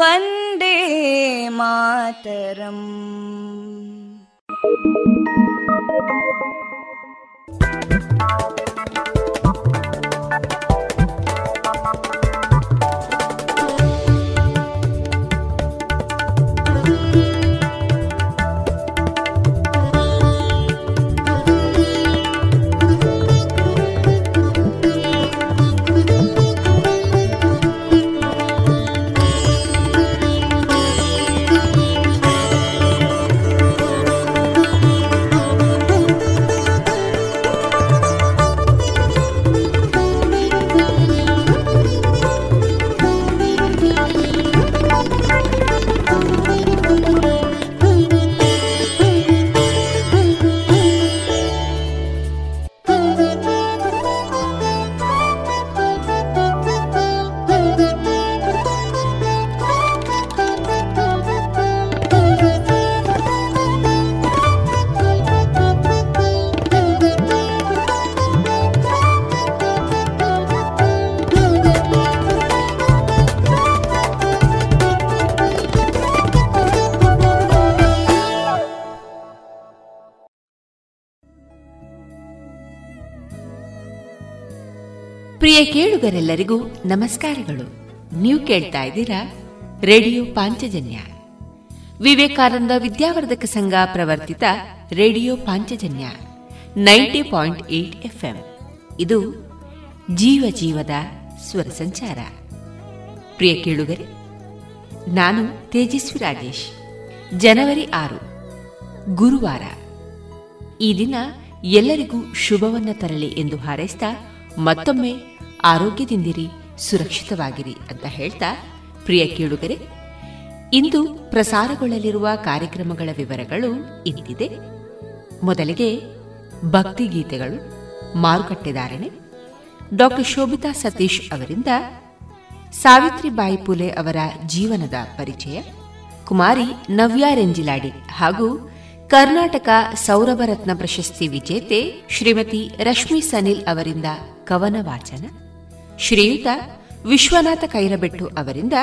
वन्दे मातरम् ಕೇಳುಗರೆಲ್ಲರಿಗೂ ನಮಸ್ಕಾರಗಳು. ನೀವು ಕೇಳ್ತಾ ಇದ್ದೀರಾ radio Panchajanya. Vivekananda Vidyavardhaka Sangha ಪ್ರವರ್ತಿತ radio Panchajanya ninety point eight FM. ಇದು ಜೀವ ಜೀವದ ಸ್ವರ ಸಂಚಾರ. ಪ್ರಿಯ ಕೇಳುಗರೆ, ನಾನು ತೇಜಸ್ವಿ ರಾಜೇಶ್. ಜನವರಿ ಆರು, ಗುರುವಾರ. ಈ ದಿನ ಎಲ್ಲರಿಗೂ ಶುಭವನ್ನ ತರಲಿ ಎಂದು ಹಾರೈಸಿದ ಮತ್ತೊಮ್ಮೆ ಆರೋಗ್ಯದಿಂದಿರಿ, ಸುರಕ್ಷಿತವಾಗಿರಿ ಅಂತ ಹೇಳ್ತಾ, ಪ್ರಿಯ ಕೇಳುಗರೆ, ಇಂದು ಪ್ರಸಾರಗೊಳ್ಳಲಿರುವ ಕಾರ್ಯಕ್ರಮಗಳ ವಿವರಗಳು ಇಂತಿದೆ. ಮೊದಲಿಗೆ ಭಕ್ತಿ ಗೀತೆಗಳು ಮಾರುಕಟ್ಟೆದಾರಣೆ ಡಾಕ್ಟರ್ ಶೋಭಿತಾ ಸತೀಶ್ ಅವರಿಂದ ಸಾವಿತ್ರಿಬಾಯಿ ಪುಲೆ ಅವರ ಜೀವನದ ಪರಿಚಯ, ಕುಮಾರಿ ನವ್ಯಾ ರೆಂಜಿಲಾಡಿ ಹಾಗೂ ಕರ್ನಾಟಕ ಸೌರಭರತ್ನ ಪ್ರಶಸ್ತಿ ವಿಜೇತೆ ಶ್ರೀಮತಿ ರಶ್ಮಿ ಸನಿಲ್ ಅವರಿಂದ ಕವನ ವಾಚನ ಶ್ರೀಯುತ ವಿಶ್ವನಾಥ ಕೈರಬೆಟ್ಟು ಅವರಿಂದ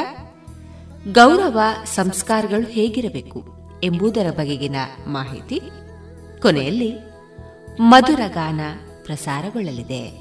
ಗೌರವ ಸಂಸ್ಕಾರಗಳು ಹೇಗಿರಬೇಕು ಎಂಬುದರ ಬಗೆಗಿನ ಮಾಹಿತಿ ಕೊನೆಯಲ್ಲಿ ಮಧುರಗಾನ ಪ್ರಸಾರಗೊಳ್ಳಲಿದೆ.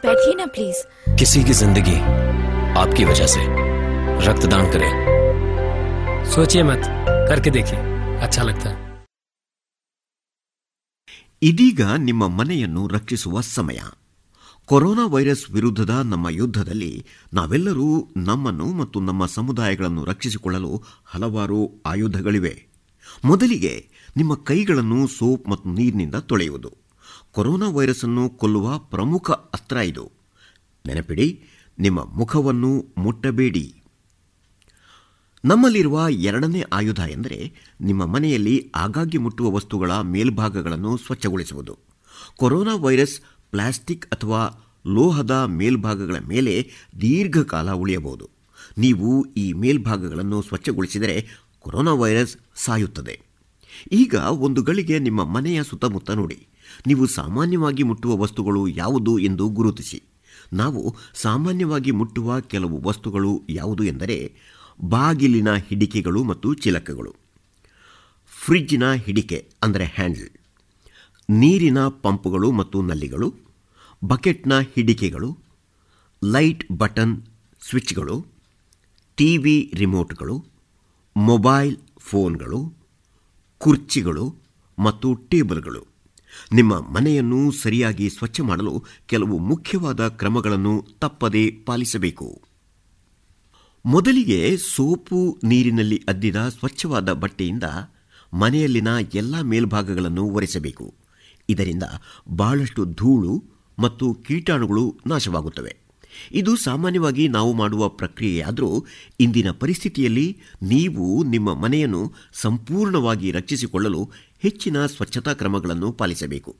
बैठिए ना प्लीज किसी की जिंदगी आपकी वजह से रक्तदान करें सोचिए मत करके देखिए अच्छा लगता है ಇದೀಗ ನಿಮ್ಮ ಮನೆಯನ್ನು ರಕ್ಷಿಸುವ ಸಮಯ ಕೊರೋನಾ ವೈರಸ್ ವಿರುದ್ಧದ ನಮ್ಮ ಯುದ್ಧದಲ್ಲಿ ನಾವೆಲ್ಲರೂ ನಮ್ಮನ್ನು ಮತ್ತು ನಮ್ಮ ಸಮುದಾಯಗಳನ್ನು ರಕ್ಷಿಸಿಕೊಳ್ಳಲು ಹಲವಾರು ಆಯುಧಗಳಿವೆ ಮೊದಲಿಗೆ ನಿಮ್ಮ ಕೈಗಳನ್ನು ಸೋಪ್ ಮತ್ತು ನೀರಿನಿಂದ ತೊಳೆಯುವುದು ಕೊರೋನಾ ವೈರಸ್ ಅನ್ನು ಕೊಲ್ಲುವ ಪ್ರಮುಖ ಅಸ್ತ್ರ ಇದು. ನೆನಪಿಡಿ, ನಿಮ್ಮ ಮುಖವನ್ನು ಮುಟ್ಟಬೇಡಿ. ನಮ್ಮಲ್ಲಿರುವ ಎರಡನೇ ಆಯುಧ ಎಂದರೆ ನಿಮ್ಮ ಮನೆಯಲ್ಲಿ ಆಗಾಗ್ಗೆ ಮುಟ್ಟುವ ವಸ್ತುಗಳ ಮೇಲ್ಭಾಗಗಳನ್ನು ಸ್ವಚ್ಛಗೊಳಿಸುವುದು. ಕೊರೋನಾ ವೈರಸ್ ಪ್ಲಾಸ್ಟಿಕ್ ಅಥವಾ ಲೋಹದ ಮೇಲ್ಭಾಗಗಳ ಮೇಲೆ ದೀರ್ಘಕಾಲ ಉಳಿಯಬಹುದು. ನೀವು ಈ ಮೇಲ್ಭಾಗಗಳನ್ನು ಸ್ವಚ್ಛಗೊಳಿಸಿದರೆ ಕೊರೋನಾ ವೈರಸ್ ಸಾಯುತ್ತದೆ. ಈಗ ಒಂದು ಗಳಿಗೆ ನಿಮ್ಮ ಮನೆಯ ಸುತ್ತಮುತ್ತ ನೋಡಿ. ನೀವು ಸಾಮಾನ್ಯವಾಗಿ ಮುಟ್ಟುವ ವಸ್ತುಗಳು ಯಾವುದು ಎಂದು ಗುರುತಿಸಿ. ನಾವು ಸಾಮಾನ್ಯವಾಗಿ ಮುಟ್ಟುವ ಕೆಲವು ವಸ್ತುಗಳು ಯಾವುದು ಎಂದರೆ ಬಾಗಿಲಿನ ಹಿಡಿಕೆಗಳು ಮತ್ತು ಚಿಲಕಗಳು. ಫ್ರಿಡ್ಜ್ನ ಹಿಡಿಕೆ ಅಂದರೆ ಹ್ಯಾಂಡಲ್. ನೀರಿನ ಪಂಪ್ಗಳು ಮತ್ತು ನಲ್ಲಿಗಳು. ಬಕೆಟ್ನ ಹಿಡಿಕೆಗಳು. ಲೈಟ್ ಬಟನ್ ಸ್ವಿಚ್ಗಳು. ಟಿವಿ ರಿಮೋಟ್ಗಳು. ಮೊಬೈಲ್ ಫೋನ್ಗಳು. ಕುರ್ಚಿಗಳು ಮತ್ತು ಟೇಬಲ್ಗಳು. ನಿಮ್ಮ ಮನೆಯನ್ನು ಸರಿಯಾಗಿ ಸ್ವಚ್ಛ ಮಾಡಲು ಕೆಲವು ಮುಖ್ಯವಾದ ಕ್ರಮಗಳನ್ನು ತಪ್ಪದೇ ಪಾಲಿಸಬೇಕು. ಮೊದಲಿಗೆ ಸೋಪು ನೀರಿನಲ್ಲಿ ಅದ್ದಿದ ಸ್ವಚ್ಛವಾದ ಬಟ್ಟೆಯಿಂದ ಮನೆಯಲ್ಲಿನ ಎಲ್ಲ ಮೇಲ್ಭಾಗಗಳನ್ನು ಒರೆಸಬೇಕು. ಇದರಿಂದ ಬಹಳಷ್ಟು ಧೂಳು ಮತ್ತು ಕೀಟಾಣುಗಳು ನಾಶವಾಗುತ್ತವೆ. ಇದು ಸಾಮಾನ್ಯವಾಗಿ ನಾವು ಮಾಡುವ ಪ್ರಕ್ರಿಯೆಯಾದರೂ ಇಂದಿನ ಪರಿಸ್ಥಿತಿಯಲ್ಲಿ ನೀವು ನಿಮ್ಮ ಮನೆಯನ್ನು ಸಂಪೂರ್ಣವಾಗಿ ರಕ್ಷಿಸಿಕೊಳ್ಳಲು ಹೆಚ್ಚಿನ ಸ್ವಚ್ಛತಾ ಕ್ರಮಗಳನ್ನು ಪಾಲಿಸಬೇಕು.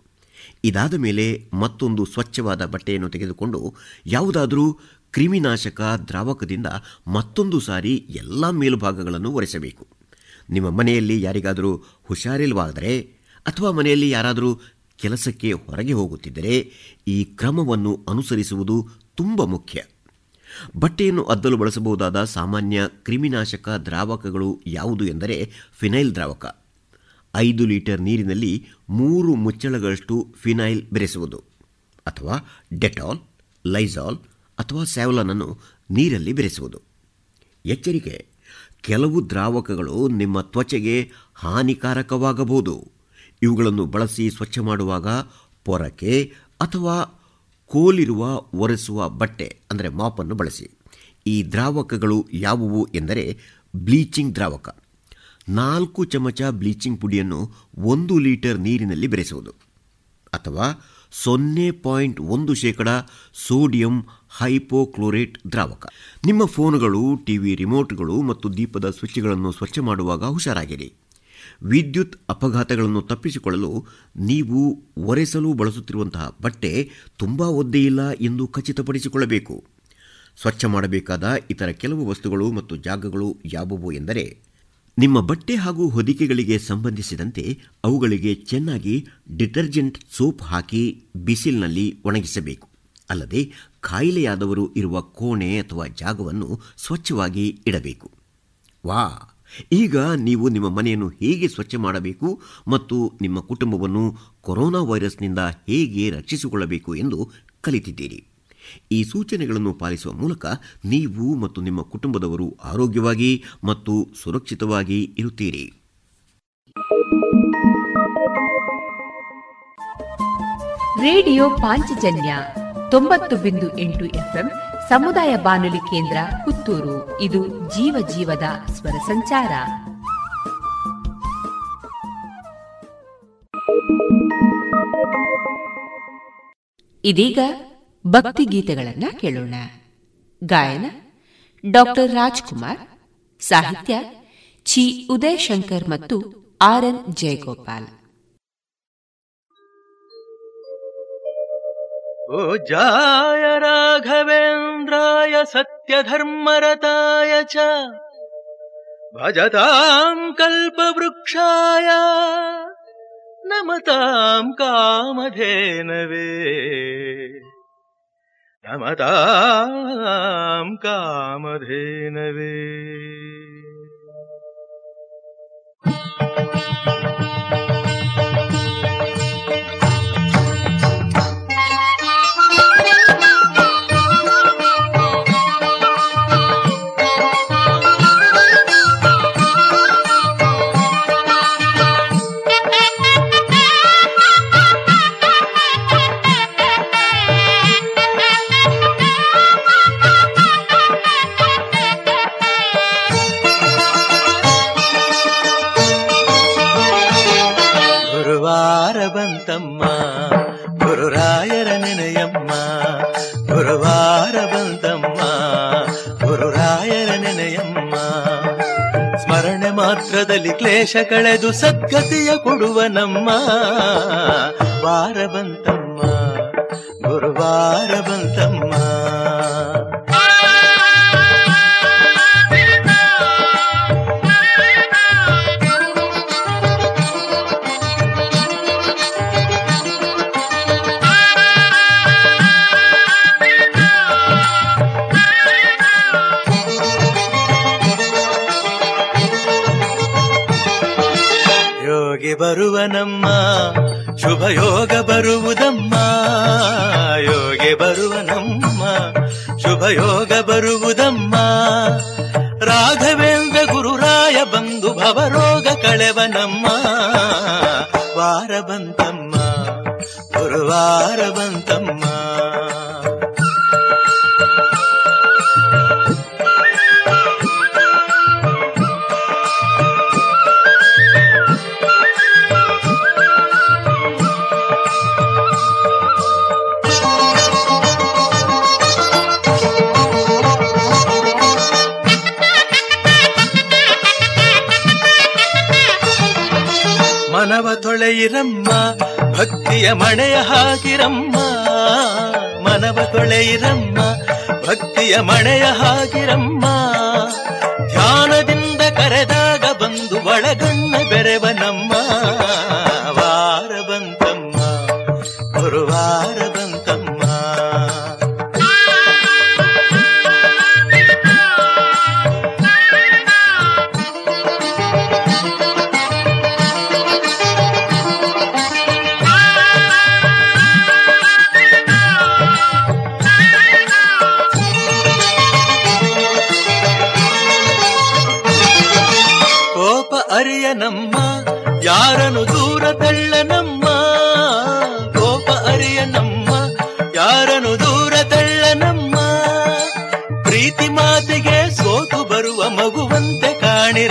ಇದಾದ ಮೇಲೆ ಮತ್ತೊಂದು ಸ್ವಚ್ಛವಾದ ಬಟ್ಟೆಯನ್ನು ತೆಗೆದುಕೊಂಡು ಯಾವುದಾದರೂ ಕ್ರಿಮಿನಾಶಕ ದ್ರಾವಕದಿಂದ ಮತ್ತೊಂದು ಸಾರಿ ಎಲ್ಲ ಮೇಲುಭಾಗಗಳನ್ನು ಒರೆಸಬೇಕು. ನಿಮ್ಮ ಮನೆಯಲ್ಲಿ ಯಾರಿಗಾದರೂ ಹುಷಾರಿಲ್ವಾದರೆ ಅಥವಾ ಮನೆಯಲ್ಲಿ ಯಾರಾದರೂ ಕೆಲಸಕ್ಕೆ ಹೊರಗೆ ಹೋಗುತ್ತಿದ್ದರೆ ಈ ಕ್ರಮವನ್ನು ಅನುಸರಿಸುವುದು ತುಂಬ ಮುಖ್ಯ. ಬಟ್ಟೆಯನ್ನು ಅದ್ದಲು ಬಳಸಬಹುದಾದ ಸಾಮಾನ್ಯ ಕ್ರಿಮಿನಾಶಕ ದ್ರಾವಕಗಳು ಯಾವುದು ಎಂದರೆ ಫಿನೈಲ್ ದ್ರಾವಕ. ಐದು ಲೀಟರ್ ನೀರಿನಲ್ಲಿ ಮೂರು ಮುಚ್ಚಳಗಳಷ್ಟು ಫಿನೈಲ್ ಬೆರೆಸುವುದು, ಅಥವಾ ಡೆಟಾಲ್, ಲೈಸಾಲ್, ಅಥವಾ ಸ್ಯಾವ್ಲಾನನ್ನು ನೀರಲ್ಲಿ ಬೆರೆಸುವುದು. ಎಚ್ಚರಿಕೆ, ಕೆಲವು ದ್ರಾವಕಗಳು ನಿಮ್ಮ ತ್ವಚೆಗೆ ಹಾನಿಕಾರಕವಾಗಬಹುದು. ಇವುಗಳನ್ನು ಬಳಸಿ ಸ್ವಚ್ಛ ಮಾಡುವಾಗ ಪೊರಕೆ ಅಥವಾ ಕೋಲಿರುವ ಒರೆಸುವ ಬಟ್ಟೆ, ಅಂದರೆ ಮಾಪನ್ನು ಬಳಸಿ. ಈ ದ್ರಾವಕಗಳು ಯಾವುವು ಎಂದರೆ ಬ್ಲೀಚಿಂಗ್ ದ್ರಾವಕ. ನಾಲ್ಕು ಚಮಚ ಬ್ಲೀಚಿಂಗ್ ಪುಡಿಯನ್ನು ಒಂದು ಲೀಟರ್ ನೀರಿನಲ್ಲಿ ಬೆರೆಸುವುದು. ಅಥವಾ ಸೊನ್ನೆ ಪಾಯಿಂಟ್ ಒಂದು ಶೇಕಡ ಸೋಡಿಯಂ ಹೈಪೋಕ್ಲೋರೇಟ್ ದ್ರಾವಕ. ನಿಮ್ಮ ಫೋನ್ಗಳು, ಟಿವಿ ರಿಮೋಟ್ಗಳು ಮತ್ತು ದೀಪದ ಸ್ವಿಚ್ಗಳನ್ನು ಸ್ವಚ್ಛ ಮಾಡುವಾಗ ಹುಷಾರಾಗಿರಿ. ವಿದ್ಯುತ್ ಅಪಘಾತಗಳನ್ನು ತಪ್ಪಿಸಿಕೊಳ್ಳಲು ನೀವು ಒರೆಸಲು ಬಳಸುತ್ತಿರುವಂತಹ ಬಟ್ಟೆ ತುಂಬಾ ಒದ್ದೆಯಿಲ್ಲ ಎಂದು ಖಚಿತಪಡಿಸಿಕೊಳ್ಳಬೇಕು. ಸ್ವಚ್ಛ ಮಾಡಬೇಕಾದ ಇತರ ಕೆಲವು ವಸ್ತುಗಳು ಮತ್ತು ಜಾಗಗಳು ಯಾವುವು ಎಂದರೆ ನಿಮ್ಮ ಬಟ್ಟೆ ಹಾಗೂ ಹೊದಿಕೆಗಳಿಗೆ ಸಂಬಂಧಿಸಿದಂತೆ ಅವುಗಳಿಗೆ ಚೆನ್ನಾಗಿ ಡಿಟರ್ಜೆಂಟ್ ಸೋಪ್ ಹಾಕಿ ಬಿಸಿಲಿನಲ್ಲಿ ಒಣಗಿಸಬೇಕು. ಅಲ್ಲದೆ ಕಾಯಿಲೆಯಾದವರು ಇರುವ ಕೋಣೆ ಅಥವಾ ಜಾಗವನ್ನು ಸ್ವಚ್ಛವಾಗಿ ಇಡಬೇಕು. ವಾ ಈಗ ನೀವು ನಿಮ್ಮ ಮನೆಯನ್ನು ಹೇಗೆ ಸ್ವಚ್ಛ ಮಾಡಬೇಕು ಮತ್ತು ನಿಮ್ಮ ಕುಟುಂಬವನ್ನು ಕೊರೋನಾ ವೈರಸ್ನಿಂದ ಹೇಗೆ ರಕ್ಷಿಸಿಕೊಳ್ಳಬೇಕು ಎಂದು ಕಲಿತಿದ್ದೀರಿ? ಈ ಸೂಚನೆಗಳನ್ನು ಪಾಲಿಸುವ ಮೂಲಕ ನೀವು ಮತ್ತು ನಿಮ್ಮ ಕುಟುಂಬದವರು ಆರೋಗ್ಯವಾಗಿ ಮತ್ತು ಸುರಕ್ಷಿತವಾಗಿ ಇರುತ್ತೀರಿ. ರೇಡಿಯೋ ಪಾಂಚಜನ್ಯ ತೊಂಬತ್ತು ಬಿಂದು ಎಂಟು ಎಫ್ಎಂ ಸಮುದಾಯ ಬಾನುಲಿ ಕೇಂದ್ರ ಪುತ್ತೂರು. ಇದು ಜೀವ ಜೀವದ ಸ್ವರ ಸಂಚಾರ. ಇದೀಗ ಭಕ್ತಿ ಗೀತೆಗಳನ್ನ ಕೇಳೋಣ ಗಾಯನ ಡಾಕ್ಟರ್ ರಾಜ್ಕುಮಾರ್ ಸಾಹಿತ್ಯ ಚಿ ಉದಯ್ ಶಂಕರ್ ಮತ್ತು ಆರ್ ಎನ್ ಜಯಗೋಪಾಲ್ ओ जाय राघवेन्द्राय सत्यधर्मरताय च भजताम् कल्पवृक्षाय नमताम् कामधेनवे नमताम् कामधेनवे ಸ್ಮರಣೆ ಮಾತ್ರದಲ್ಲಿ ಕ್ಲೇಶ ಕಳೆದು ಸದ್ಗತಿಯ ಕೊಡುವ ನಮ್ಮ ವಾರ ಬಂತಮ್ಮ ಗುರುವಾರ ಬಂತಮ್ಮ. ಯೋಗಿ ಬರುವ ನಮ್ಮ ಶುಭ ಯೋಗ ಬರುವುದಮ್ಮ? ಯೋಗಿ ಬರುವ ನಮ್ಮ ಶುಭ ಯೋಗ ಬರುವುದಮ್ಮ? ರಾಘವೇಂದ್ರ ಗುರುರಾಯ ಬಂದು ಭವರೋಗ ಕಳೆವ ನಮ್ಮ ವಾರ ಬಂತಮ್ಮ, ಗುರುವಾರ ಬಂತಮ್ಮ. ಮನವ ತೊಳೆಯಿರಮ್ಮ, ಭಕ್ತಿಯ ಮಣೆಯ ಹಾಗಿರಮ್ಮ. ಮನವ ತೊಳೆಯಿರಮ್ಮ, ಭಕ್ತಿಯ ಮಣೆಯ ಹಾಗಿರಮ್ಮ. ಧ್ಯಾನದಿಂದ ಕರೆದಾಗ ಬಂದು ಒಳಗಣ್ಣ ಬೆರೆವ ನಮ್ಮ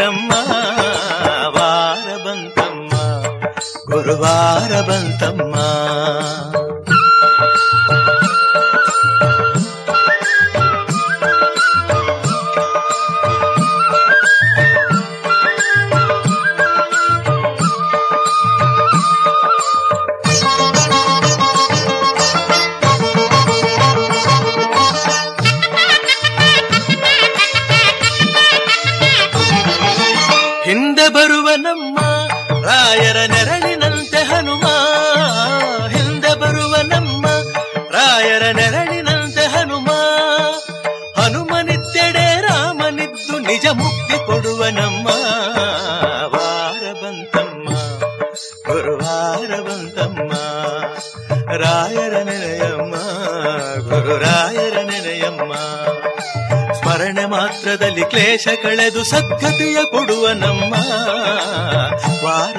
ಕಾಣಿರಮ್ಮ ವಾರ ಬಂತಮ್ಮ ಕ್ಲೇಶ ಕಳೆದು ಸದ್ಗತಿಯ ಕೊಡುವ ನಮ್ಮ ವಾರ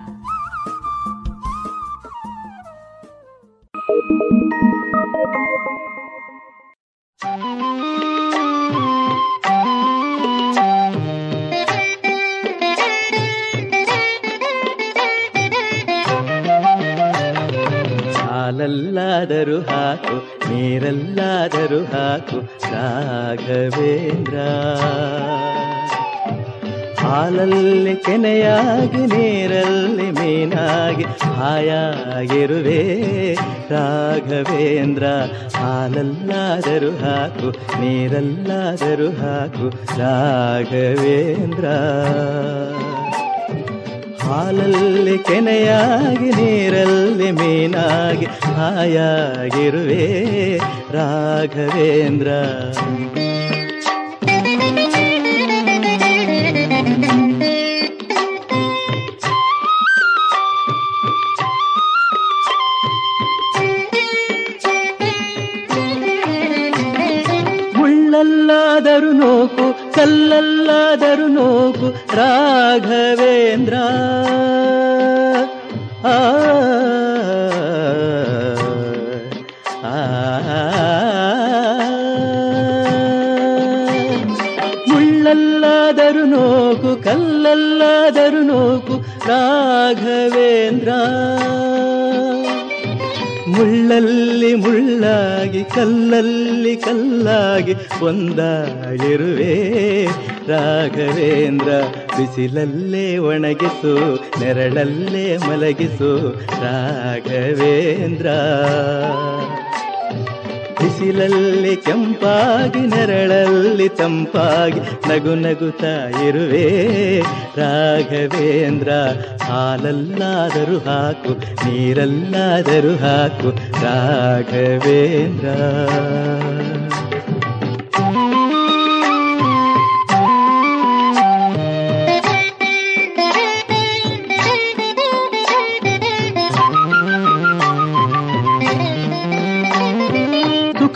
ರಾಘವೇಂದ್ರ ಹಾಲಲ್ಲಾದರೂ ಹಾಕು ನೀರಲ್ಲಾದರೂ ಹಾಕು ರಾಘವೇಂದ್ರ. ಹಾಲಲ್ಲಿ ಕೆನೆಯಾಗಿ ನೀರಲ್ಲಿ ಮೀನಾಗಿ ಹಾಯಾಗಿರುವೆ ರಾಘವೇಂದ್ರ. ರಾಘವೇಂದ್ರ. ಮುಳ್ಳಲ್ಲಿ ಮುಳ್ಳಾಗಿ ಕಲ್ಲಲ್ಲಿ ಕಲ್ಲಾಗಿ ಒಂದಾಗಿರುವೆ. ರಾಘವೇಂದ್ರ ಬಿಸಿಲಲ್ಲೇ ಒಣಗಿಸು ನೆರಳಲ್ಲೇ ಮಲಗಿಸು. ರಾಘವೇಂದ್ರ. ಬಿಸಿಲಲ್ಲಿ ಕೆಂಪಾಗಿ ನೆರಳಲ್ಲಿ ತಂಪಾಗಿ ನಗು ನಗುತ್ತಾ ಇರುವೆ. ರಾಘವೇಂದ್ರ ಹಾಲಲ್ಲಾದರೂ ಹಾಕು ನೀರಲ್ಲಾದರೂ ಹಾಕು ರಾಘವೇಂದ್ರ.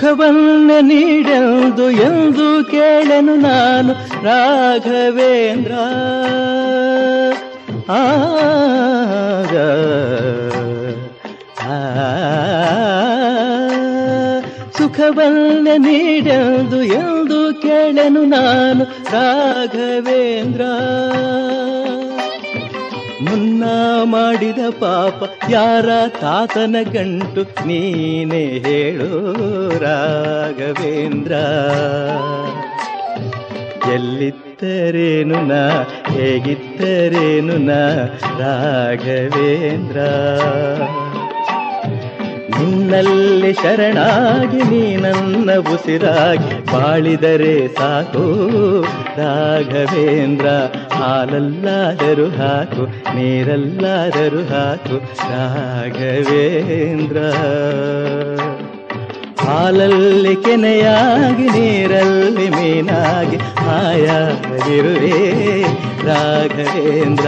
ಸುಖವನ್ನ ನೀಡೆಂದು ಎಂದು ಕೇಳೆನು ನಾನು ರಾಘವೇಂದ್ರ ಆಗ ಸುಖವನ್ನ ನೀಡೆಂದು ಎಂದು ಕೇಳೆನು ನಾನು ರಾಘವೇಂದ್ರ ಮುನ್ನ ಮಾಡಿದ ಪಾಪ ಯಾರ ತಾತನ ಗಂಟು ನೀನೇ ಹೇಳು ರಾಘವೇಂದ್ರ. ಎಲ್ಲಿದ್ದರೇನು ನಾ ಹೇಗಿದ್ದರೇನು ನಾ ರಾಘವೇಂದ್ರ. ನಿನ್ನಲ್ಲಿ ಶರಣಾಗಿ ನೀ ನನ್ನ ಉಸಿರಾಗಿ ಬಾಳಿದರೆ ಸಾಕು. ರಾಘವೇಂದ್ರ, ಹಾಲಲ್ಲಾದರೂ ಹಾಕು, ನೀರಲ್ಲಾದರೂ ಹಾಕು. ರಾಘವೇಂದ್ರ, ಹಾಲಲ್ಲಿ ಕೆನೆಯಾಗಿ, ನೀರಲ್ಲಿ ಮೀನಾಗಿ ಹಾಯಾಗಿರುವೆ. ರಾಘವೇಂದ್ರ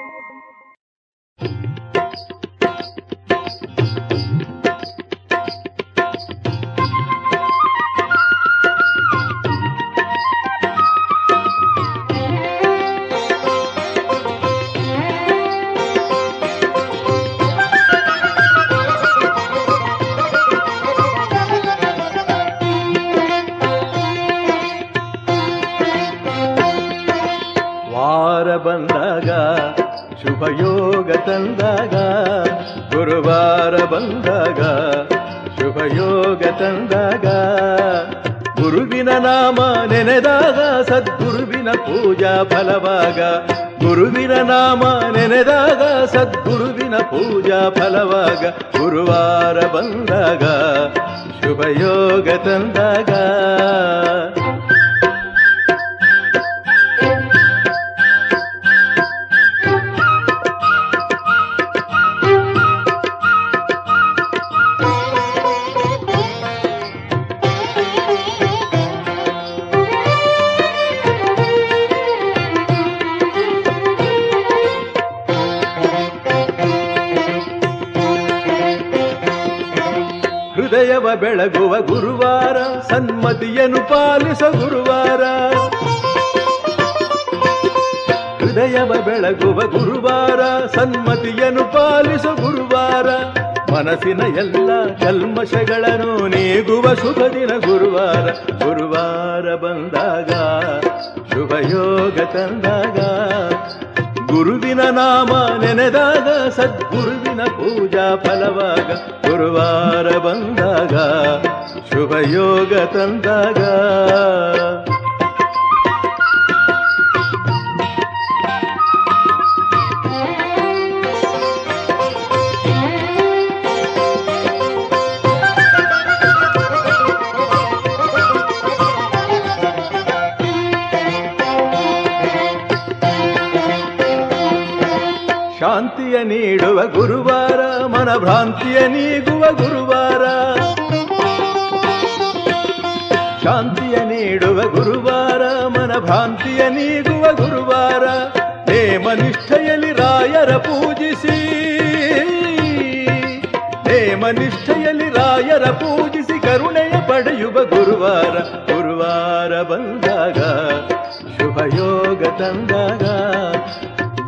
ಬಂದಾಗ ಶುಭಯೋಗ ತಂದಾಗ, ಗುರುವಾರ ಬಂದಾಗ ಶುಭಯೋಗ ತಂದಾಗ, ಗುರುವಿನ ನಾಮ ನೆನೆದಾಗ, ಸದ್ಗುರುವಿನ ಪೂಜಾ ಫಲವಾಗ, ಗುರುವಿನ ನಾಮ ನೆನೆದಾಗ, ಸದ್ಗುರುವಿನ ಪೂಜಾ ಫಲವಾಗ, ಗುರುವಾರ ಬಂದಾಗ ಶುಭಯೋಗ ತಂದಾಗ. ಬೆಳಗುವ ಗುರುವಾರ, ಸನ್ಮತಿಯನ್ನು ಪಾಲಿಸ ಗುರುವಾರ. ಹೃದಯವ ಬೆಳಗುವ ಗುರುವಾರ, ಸನ್ಮತಿಯನ್ನು ಪಾಲಿಸ ಗುರುವಾರ. ಮನಸ್ಸಿನ ಎಲ್ಲ ಕಲ್ಮಶಗಳನ್ನು ನೀಗುವ ಶುಭ ದಿನ ಗುರುವಾರ. ಗುರುವಾರ ಬಂದಾಗ, ಶುಭಯೋಗ ತಂದಾಗ ಗುರುವಿನ ನಾಮ ನೆನೆದಾಗ ಸದ್ಗುರುವಿನ ಪೂಜಾ ಫಲವಾಗ ಗುರುವಾರ ಬಂದಾಗ ಶುಭಯೋಗ ತಂದಾಗ. ನೀಡುವ ಗುರುವಾರ, ಮನಭ್ರಾಂತಿಯ ನೀಗುವ ಗುರುವಾರ. ಶಾಂತಿಯ ನೀಡುವ ಗುರುವಾರ, ಮನಭ್ರಾಂತಿಯ ನೀಗುವ ಗುರುವಾರ. ನೇಮನಿಷ್ಠೆಯಲ್ಲಿ ರಾಯರ ಪೂಜಿಸಿ. ನೇಮನಿಷ್ಠೆಯಲ್ಲಿ ರಾಯರ ಪೂಜಿಸಿ ಕರುಣೆಯ ಪಡೆಯುವ ಗುರುವಾರ. ಗುರುವಾರ ಬಂದಾಗ, ಶುಭಯೋಗ ತಂದಾಗ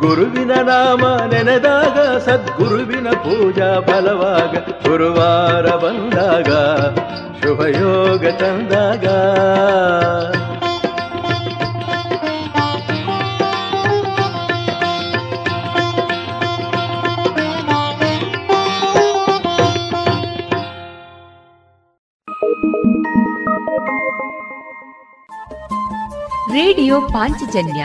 ಗುರುವಿನ ನಾಮ ನೆನೆದಾಗ ಸದ್ಗುರುವಿನ ಪೂಜಾ ಫಲವಾಗ ಗುರುವಾರ ಬಂದಾಗ ಶುಭಯೋಗ ತಂದಾಗ. ರೇಡಿಯೋ ಪಾಂಚಜನ್ಯ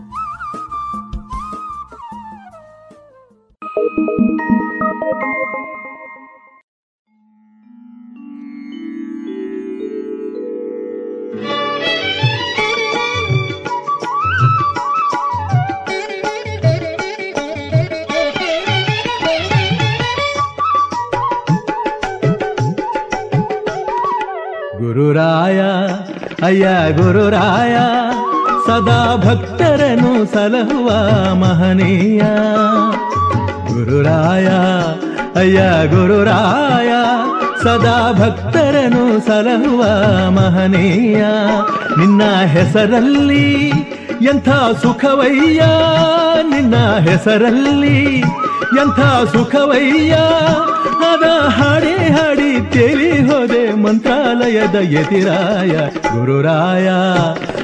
ಗುರುರಾಯ, ಅಯ್ಯ ಗುರುರಾಯ, ಸದಾ ಭಕ್ತರನು ಸಲಹುವ ಮಹನೀಯ. ಗುರುರಾಯ, ಅಯ್ಯ ಗುರುರಾಯ, ಸದಾ ಭಕ್ತರನು ಸಲಹುವ ಮಹನೀಯ. ನಿನ್ನ ಹೆಸರಲ್ಲಿ ಎಂಥ ಸುಖವಯ್ಯ ನಿನ್ನ ಹೆಸರಲ್ಲಿ? ಎಂಥ ಸುಖವಯ್ಯ? ಅದ ಹಾಡಿ ಹಾಡಿ ತೇಲಿ ಹೋದೆ ಮಂತ್ರಾಲಯದ ಯತಿರಾಯ ಗುರುರಾಯ.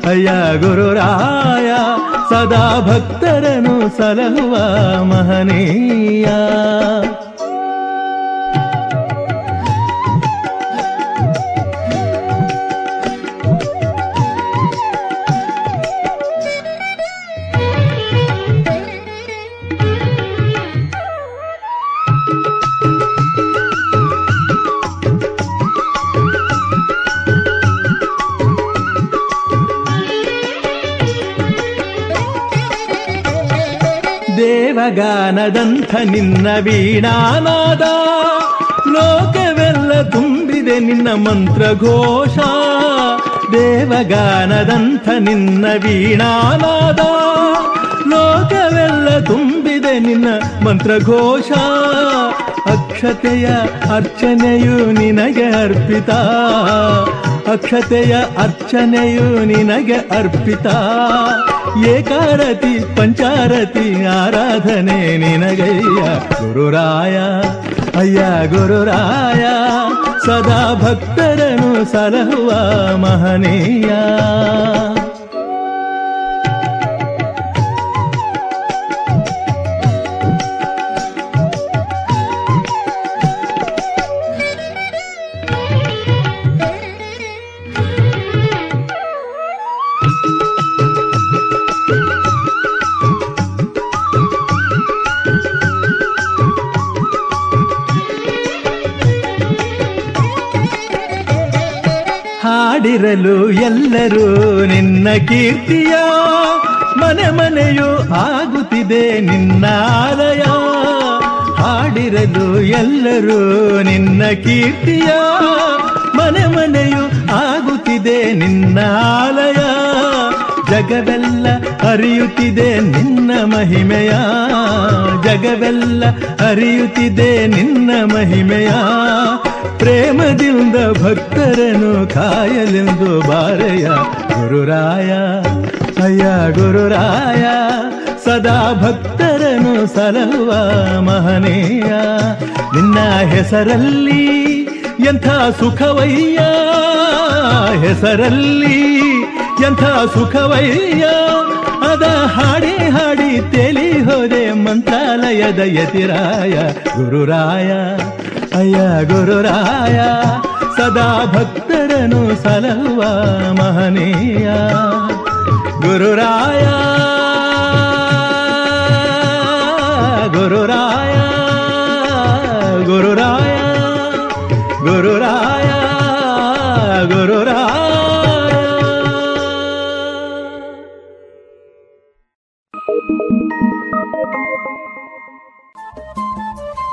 ಅಯ್ಯ ಗುರುರಾಯ, ಸದಾ ಭಕ್ತರನು ಸಲಹುವ ಮಹನೀಯ. ದೇವಗಾನದಂಥ ನಿನ್ನ ವೀಣಾನಾದ, ಲೋಕವೆಲ್ಲ ತುಂಬಿದೆ ನಿನ್ನ ಮಂತ್ರ ಮಂತ್ರಘೋಷ. ದೇವಗಾನದಂಥ ನಿನ್ನ ವೀಣಾನಾದ, ಲೋಕವೆಲ್ಲ ತುಂಬಿದೆ ನಿನ್ನ ಮಂತ್ರ ಮಂತ್ರಘೋಷ. ಅಕ್ಷತೆಯ ಅರ್ಚನೆಯು ನಿನಗೆ ಅರ್ಪಿತ. ಅಕ್ಷತೆಯ ಅರ್ಚನೆಯು ನಿನಗೆ ಅರ್ಪಿತ. ಏಕಾರತಿ ಪಂಚಾರತಿ ಆರಾಧನೆ ನಿನಗಯ್ಯ. ಗುರುರಾಯ ಅಯ್ಯ ಗುರುರಾಯ ಸದಾ ಭಕ್ತರನು ಸಲಹುವ ಮಹನೀಯ. ಹಾಡಿರಲು ಎಲ್ಲರೂ ನಿನ್ನ ಕೀರ್ತಿಯ ಮನೆ ಮನೆಯು ಆಗುತ್ತಿದೆ ನಿನ್ನ ಆಲಯ. ಹಾಡಿರಲು ಎಲ್ಲರೂ ನಿನ್ನ ಕೀರ್ತಿಯ ಮನೆ ಮನೆಯು ಆಗುತ್ತಿದೆ ನಿನ್ನ ಆಲಯ. ಜಗವೆಲ್ಲ ಅರಿಯುತ್ತಿದೆ ನಿನ್ನ ಮಹಿಮೆಯ. ಜಗವೆಲ್ಲ ಅರಿಯುತ್ತಿದೆ ನಿನ್ನ ಮಹಿಮೆಯ. ಪ್ರೇಮದಿಂದ ಭಕ್ತರನ್ನು ಕಾಯಲೆಂದು ಬಾರೆಯ ಗುರುರಾಯ, ಅಯ್ಯ ಗುರುರಾಯ, ಸದಾ ಭಕ್ತರನ್ನು ಸಲಹುವ ಮಹನೀಯ. ನಿನ್ನ ಹೆಸರಲ್ಲಿ ಎಂಥ ಸುಖವಯ್ಯ? ಹೆಸರಲ್ಲಿ ಎಂಥ ಸುಖವಯ್ಯ? ಅದ ಹಾಡಿ ಹಾಡಿ ತೇಲಿ ಹೋದೆ ಮಂತ್ರಾಲಯದ ಯತಿರಾಯ. ಗುರುರಾಯ ಅಯ್ಯ ಗುರುರಾಯ ಸದಾ ಭಕ್ತರನು ಸಲಹುವ ಮಹನೀಯ ಗುರುರಾಯ ಗುರುರಾಯ ಗುರುರಾಯ ಗುರುರಾಯ ಗುರುರಾಯ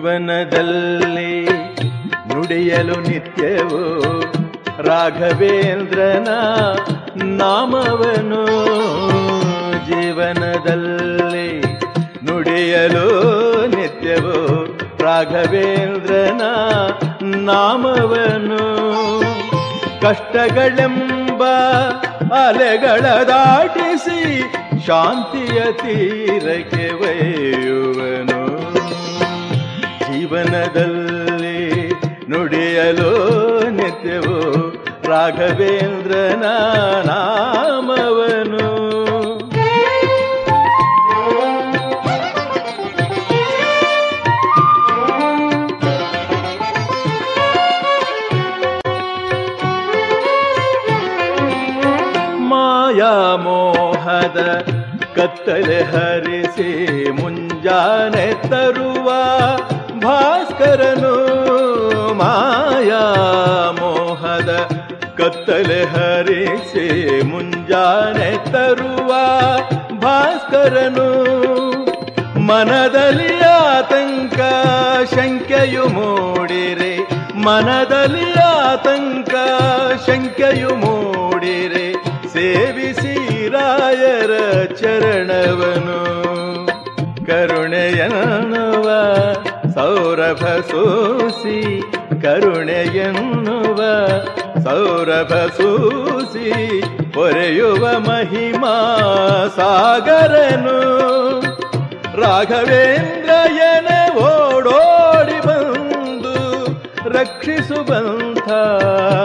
ಜೀವನದಲ್ಲಿ ನುಡಿಯಲು ನಿತ್ಯವೋ ರಾಘವೇಂದ್ರನ ನಾಮವನು. ಜೀವನದಲ್ಲಿ ನುಡಿಯಲು ನಿತ್ಯವೋ ರಾಘವೇಂದ್ರನ ನಾಮವನು. ಕಷ್ಟಗಳೆಂಬ ಅಲೆಗಳ ದಾಟಿಸಿ ಶಾಂತಿಯ ತೀರಕ್ಕೆ ಒಯ್ಯುವನು ಜೀವನದಲ್ಲಿ ನುಡಿಯಲು ನಿತ್ಯವೋ ರಾಘವೇಂದ್ರನ ನಾಮವನು. ಮಾಯಾ ಮೋಹದ ಕತ್ತಲೆ ಕತ್ತಲೆ ಹರಿಸಿ ಮುಂಜಾನೆ ತರುವ ಭಾಸ್ಕರನು. ಮನದಲ್ಲಿ ಆತಂಕ ಶಂಕೆಯು ಮೂಡಿರೆ. ಮನದಲ್ಲಿ ಆತಂಕ ಶಂಕೆಯು ಮೂಡಿರೆ. ಸೇವಿಸಿ ರಾಯರ ಚರಣವನು. ಕರುಣೆಯನ್ನುವ ಸೌರಭ ಸೋಸಿ ಕರುಣೆಯನ್ನುವ ಸೌರಭ ಸೂಸಿ ಪೊರೆಯುವ ಮಹಿಮಾ ಸಾಗರನು. ರಾಘವೇಂದ್ರಯನ ಓಡೋಡಿ ಬಂದು ರಕ್ಷಿಸುವಂಥ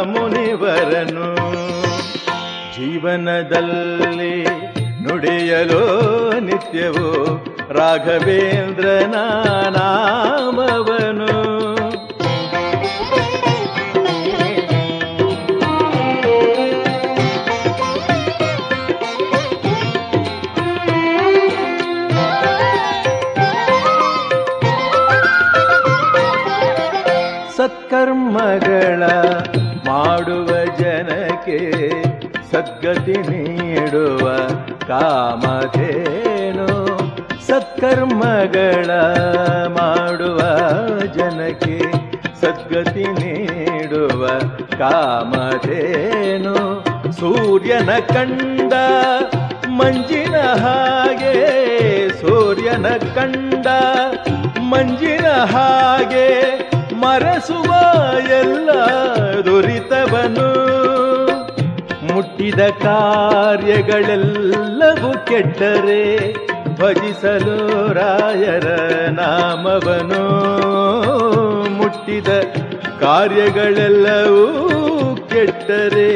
ಮುನಿವರನು. ಜೀವನದಲ್ಲಿ ನುಡಿಯಲು ನಿತ್ಯವೋ ರಾಘವೇಂದ್ರನ ನಾಮವನು ಸತ್ಕರ್ಮಗಳ ಮಾಡುವ ಜನಕ್ಕೆ ಸದ್ಗತಿ ನೀಡುವ ಕಾಮಧೇನು. ಸತ್ಕರ್ಮಗಳ ಮಾಡುವ ಜನಕ್ಕೆ ಸದ್ಗತಿ ನೀಡುವ ಕಾಮಧೇನು. ಸೂರ್ಯನ ಕಂಡ ಮಂಜಿನ ಹಾಗೆ, ಸೂರ್ಯನ ಕಂಡ ಮಂಜಿನ ಹಾಗೆ ಮರೆಸುವ ಎಲ್ಲ ದುರಿತವನು. ಮುಟ್ಟಿದ ಕಾರ್ಯಗಳೆಲ್ಲವೂ ಕೆಟ್ಟರೆ ಭಜಿಸಲು ರಾಯರ ನಾಮವನು. ಮುಟ್ಟಿದ ಕಾರ್ಯಗಳೆಲ್ಲವೂ ಕೆಟ್ಟರೆ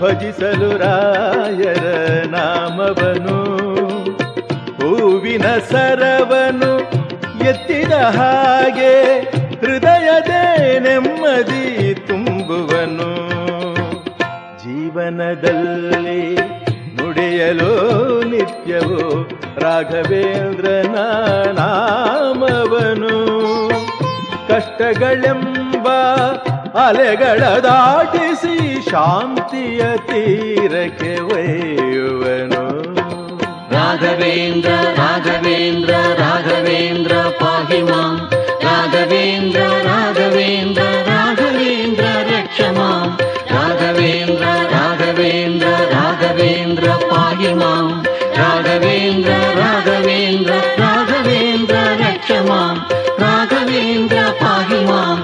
ಭಜಿಸಲು ರಾಯರ ನಾಮವನು. ಹೂವಿನ ಸರವನು ಎತ್ತಿದ ಹಾಗೆ ನೆಮ್ಮದಿ ತುಂಬುವನು. ಜೀವನದಲ್ಲಿ ನುಡಿಯಲು ನಿತ್ಯವೋ ರಾಘವೇಂದ್ರನ ನಾಮವನು. ಕಷ್ಟಗಳೆಂಬ ಅಲೆಗಳ ದಾಟಿಸಿ ಶಾಂತಿಯ ತೀರಕ್ಕೆ ಒಯ್ಯುವನು. ರಾಘವೇಂದ್ರ ರಾಘವೇಂದ್ರ ರಾಘವೇಂದ್ರ ಪಾಹಿ ಮಾಂ ರಾಘವೇಂದ್ರ ರಾಘವೇಂದ್ರ ರಾಘವೇಂದ್ರ ರಕ್ಷ ಮಾಂ ರಾಘವೇಂದ್ರ ರಾಘವೇಂದ್ರ ರಾಘವೇಂದ್ರ ಪಾಹಿ ಮಾಂ ರಾಘವೇಂದ್ರ ರಾಘವೇಂದ್ರ ರಾಘವೇಂದ್ರ ರಕ್ಷ ಮಾಂ ರಾಘವೇಂದ್ರ ಪಾಹಿ ಮಾಂ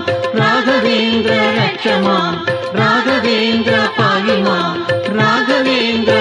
ರಾಘವೇಂದ್ರ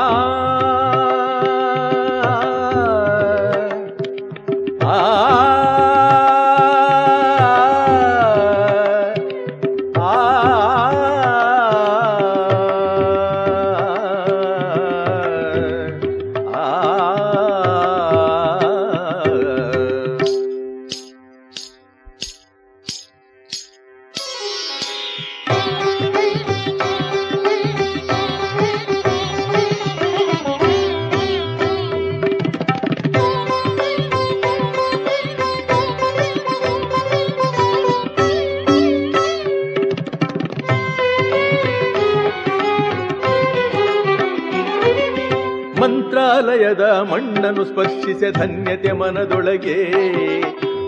ಧನ್ಯತೆ ಮನದೊಳಗೆ,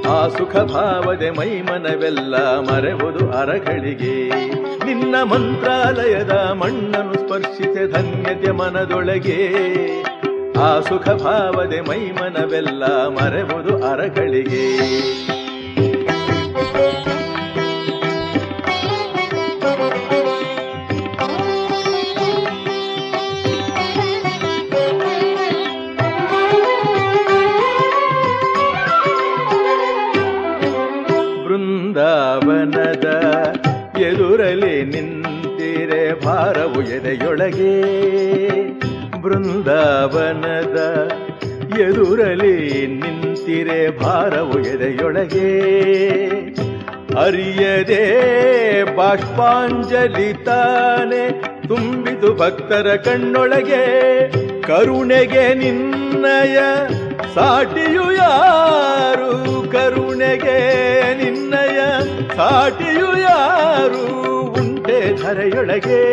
ಆ ಸುಖ ಭಾವದೆ ಮೈಮನವೆಲ್ಲ ಮರೆವುದು ಅರಗಳಿಗೆ. ನಿನ್ನ ಮಂತ್ರಾಲಯದ ಮಣ್ಣನ್ನು ಸ್ಪರ್ಶಿಸೆ ಧನ್ಯತೆ ಮನದೊಳಗೆ, ಆ ಸುಖ ಭಾವದೆ ಮೈಮನವೆಲ್ಲ ಮರೆವುದು ಅರಗಳಿಗೆ. ಅರಿಯದೆ ಬಾಷ್ಪಾಂಜಲಿ ತಾನೆ ತುಂಬಿದು ಭಕ್ತರ ಕಣ್ಣೊಳಗೆ. ಕರುಣೆಗೆ ನಿನ್ನಯ ಸಾಟಿಯು ಯಾರು? ಕರುಣೆಗೆ ನಿನ್ನಯ ಸಾಟಿಯು ಯಾರು? ಉಂಟೆ ಧರೆಯೊಳಗೆ.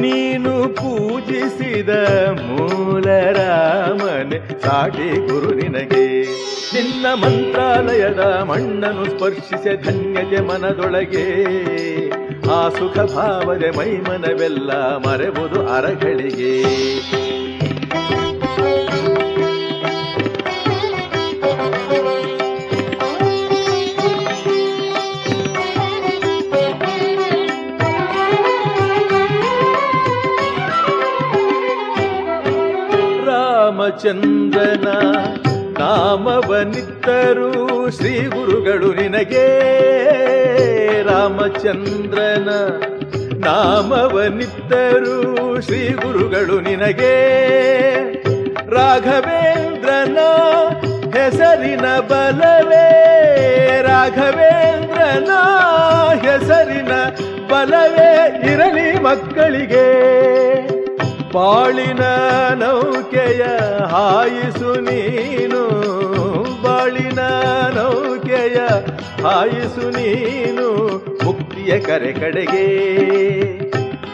ನೀನು ಪೂಜಿಸಿದ ಮೂಲ ರಾಮನೆ ಸಾಟಿ ಗುರು ನಿನಗೆ ನಿನ್ನ ಮಂತ್ರಾಲಯದ ಮಣ್ಣನ್ನು ಸ್ಪರ್ಶಿಸೆ ಧನ್ಯತೆ ಮನದೊಳಗೆ. ಆ ಸುಖ ಭಾವದೆ ಮೈಮನವೆಲ್ಲ ಮರೆಬಹುದು ಅರಗಳಿಗೆ. ರಾಮಚಂದ್ರನ ನಾಮವನಿತ್ತರು ರಾಮಚಂದ್ರನ ನಾಮವನಿತ್ತರು ಶ್ರೀ ಗುರುಗಳು ನಿನಗೆ. ರಾಘವೇಂದ್ರನ ಹೆಸರಿನ ಬಲವೇ. ರಾಘವೇಂದ್ರನ ಹೆಸರಿನ ಬಲವೇ ಇರಲಿ ಮಕ್ಕಳಿಗೆ. ಬಾಳಿನ ನೌಕೆಯ ಹಾಯಿಸು ನೀನು. ಬಾಳಿನ ನೌಕೆಯ ಹಾಯಿಸು ನೀನು. ಮುಕ್ತಿಯ ಕರೆ ಕಡೆಗೆ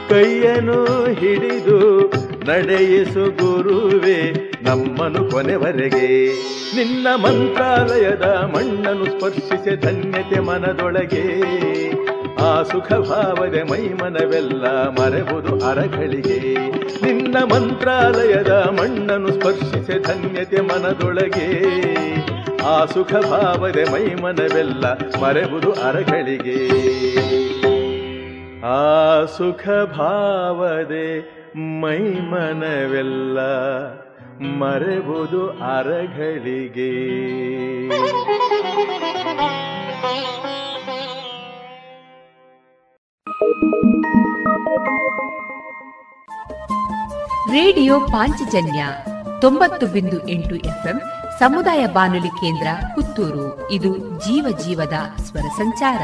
ಕೈಯನ್ನು ಹಿಡಿದು ನಡೆಯಿಸು ಗುರುವೆ ನಮ್ಮನು ಕೊನೆವರೆಗೆ. ನಿನ್ನ ಮಂತ್ರಾಲಯದ ಮಣ್ಣನ್ನು ಸ್ಪರ್ಶಿಸಿ ಧನ್ಯತೆ ಮನದೊಳಗೆ. ಆ ಸುಖ ಭಾವದೆ ಮೈಮನವೆಲ್ಲ ಮರೆಬಹುದು ಅರಗಳಿಗೆ. ನಿನ್ನ ಮಂತ್ರಾಲಯದ ಮಣ್ಣನ್ನು ಸ್ಪರ್ಶಿಸಿ ಧನ್ಯತೆ ಮನದೊಳಗೆ. ಆ ಸುಖ ಭಾವದೆ ಮೈಮನವೆಲ್ಲ ಮರೆಬಹುದು ಅರಗಳಿಗೆ. ಸುಖ ಭಾವದೆ ಮೈಮನವೆಲ್ಲ ಮರೆಬಹುದು ಅರಗಳಿಗೆ. ರೇಡಿಯೋ ಪಾಂಚಜನ್ಯ ತೊಂಬತ್ತು ಬಿಂದು ಎಂಟು ಎಫ್ಎಂ ಸಮುದಾಯ ಬಾನುಲಿ ಕೇಂದ್ರ ಪುತ್ತೂರು. ಇದು ಜೀವ ಜೀವದ ಸ್ವರ ಸಂಚಾರ.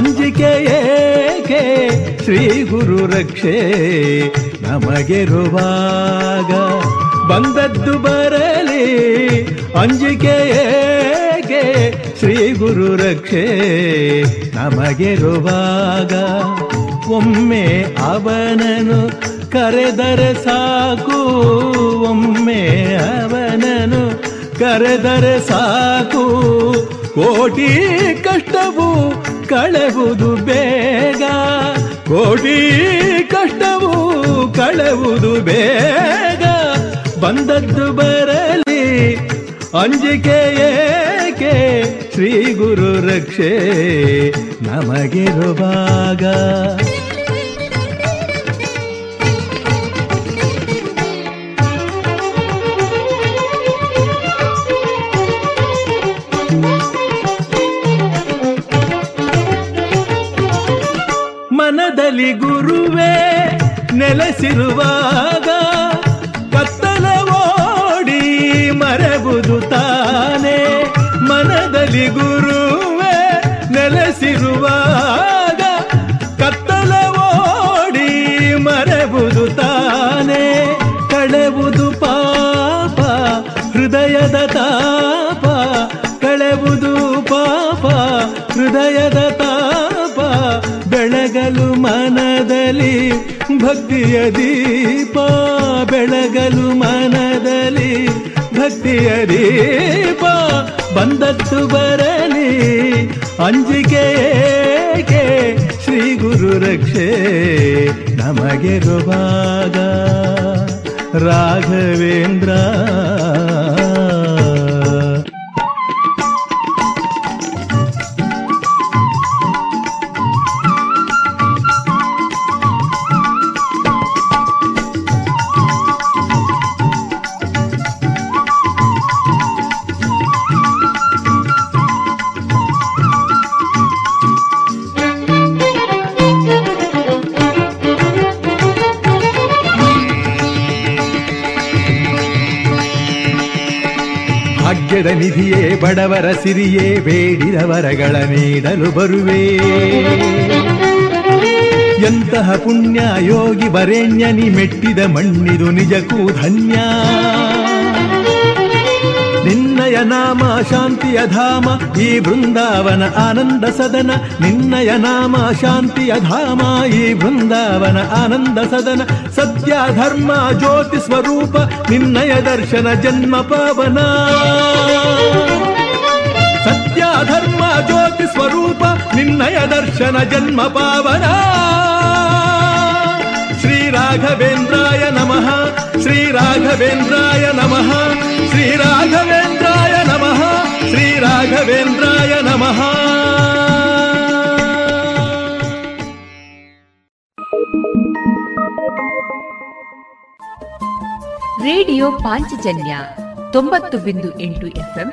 ಅಂಜಿಕೆ ಏಕೆ? ಶ್ರೀ ಗುರು ರಕ್ಷೆ ನಮಗಿರುವಾಗ ಬಂದದ್ದು ಬರಲಿ. ಅಂಜಿಕೆ ಏಕೆ? ಶ್ರೀ ಗುರು ರಕ್ಷೆ ನಮಗಿರುವಾಗ ಒಮ್ಮೆ ಅವನನು ಕರೆದರೆ ಸಾಕು. ಒಮ್ಮೆ ಅವನನು ಕರೆದರೆ ಸಾಕು. ಕೋಟಿ ಕಷ್ಟವು ಕಳೆವುದು ಬೇಗ. ಕೋಟಿ ಕಷ್ಟವು ಕಳೆವುದು ಬೇಗ. ಬಂದದ್ದು ಬರಲಿ ಅಂಜಿಕೆ ಏಕೆ? ಶ್ರೀ ಗುರು ರಕ್ಷೆ ನಮಗಿರುವಾಗ. ಗುರುವೇ ನೆಲೆಸಿರುವಾಗ ಕತ್ತಲ ಓಡಿ ಮರೆಬುದು ತಾನೆ. ಮನದಲ್ಲಿ ಗುರುವೇ ನೆಲೆಸಿರುವಾಗ ಕತ್ತಲ ಓಡಿ ಮರೆಬುದು ತಾನೆ. ಕಳೆವುದು ಪಾಪ, ಹೃದಯದ ತಾಪ. ಕಳೆವುದು ಪಾಪ, ಹೃದಯದ ಬೆಳಗಲು ಮನದಲ್ಲಿ ಭಕ್ತಿಯ ದೀಪ, ಬೆಳಗಲು ಮನದಲ್ಲಿ ಭಕ್ತಿಯ ದೀಪ. ಬಂದತ್ತು ಬರಲಿ ಅಂಜಿಕೆ ಏಕೆ? ಶ್ರೀ ಗುರು ರಕ್ಷೆ ನಮಗೆ ರುವಾಗ ರಾಘವೇಂದ್ರ ಬಡವರ ಸಿರಿಯೇ ಬೇಡಿದ ವರಗಳ ನೀಡಲು ಬರುವೆ. ಎಂತಹ ಪುಣ್ಯ ಯೋಗಿ ಬರೆಣ್ಯನಿ ಮೆಟ್ಟಿದ ಮಣ್ಣಿದು ನಿಜಕ್ಕೂ ಧನ್ಯ. ನಿನ್ನಯ ನಾಮ ಶಾಂತಿಯ ಧಾಮ, ಈ ಬೃಂದಾವನ ಆನಂದ ಸದನ. ನಿನ್ನಯ ನಾಮ ಶಾಂತಿಯ ಧಾಮ, ಈ ಬೃಂದಾವನ ಆನಂದ ಸದನ. ಸತ್ಯ ಧರ್ಮ ಜ್ಯೋತಿ ಸ್ವರೂಪ, ನಿನ್ನಯ ದರ್ಶನ ಜನ್ಮ ಪಾವನ. ಧರ್ಮ ಜ್ಯೋತಿ ಸ್ವರೂಪ, ನಿನ್ನಯ ದರ್ಶನ ಜನ್ಮ ಪಾವನ. ಶ್ರೀ ರಾಘವೇಂದ್ರಾಯ ನಮಃ, ಶ್ರೀ ರಾಘವೇಂದ್ರಾಯ ನಮಃ, ಶ್ರೀ ರಾಘವೇಂದ್ರಾಯ ನಮಃ, ಶ್ರೀ ರಾಘವೇಂದ್ರಾಯ ನಮಃ. ರೇಡಿಯೋ ಪಾಂಚಜನ್ಯ ತೊಂಬತ್ತು ಬಿಂದು ಎಂಟು ಎಫ್ಎಂ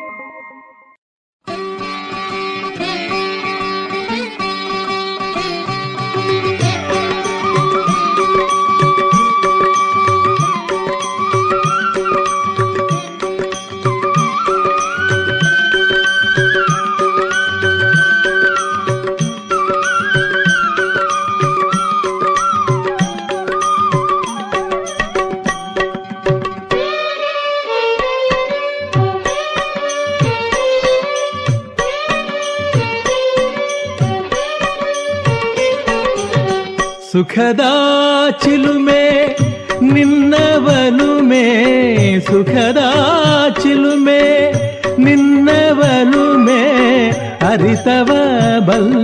ಸುಖದ ಚಿಲುಮೆ ನಿನ್ನವಲುಮೆ ಸುಖದ ಚಿಲುಮೆ ನಿನ್ನವಲುಮೆ ಅರಿತವ ಬಲ್ಲ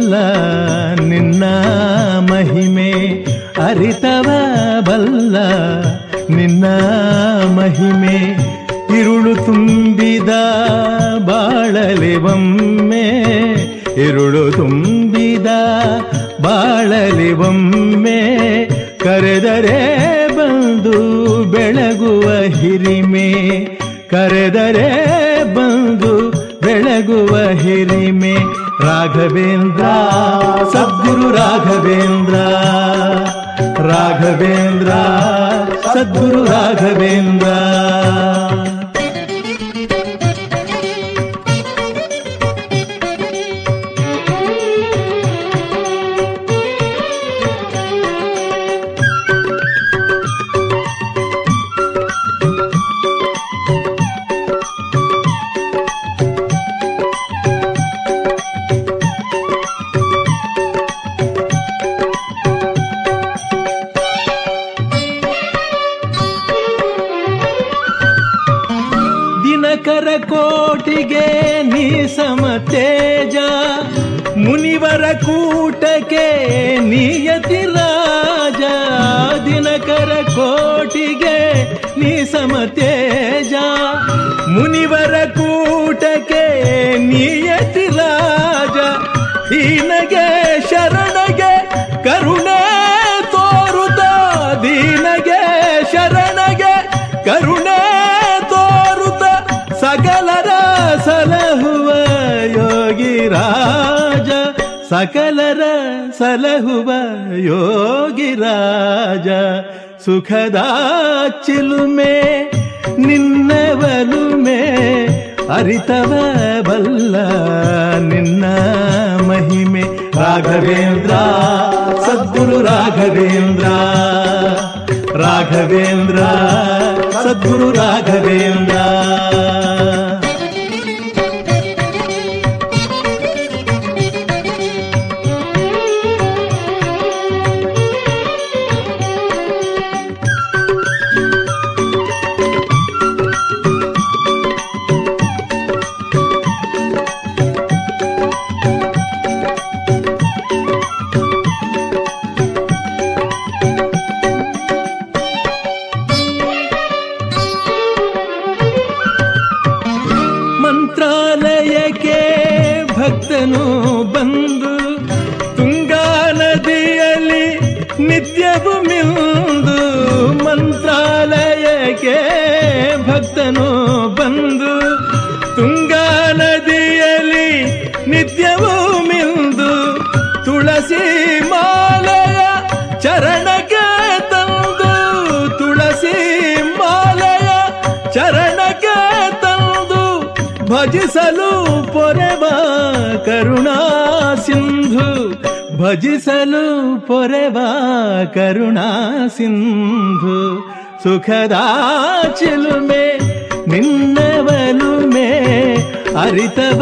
ಕರೆದರೆ ಬಂದು ಬೆಳಗುವ ಹಿರಿಮೆ ರಾಘವೇಂದ್ರ ಸದ್ಗುರು ರಾಘವೇಂದ್ರ. ರಾಘವೇಂದ್ರ ಸದ್ಗುರು ರಾಘವೇಂದ್ರ. ಸಲಹುವ ಯೋಗಿ ರಾಜ ಸುಖದ ಚಿಲುಮೆ ನಿನ್ನವಲುಮೆ ಅರಿತವ ಬಲ್ಲ ನಿನ್ನ ಮಹಿಮೆ. ರಾಘವೇಂದ್ರ, ಸದ್ಗುರು ರಾಘವೇಂದ್ರ ರಾಘವೇಂದ್ರ, ಸದ್ಗುರು ರಾಘವೇಂದ್ರ. ಭಜಿಸಲು ಪೊರೆವಾ ಕರುಣಾ ಸಿಂಧು ಸುಖದ ಚಿಲುಮೆ ನಿನ್ನವಲುಮೆ ಅರಿತವ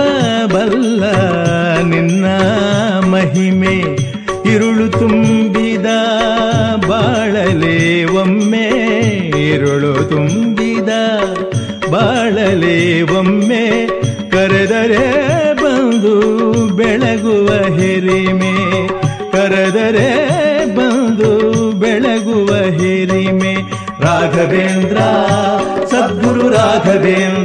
ಬಲ್ಲ ನಿನ್ನ ಮಹಿಮೆ. राघवेन्द्र सद्गुरु राघवेन्द्र।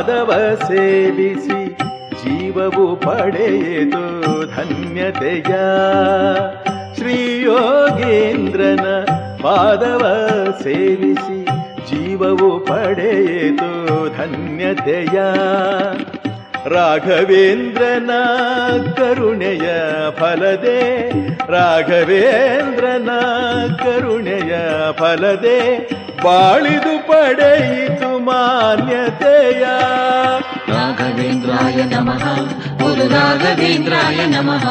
ಪಾದವ ಸೇವಿಸಿ ಜೀವವು ಪಡೆಯಿತು ಧನ್ಯತೆಯ. ಶ್ರೀ ಯೋಗೀಂದ್ರನ ಪಾದವ ಸೇವಿಸಿ ಜೀವವು ಪಡೆಯಿತು ಧನ್ಯತೆಯ. ರಾಘವೇಂದ್ರನ ಕರುಣೆಯ ಫಲದೆ, ರಾಘವೇಂದ್ರನ ಕರುಣೆಯ ಫಲದೆ ಬಾಳಿದು ಪಡೆಯಿತು ಮಾನ್ಯತೆಯ. ರಾಘವೇಂದ್ರಾಯ ನಮಃ. ಗುರು ರಾಘವೇಂದ್ರಾಯ ನಮಃ.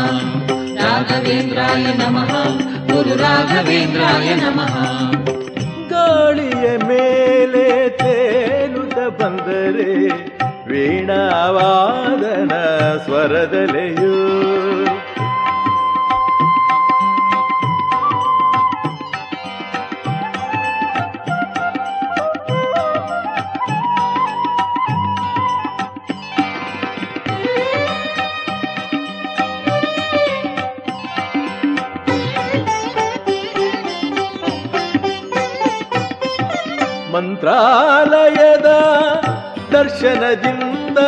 ರಾಘವೇಂದ್ರಾಯ ನಮಃ. ಗುರು ರಾಘವೇಂದ್ರಾಯ ನಮಃ. ಗಾಳಿಯ ಮೇಲೆ ತೇಲುತ್ತ ಬಂದರೆ ವೀಣಾವಾದನ ಸ್ವರದಲೆಯು. ಮಂತ್ರಾಲಯದ ದರ್ಶನದಿಂದ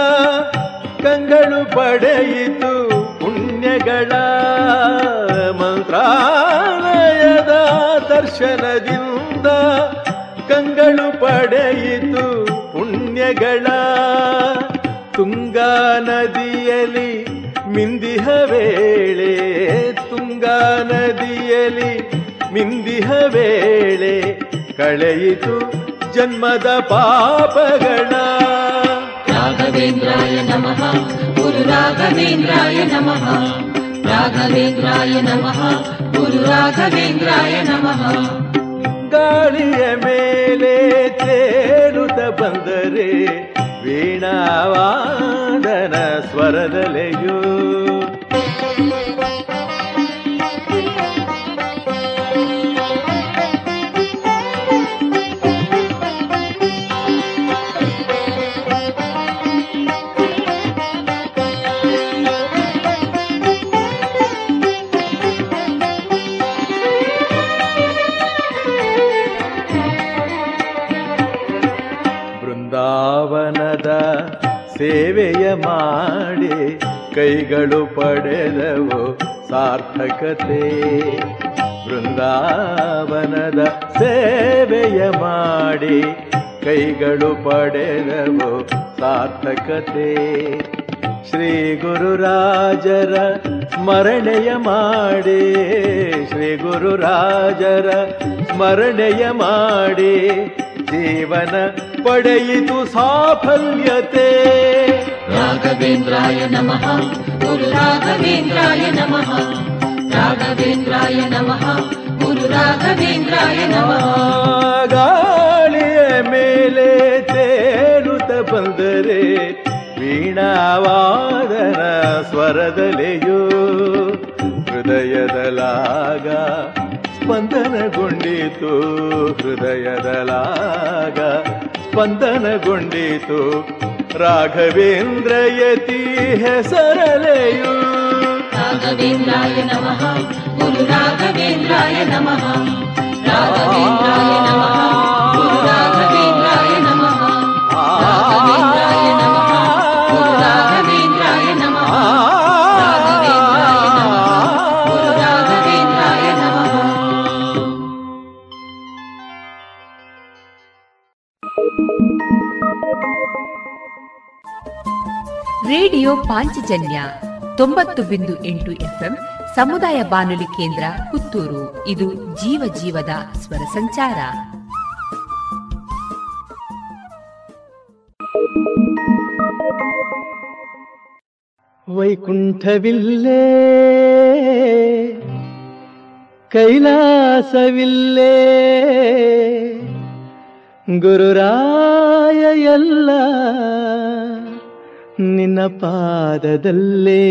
ಕಂಗಳು ಪಡೆಯಿತು ಪುಣ್ಯಗಳ ಮಂತ್ರಾಲಯದ ದರ್ಶನದಿಂದ ಕಂಗಳು ಪಡೆಯಿತು ಪುಣ್ಯಗಳ ತುಂಗಾ ನದಿಯಲ್ಲಿ ಮಿಂದಿಹ ವೇಳೆ, ತುಂಗಾ ನದಿಯಲ್ಲಿ ಮಿಂದಿಹ ವೇಳೆ ಕಳೆಯಿತು ಜನ್ಮದ ಪಾಪಗಳ ರಾಘವೇಂದ್ರಾಯ ನಮಃ ಗುರು ರಾಘವೇಂದ್ರಾಯ ನಮಃ ರಾಘವೇಂದ್ರಾಯ ನಮಃ ಗುರು ರಾಘವೇಂದ್ರಾಯ ನಮಃ ಗಾಳಿಯ ಮೇಲೆ ತೇಲುತ್ತ ಬಂದರೆ ವೀಣಾವಾದನ ಸ್ವರದಲೆಯು ಮಾಡಿ ಕೈಗಳು ಪಡೆದವು ಸಾರ್ಥಕತೆ. ಬೃಂದಾವನದ ಸೇವೆಯ ಮಾಡಿ ಕೈಗಳು ಪಡೆದವು ಸಾರ್ಥಕತೆ. ಶ್ರೀ ಗುರುರಾಜರ ಸ್ಮರಣೆಯ ಮಾಡಿ, ಶ್ರೀ ಗುರುರಾಜರ ಸ್ಮರಣೆಯ ಮಾಡಿ ಜೀವನ ಪಡೆಯಿತು ಸಾಫಲ್ಯತೆ. ರಾಘವೇಂದ್ರಾಯ ನಮಃ. ಗುರು ರಾಘವೇಂದ್ರಾಯ ನಮಃ. ರಾಘವೇಂದ್ರಾಯ ನಮಃ. ಗುರು ರಾಘವೇಂದ್ರಾಯ ನಮಃ. ಗಾಳಿಯ ಮೇಲೆ ತೇರುತ ಬಂದರೆ ವೀಣಾವಾದನ ಸ್ವರದಲೆಯೂ ಹೃದಯದಲಾಗ ಸ್ಪಂದನಗೊಂಡಿತು. ಹೃದಯದಲಾಗ ಸ್ಪಂದನಗೊಂಡಿತು ರಾಘವೇಂದ್ರ ಯತಿ ಹೆಸರಲೆಯು ರಾಘವೇಂದ್ರಾಯ ನಮಃ ಗುರು ರಾಘವೇಂದ್ರಾಯ ನಮಃ ಪಾಂಚಜನ್ಯ ತೊಂಬತ್ತು ಬಿಂದು ಎಂಟು ಎಫ್ಎಂ ಸಮುದಾಯ ಬಾನುಲಿ ಕೇಂದ್ರ ಪುತ್ತೂರು. ಇದು ಜೀವ ಜೀವದ ಸ್ವರ ಸಂಚಾರ. ವೈಕುಂಠವಿಲ್ಲೇ, ಕೈಲಾಸವಿಲ್ಲೇ ಗುರುರಾಯ ಎಲ್ಲ ನಿನ್ನ ಪಾದದಲ್ಲೇ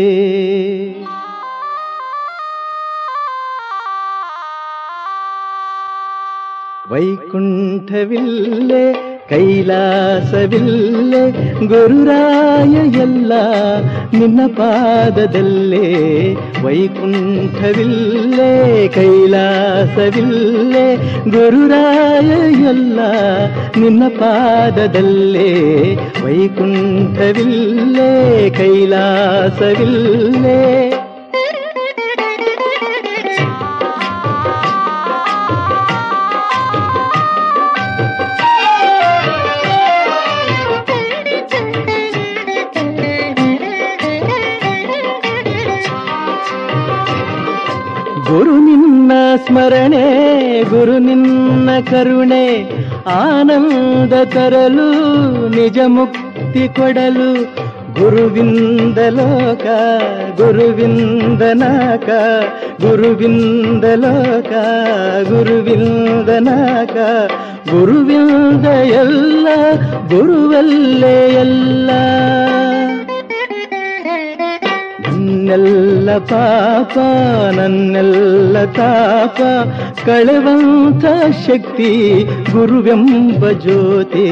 ವೈಕುಂಠವಿಲ್ಲೇ ಕೈಲಾಸವಿಲ್ಲೇ ಗುರುರಾಯ ಎಲ್ಲ ನಿನ್ನ ಪಾದದಲ್ಲೇ ವೈಕುಂಠವಿಲ್ಲೆ ಕೈಲಾಸವಿಲ್ಲೆ ಗುರುರಾಯ ಎಲ್ಲ ನಿನ್ನ ಪಾದದಲ್ಲೇ ವೈಕುಂಠವಿಲ್ಲೆ ಕೈಲಾಸವಿಲ್ಲೇ. ಗುರು ನಿನ್ನ ಸ್ಮರಣೆ, ಗುರು ನಿನ್ನ ಕರುಣೆ, ಆನಂದ ತರಲು, ನಿಜ ಮುಕ್ತಿ ಕೊಡಲು, ಗುರುವಿಂದ ಲೋಕ, ಗುರುವಿಂದ ನಾಕ, ಗುರುವಿಂದ ಲೋಕ, ಗುರುವಿಂದ ನಾಕ, ಗುರುವಿಂದ ಎಲ್ಲ, ಗುರುವಲ್ಲೇ ಎಲ್ಲ. ನನ್ನೆಲ್ಲ ಪಾಪ ನನ್ನೆಲ್ಲ ತಾಪ ಕಳೆವಂಥ ಶಕ್ತಿ ಗುರುವೆಂಬ ಜ್ಯೋತಿ.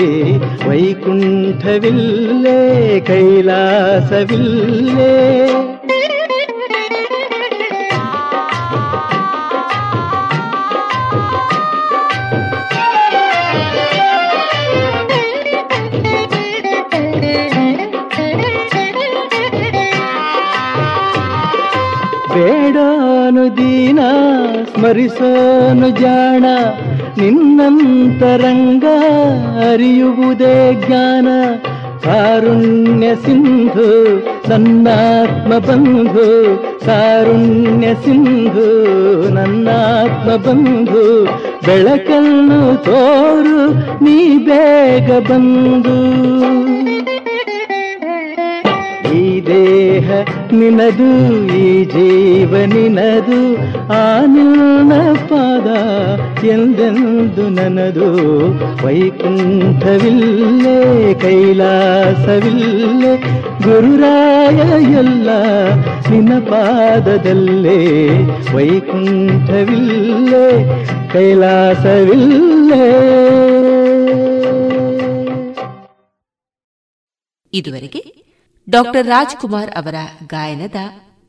ವೈಕುಂಠವಿಲ್ಲೇ ಕೈಲಾಸವಿಲ್ಲೇ. ದೀನ ಸ್ಮರಿಸೋನು ಜಾಣ, ನಿನ್ನಂತರಂಗ ಅರಿಯುವುದೇ ಜ್ಞಾನ. ಸಾರುಣ್ಯ ಸಿಂಧು, ನನ್ನಾತ್ಮ ಬಂಧು. ಸಾರುಣ್ಯ ಸಿಂಧು, ನನ್ನಾತ್ಮ ಬಂಧು. ಬೆಳಕನ್ನು ತೋರು, ನೀ ಬೇಗ ಬಂದು. ನಿನದು, ಈ ಜೀವ ನಿನದು ಆ ನಿನ್ನ ಪಾದ, ಎಂದೆಂದು ನನದು. ವೈಕುಂಠವಿಲ್ಲೇ, ಕೈಲಾಸವಿಲ್ಲೇ, ಗುರುರಾಯ ಎಲ್ಲ ನಿನ್ನ ಪಾದದಲ್ಲೇ. ವೈಕುಂಠವಿಲ್ಲೇ, ಕೈಲಾಸವಿಲ್ಲೇ. ಇದುವರೆಗೆ ಡಾಕ್ಟರ್ ರಾಜ್ಕುಮಾರ್ ಅವರ ಗಾಯನದ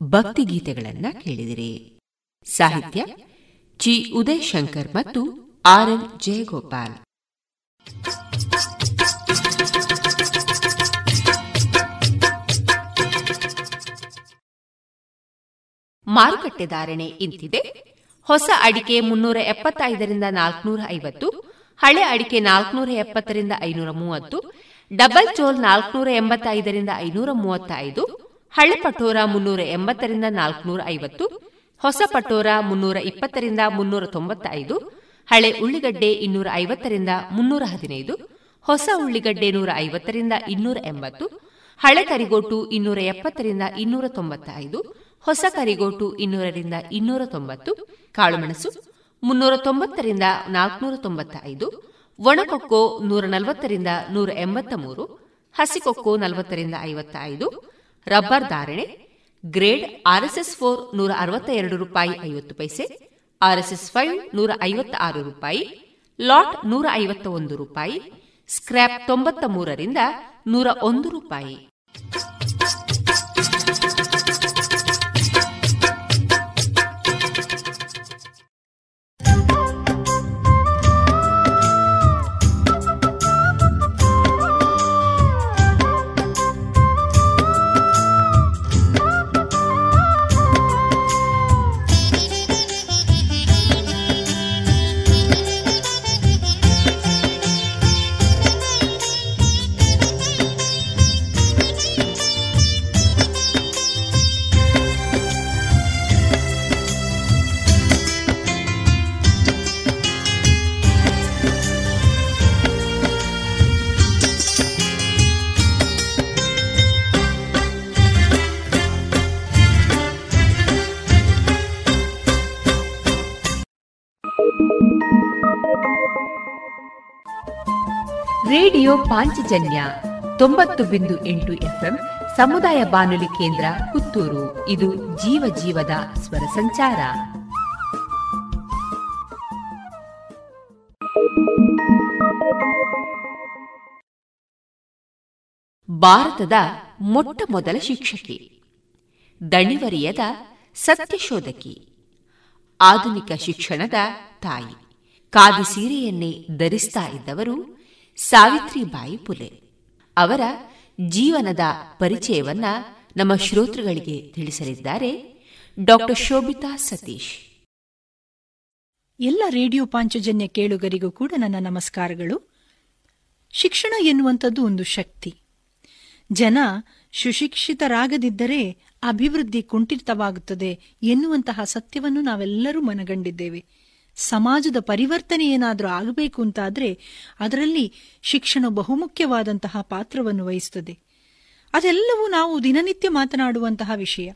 ಭಕ್ತಿ ಭಕ್ತಿಗೀತೆಗಳನ್ನ ಕೇಳಿದಿರಿ. ಸಾಹಿತ್ಯ ಜಿ. ಉದಯ್ ಶಂಕರ್ ಮತ್ತು ಆರ್. ಎನ್. ಜಯಗೋಪಾಲ್. ಮಾರುಕಟ್ಟೆ ಧಾರಣೆ ಇಂತಿದೆ. ಹೊಸ ಅಡಿಕೆ ಮುನ್ನೂರ ಎಪ್ಪತ್ತೈದರಿಂದ ನಾಲ್ಕನೂರ ಐವತ್ತು, ಹಳೆ ಅಡಿಕೆ ನಾಲ್ಕನೂರ ಎಪ್ಪತ್ತರಿಂದ ಐನೂರ ಮೂವತ್ತು ಡಬಲ್ ಚೋಲ್ ನಾಲ್ಕನೂರ ಎಂಬತ್ತೈದರಿಂದ ಐನೂರ ಮೂವತ್ತೈದು, ಹಳೆ ಪಟೋರ ಮುನ್ನೂರ ಎಂಬತ್ತರಿಂದ ನಾಲ್ಕನೂರ ಐವತ್ತು, ಹೊಸ ಪಟೋರ ಮುನ್ನೂರ ಇಪ್ಪತ್ತರಿಂದ ಮುನ್ನೂರ ತೊಂಬತ್ತೈದು, ಹಳೆ ಉಳ್ಳಿಗಡ್ಡೆ ಇನ್ನೂರ ಐವತ್ತರಿಂದ ಮುನ್ನೂರ ಹದಿನೈದು, ಹೊಸ ಉಳ್ಳಿಗಡ್ಡೆ ನೂರ ಐವತ್ತರಿಂದ ಇನ್ನೂರ ಎಂಬತ್ತು, ಹಳೆ ಕರಿಗೋಟು ಇನ್ನೂರ ಎಪ್ಪತ್ತರಿಂದ ಇನ್ನೂರ ತೊಂಬತ್ತೈದು, ಹೊಸ ಕರಿಗೋಟು ಇನ್ನೂರರಿಂದ ಇನ್ನೂರ ತೊಂಬತ್ತು, ಕಾಳುಮೆಣಸು ಮುನ್ನೂರ ತೊಂಬತ್ತರಿಂದ ನಾಲ್ಕನೂರ ತೊಂಬತ್ತೈದು ಒಣಕೊಕ್ಕೋ ನೂರ ನಲವತ್ತರಿಂದ ನೂರ ಎಂಬತ್ತ ಮೂರು ಹಸಿಕೊಕ್ಕೋ ನಲವತ್ತರಿಂದ ಐವತ್ತ ಐದು ರಬ್ಬರ್ ಧಾರಣೆ, ಗ್ರೇಡ್ ಆರ್ಎಸ್ಎಸ್ ಫೋರ್ ನೂರ ಅರವತ್ತ ಎರಡು ರೂಪಾಯಿ ಐವತ್ತು ಪೈಸೆ, ಆರ್ಎಸ್ಎಸ್ ಫೈವ್ ನೂರ ಐವತ್ತ ಆರು ರೂಪಾಯಿ, ಲಾಟ್ ನೂರ ಐವತ್ತ ಒಂದು ರೂಪಾಯಿ, ಸ್ಕ್ರ್ಯಾಪ್ ತೊಂಬತ್ತ ಮೂರರಿಂದ ನೂರ ಒಂದು ರೂಪಾಯಿ. ರೇಡಿಯೋ ಪಾಂಚಜನ್ಯ ತೊಂಬತ್ತು ಬಿಂದು ಎಂಟು ಎಫ್ಎಂ ಸಮುದಾಯ ಬಾನುಲಿ ಕೇಂದ್ರ ಪುತ್ತೂರು. ಇದು ಜೀವ ಜೀವದ ಸ್ವರ ಸಂಚಾರ. ಭಾರತದ ಮೊಟ್ಟ ಮೊದಲ ಶಿಕ್ಷಕಿ, ದಣಿವರಿಯದ ಸತ್ಯಶೋಧಕಿ, ಆಧುನಿಕ ಶಿಕ್ಷಣದ ತಾಯಿ. ಕಾದಿ ಸೀರೆಯನ್ನೇ ಧರಿಸ್ತಾ ಇದ್ದವರು ಸಾವಿತ್ರಿಬಾಯಿ ಪುಲೆ. ಅವರ ಜೀವನದ ಪರಿಚಯವನ್ನ ನಮ್ಮ ಶ್ರೋತೃಗಳಿಗೆ ತಿಳಿಸಲಿದ್ದಾರೆ ಡಾಕ್ಟರ್ ಶೋಭಿತಾ ಸತೀಶ್. ಎಲ್ಲ ರೇಡಿಯೋ ಪಾಂಚಜನ್ಯ ಕೇಳುಗರಿಗೂ ಕೂಡ ನನ್ನ ನಮಸ್ಕಾರಗಳು. ಶಿಕ್ಷಣ ಎನ್ನುವಂಥದ್ದು ಒಂದು ಶಕ್ತಿ. ಜನ ಸುಶಿಕ್ಷಿತರಾಗದಿದ್ದರೆ ಅಭಿವೃದ್ಧಿ ಕುಂಠಿತವಾಗುತ್ತದೆ ಎನ್ನುವಂತಹ ಸತ್ಯವನ್ನು ನಾವೆಲ್ಲರೂ ಮನಗಂಡಿದ್ದೇವೆ. ಸಮಾಜದ ಪರಿವರ್ತನೆ ಏನಾದರೂ ಆಗಬೇಕು ಅಂತಾದರೆ ಅದರಲ್ಲಿ ಶಿಕ್ಷಣ ಬಹುಮುಖ್ಯವಾದಂತಹ ಪಾತ್ರವನ್ನು ವಹಿಸುತ್ತದೆ ಅದೆಲ್ಲವೂ ನಾವು ದಿನನಿತ್ಯ ಮಾತನಾಡುವಂತಹ ವಿಷಯ.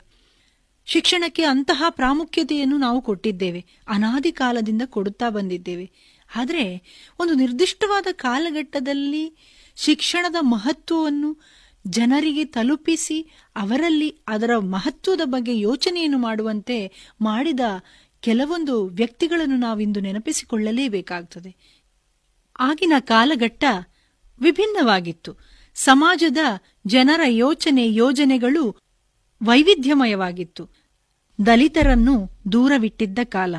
ಶಿಕ್ಷಣಕ್ಕೆ ಅಂತಹ ಪ್ರಾಮುಖ್ಯತೆಯನ್ನು ನಾವು ಕೊಟ್ಟಿದ್ದೇವೆ. ಅನಾದಿ ಕಾಲದಿಂದ ಕೊಡುತ್ತಾ ಬಂದಿದ್ದೇವೆ. ಆದರೆ ಒಂದು ನಿರ್ದಿಷ್ಟವಾದ ಕಾಲಘಟ್ಟದಲ್ಲಿ ಶಿಕ್ಷಣದ ಮಹತ್ವವನ್ನು ಜನರಿಗೆ ತಲುಪಿಸಿ ಅವರಲ್ಲಿ ಅದರ ಮಹತ್ವದ ಬಗ್ಗೆ ಯೋಚನೆಯನ್ನು ಮಾಡುವಂತೆ ಮಾಡಿದ ಕೆಲವೊಂದು ವ್ಯಕ್ತಿಗಳನ್ನು ನಾವಿಂದು ನೆನಪಿಸಿಕೊಳ್ಳಲೇಬೇಕಾಗುತ್ತದೆ ಆಗಿನ ಕಾಲಘಟ್ಟ ವಿಭಿನ್ನವಾಗಿತ್ತು. ಸಮಾಜದ ಜನರ ಯೋಚನೆ ಯೋಜನೆಗಳು ವೈವಿಧ್ಯಮಯವಾಗಿತ್ತು. ದಲಿತರನ್ನು ದೂರವಿಟ್ಟಿದ್ದ ಕಾಲ.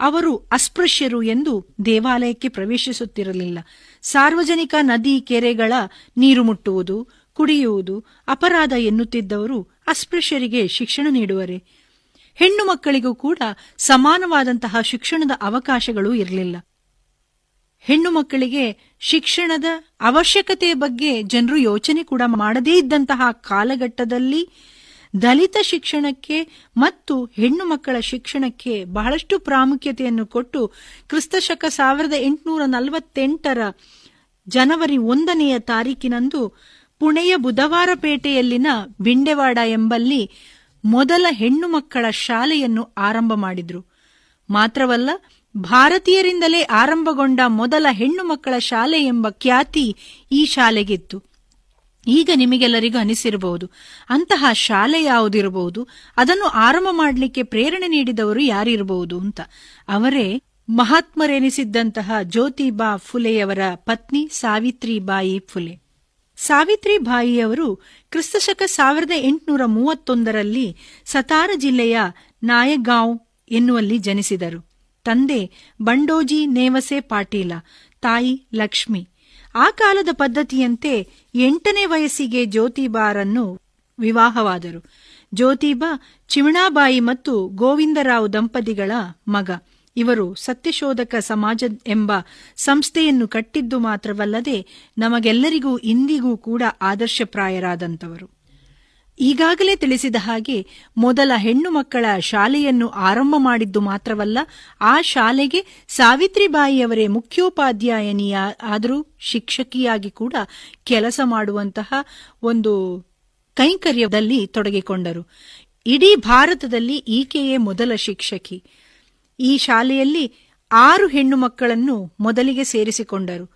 ಅವರು ಅಸ್ಪೃಶ್ಯರು ಎಂದು ದೇವಾಲಯಕ್ಕೆ ಪ್ರವೇಶಿಸುತ್ತಿರಲಿಲ್ಲ. ಸಾರ್ವಜನಿಕ ನದಿ ಕೆರೆಗಳ ನೀರು ಮುಟ್ಟುವುದು, ಕುಡಿಯುವುದು, ಅಪರಾಧ ಎನ್ನುತ್ತಿದ್ದವರು ಅಸ್ಪೃಶ್ಯರಿಗೆ ಶಿಕ್ಷಣ ನೀಡುವರೆ. ಹೆಣ್ಣು ಮಕ್ಕಳಿಗೂ ಕೂಡ ಸಮಾನವಾದಂತಹ ಶಿಕ್ಷಣದ ಅವಕಾಶಗಳು ಇರಲಿಲ್ಲ. ಹೆಣ್ಣು ಮಕ್ಕಳಿಗೆ ಶಿಕ್ಷಣದ ಅವಶ್ಯಕತೆ ಬಗ್ಗೆ ಜನರು ಯೋಚನೆ ಕೂಡ ಮಾಡದೇ ಇದ್ದಂತಹ ಕಾಲಘಟ್ಟದಲ್ಲಿ ದಲಿತ ಶಿಕ್ಷಣಕ್ಕೆ ಮತ್ತು ಹೆಣ್ಣು ಮಕ್ಕಳ ಶಿಕ್ಷಣಕ್ಕೆ ಬಹಳಷ್ಟು ಪ್ರಾಮುಖ್ಯತೆಯನ್ನು ಕೊಟ್ಟು ಕ್ರಿಸ್ತಶಕ ಸಾವಿರದ ಎಂಟುನೂರ ನಲವತ್ತೆಂಟರ ಜನವರಿ ಒಂದನೆಯ ತಾರೀಕಿನಂದು ಪುಣೆಯ ಬುಧವಾರಪೇಟೆಯಲ್ಲಿನ ಬಿಂಡೆವಾಡ ಎಂಬಲ್ಲಿ ಮೊದಲ ಹೆಣ್ಣು ಮಕ್ಕಳ ಶಾಲೆಯನ್ನು ಆರಂಭ ಮಾಡಿದ್ರು. ಮಾತ್ರವಲ್ಲ, ಭಾರತೀಯರಿಂದಲೇ ಆರಂಭಗೊಂಡ ಮೊದಲ ಹೆಣ್ಣು ಮಕ್ಕಳ ಶಾಲೆ ಎಂಬ ಖ್ಯಾತಿ ಈ ಶಾಲೆಗಿತ್ತು. ಈಗ ನಿಮಗೆಲ್ಲರಿಗೂ ಅನಿಸಿರಬಹುದು, ಅಂತಹ ಶಾಲೆ ಯಾವುದಿರಬಹುದು, ಅದನ್ನು ಆರಂಭ ಮಾಡಲಿಕ್ಕೆ ಪ್ರೇರಣೆ ನೀಡಿದವರು ಯಾರಿರಬಹುದು ಅಂತ. ಅವರೇ ಮಹಾತ್ಮರೆನಿಸಿದ್ದಂತಹ ಜ್ಯೋತಿಬಾ ಫುಲೆಯವರ ಪತ್ನಿ ಸಾವಿತ್ರಿಬಾಯಿ ಫುಲೆ. ಸಾವಿತ್ರಿಬಾಯಿಯವರು ಕ್ರಿಸ್ತಶಕ ಸಾವಿರದ ಎಂಟುನೂರ ಮೂವತ್ತೊಂದರಲ್ಲಿ ಸತಾರ ಜಿಲ್ಲೆಯ ನಾಯಗಾಂವ್ ಎನ್ನುವಲ್ಲಿ ಜನಿಸಿದರು. ತಂದೆ ಬಂಡೋಜಿ ನೇವಸೆ ಪಾಟೀಲ, ತಾಯಿ ಲಕ್ಷ್ಮಿ. ಆ ಕಾಲದ ಪದ್ಧತಿಯಂತೆ ಎಂಟನೇ ವಯಸ್ಸಿಗೆ ಜ್ಯೋತಿಬಾರನ್ನು ವಿವಾಹವಾದರು. ಜ್ಯೋತಿಬಾ ಚಿಮಣಾಬಾಯಿ ಮತ್ತು ಗೋವಿಂದರಾವ್ ದಂಪತಿಗಳ ಮಗ. ಇವರು ಸತ್ಯಶೋಧಕ ಸಮಾಜ ಎಂಬ ಸಂಸ್ಥೆಯನ್ನು ಕಟ್ಟಿದ್ದು ಮಾತ್ರವಲ್ಲದೆ ನಮಗೆಲ್ಲರಿಗೂ ಇಂದಿಗೂ ಕೂಡ ಆದರ್ಶಪ್ರಾಯರಾದಂಥವರು. ಈಗಾಗಲೇ ತಿಳಿಸಿದ ಹಾಗೆ ಮೊದಲ ಹೆಣ್ಣು ಮಕ್ಕಳ ಶಾಲೆಯನ್ನು ಆರಂಭ ಮಾಡಿದ್ದು ಮಾತ್ರವಲ್ಲ, ಆ ಶಾಲೆಗೆ ಸಾವಿತ್ರಿಬಾಯಿಯವರೇ ಮುಖ್ಯೋಪಾಧ್ಯಾಯನಿಯ ಆದರೂ ಶಿಕ್ಷಕಿಯಾಗಿ ಕೂಡ ಕೆಲಸ ಮಾಡುವಂತಹ ಒಂದು ಕೈಂಕರ್ಯದಲ್ಲಿ ತೊಡಗಿಕೊಂಡರು. ಇಡೀ ಭಾರತದಲ್ಲಿ ಈಕೆಯೇ ಮೊದಲ ಶಿಕ್ಷಕಿ. ಈ ಶಾಲೆಯಲ್ಲಿ ಆರು ಹೆಣ್ಣು ಮಕ್ಕಳನ್ನು ಮೊದಲಿಗೆ ಸೇರಿಸಿಕೊಂಡರು.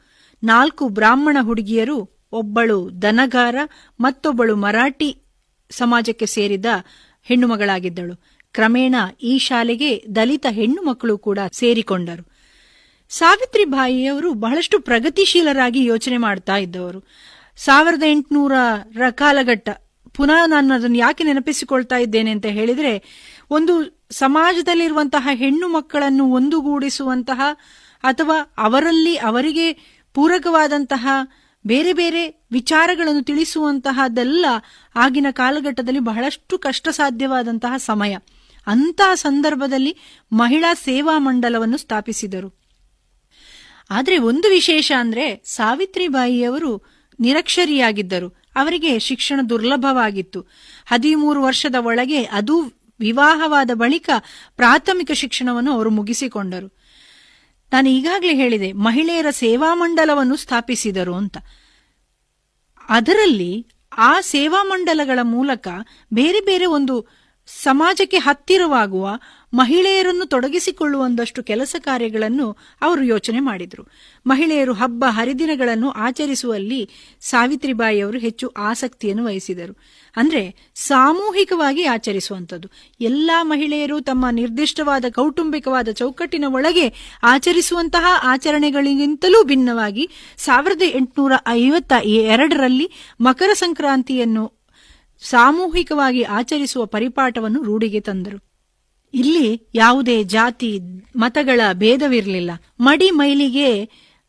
ನಾಲ್ಕು ಬ್ರಾಹ್ಮಣ ಹುಡುಗಿಯರು, ಒಬ್ಬಳು ದನಗಾರ, ಮತ್ತೊಬ್ಬಳು ಮರಾಠಿ ಸಮಾಜಕ್ಕೆ ಸೇರಿದ ಹೆಣ್ಣುಮಗಳಾಗಿದ್ದಳು ಕ್ರಮೇಣ ಈ ಶಾಲೆಗೆ ದಲಿತ ಹೆಣ್ಣು ಮಕ್ಕಳು ಕೂಡ ಸೇರಿಕೊಂಡರು. ಸಾವಿತ್ರಿಬಾಯಿಯವರು ಬಹಳಷ್ಟು ಪ್ರಗತಿಶೀಲರಾಗಿ ಯೋಚನೆ ಮಾಡ್ತಾ ಇದ್ದವರು. ಸಾವಿರದ ಎಂಟುನೂರರ ಕಾಲಘಟ್ಟ. ಪುನಃ ನಾನು ಅದನ್ನು ಯಾಕೆ ನೆನಪಿಸಿಕೊಳ್ತಾ ಇದ್ದೇನೆ ಅಂತ ಹೇಳಿದರೆ, ಒಂದು ಸಮಾಜದಲ್ಲಿರುವಂತಹ ಹೆಣ್ಣು ಮಕ್ಕಳನ್ನು ಒಂದುಗೂಡಿಸುವಂತಹ ಅಥವಾ ಅವರಲ್ಲಿ ಅವರಿಗೆ ಪೂರಕವಾದಂತಹ ಬೇರೆ ಬೇರೆ ವಿಚಾರಗಳನ್ನು ತಿಳಿಸುವಂತಹದ್ದೆಲ್ಲ ಆಗಿನ ಕಾಲಘಟ್ಟದಲ್ಲಿ ಬಹಳಷ್ಟು ಕಷ್ಟ ಸಾಧ್ಯವಾದಂತಹ ಸಮಯ. ಅಂತಹ ಸಂದರ್ಭದಲ್ಲಿ ಮಹಿಳಾ ಸೇವಾ ಮಂಡಲವನ್ನು ಸ್ಥಾಪಿಸಿದರು. ಆದರೆ ಒಂದು ವಿಶೇಷ ಅಂದ್ರೆ ಸಾವಿತ್ರಿಬಾಯಿಯವರು ನಿರಕ್ಷರಿಯಾಗಿದ್ದರು. ಅವರಿಗೆ ಶಿಕ್ಷಣ ದುರ್ಲಭವಾಗಿತ್ತು. ಹದಿಮೂರು ವರ್ಷದ ಒಳಗೆ ಅದು ವಿವಾಹವಾದ ಬಳಿಕ ಪ್ರಾಥಮಿಕ ಶಿಕ್ಷಣವನ್ನು ಅವರು ಮುಗಿಸಿಕೊಂಡರು. ನಾನು ಈಗಾಗಲೇ ಹೇಳಿದೆ, ಮಹಿಳೆಯರ ಸೇವಾ ಮಂಡಲವನ್ನು ಸ್ಥಾಪಿಸಿದರು ಅಂತ. ಅದರಲ್ಲಿ ಆ ಸೇವಾ ಮಂಡಲಗಳ ಮೂಲಕ ಬೇರೆ ಬೇರೆ ಒಂದು ಸಮಾಜಕ್ಕೆ ಹತ್ತಿರವಾಗುವ ಮಹಿಳೆಯರನ್ನು ತೊಡಗಿಸಿಕೊಳ್ಳುವಂದಷ್ಟು ಕೆಲಸ ಕಾರ್ಯಗಳನ್ನು ಅವರು ಯೋಚನೆ ಮಾಡಿದರು. ಮಹಿಳೆಯರು ಹಬ್ಬ ಹರಿದಿನಗಳನ್ನು ಆಚರಿಸುವಲ್ಲಿ ಸಾವಿತ್ರಿಬಾಯಿ ಅವರು ಹೆಚ್ಚು ಆಸಕ್ತಿಯನ್ನು ವಹಿಸಿದರು. ಅಂದರೆ ಸಾಮೂಹಿಕವಾಗಿ ಆಚರಿಸುವಂಥದ್ದು. ಎಲ್ಲಾ ಮಹಿಳೆಯರು ತಮ್ಮ ನಿರ್ದಿಷ್ಟವಾದ ಕೌಟುಂಬಿಕವಾದ ಚೌಕಟ್ಟಿನ ಒಳಗೆ ಆಚರಿಸುವಂತಹ ಆಚರಣೆಗಳಿಗಿಂತಲೂ ಭಿನ್ನವಾಗಿ ಸಾವಿರದ ಎಂಟುನೂರ ಐವತ್ತ ಎರಡರಲ್ಲಿ ಮಕರ ಸಂಕ್ರಾಂತಿಯನ್ನು ಸಾಮೂಹಿಕವಾಗಿ ಆಚರಿಸುವ ಪರಿಪಾಠವನ್ನು ರೂಢಿಗೆ ತಂದರು. ಇಲ್ಲಿ ಯಾವುದೇ ಜಾತಿ, ಮತಗಳ ಭೇದವಿರಲಿಲ್ಲ. ಮಡಿ ಮೈಲಿಗೆ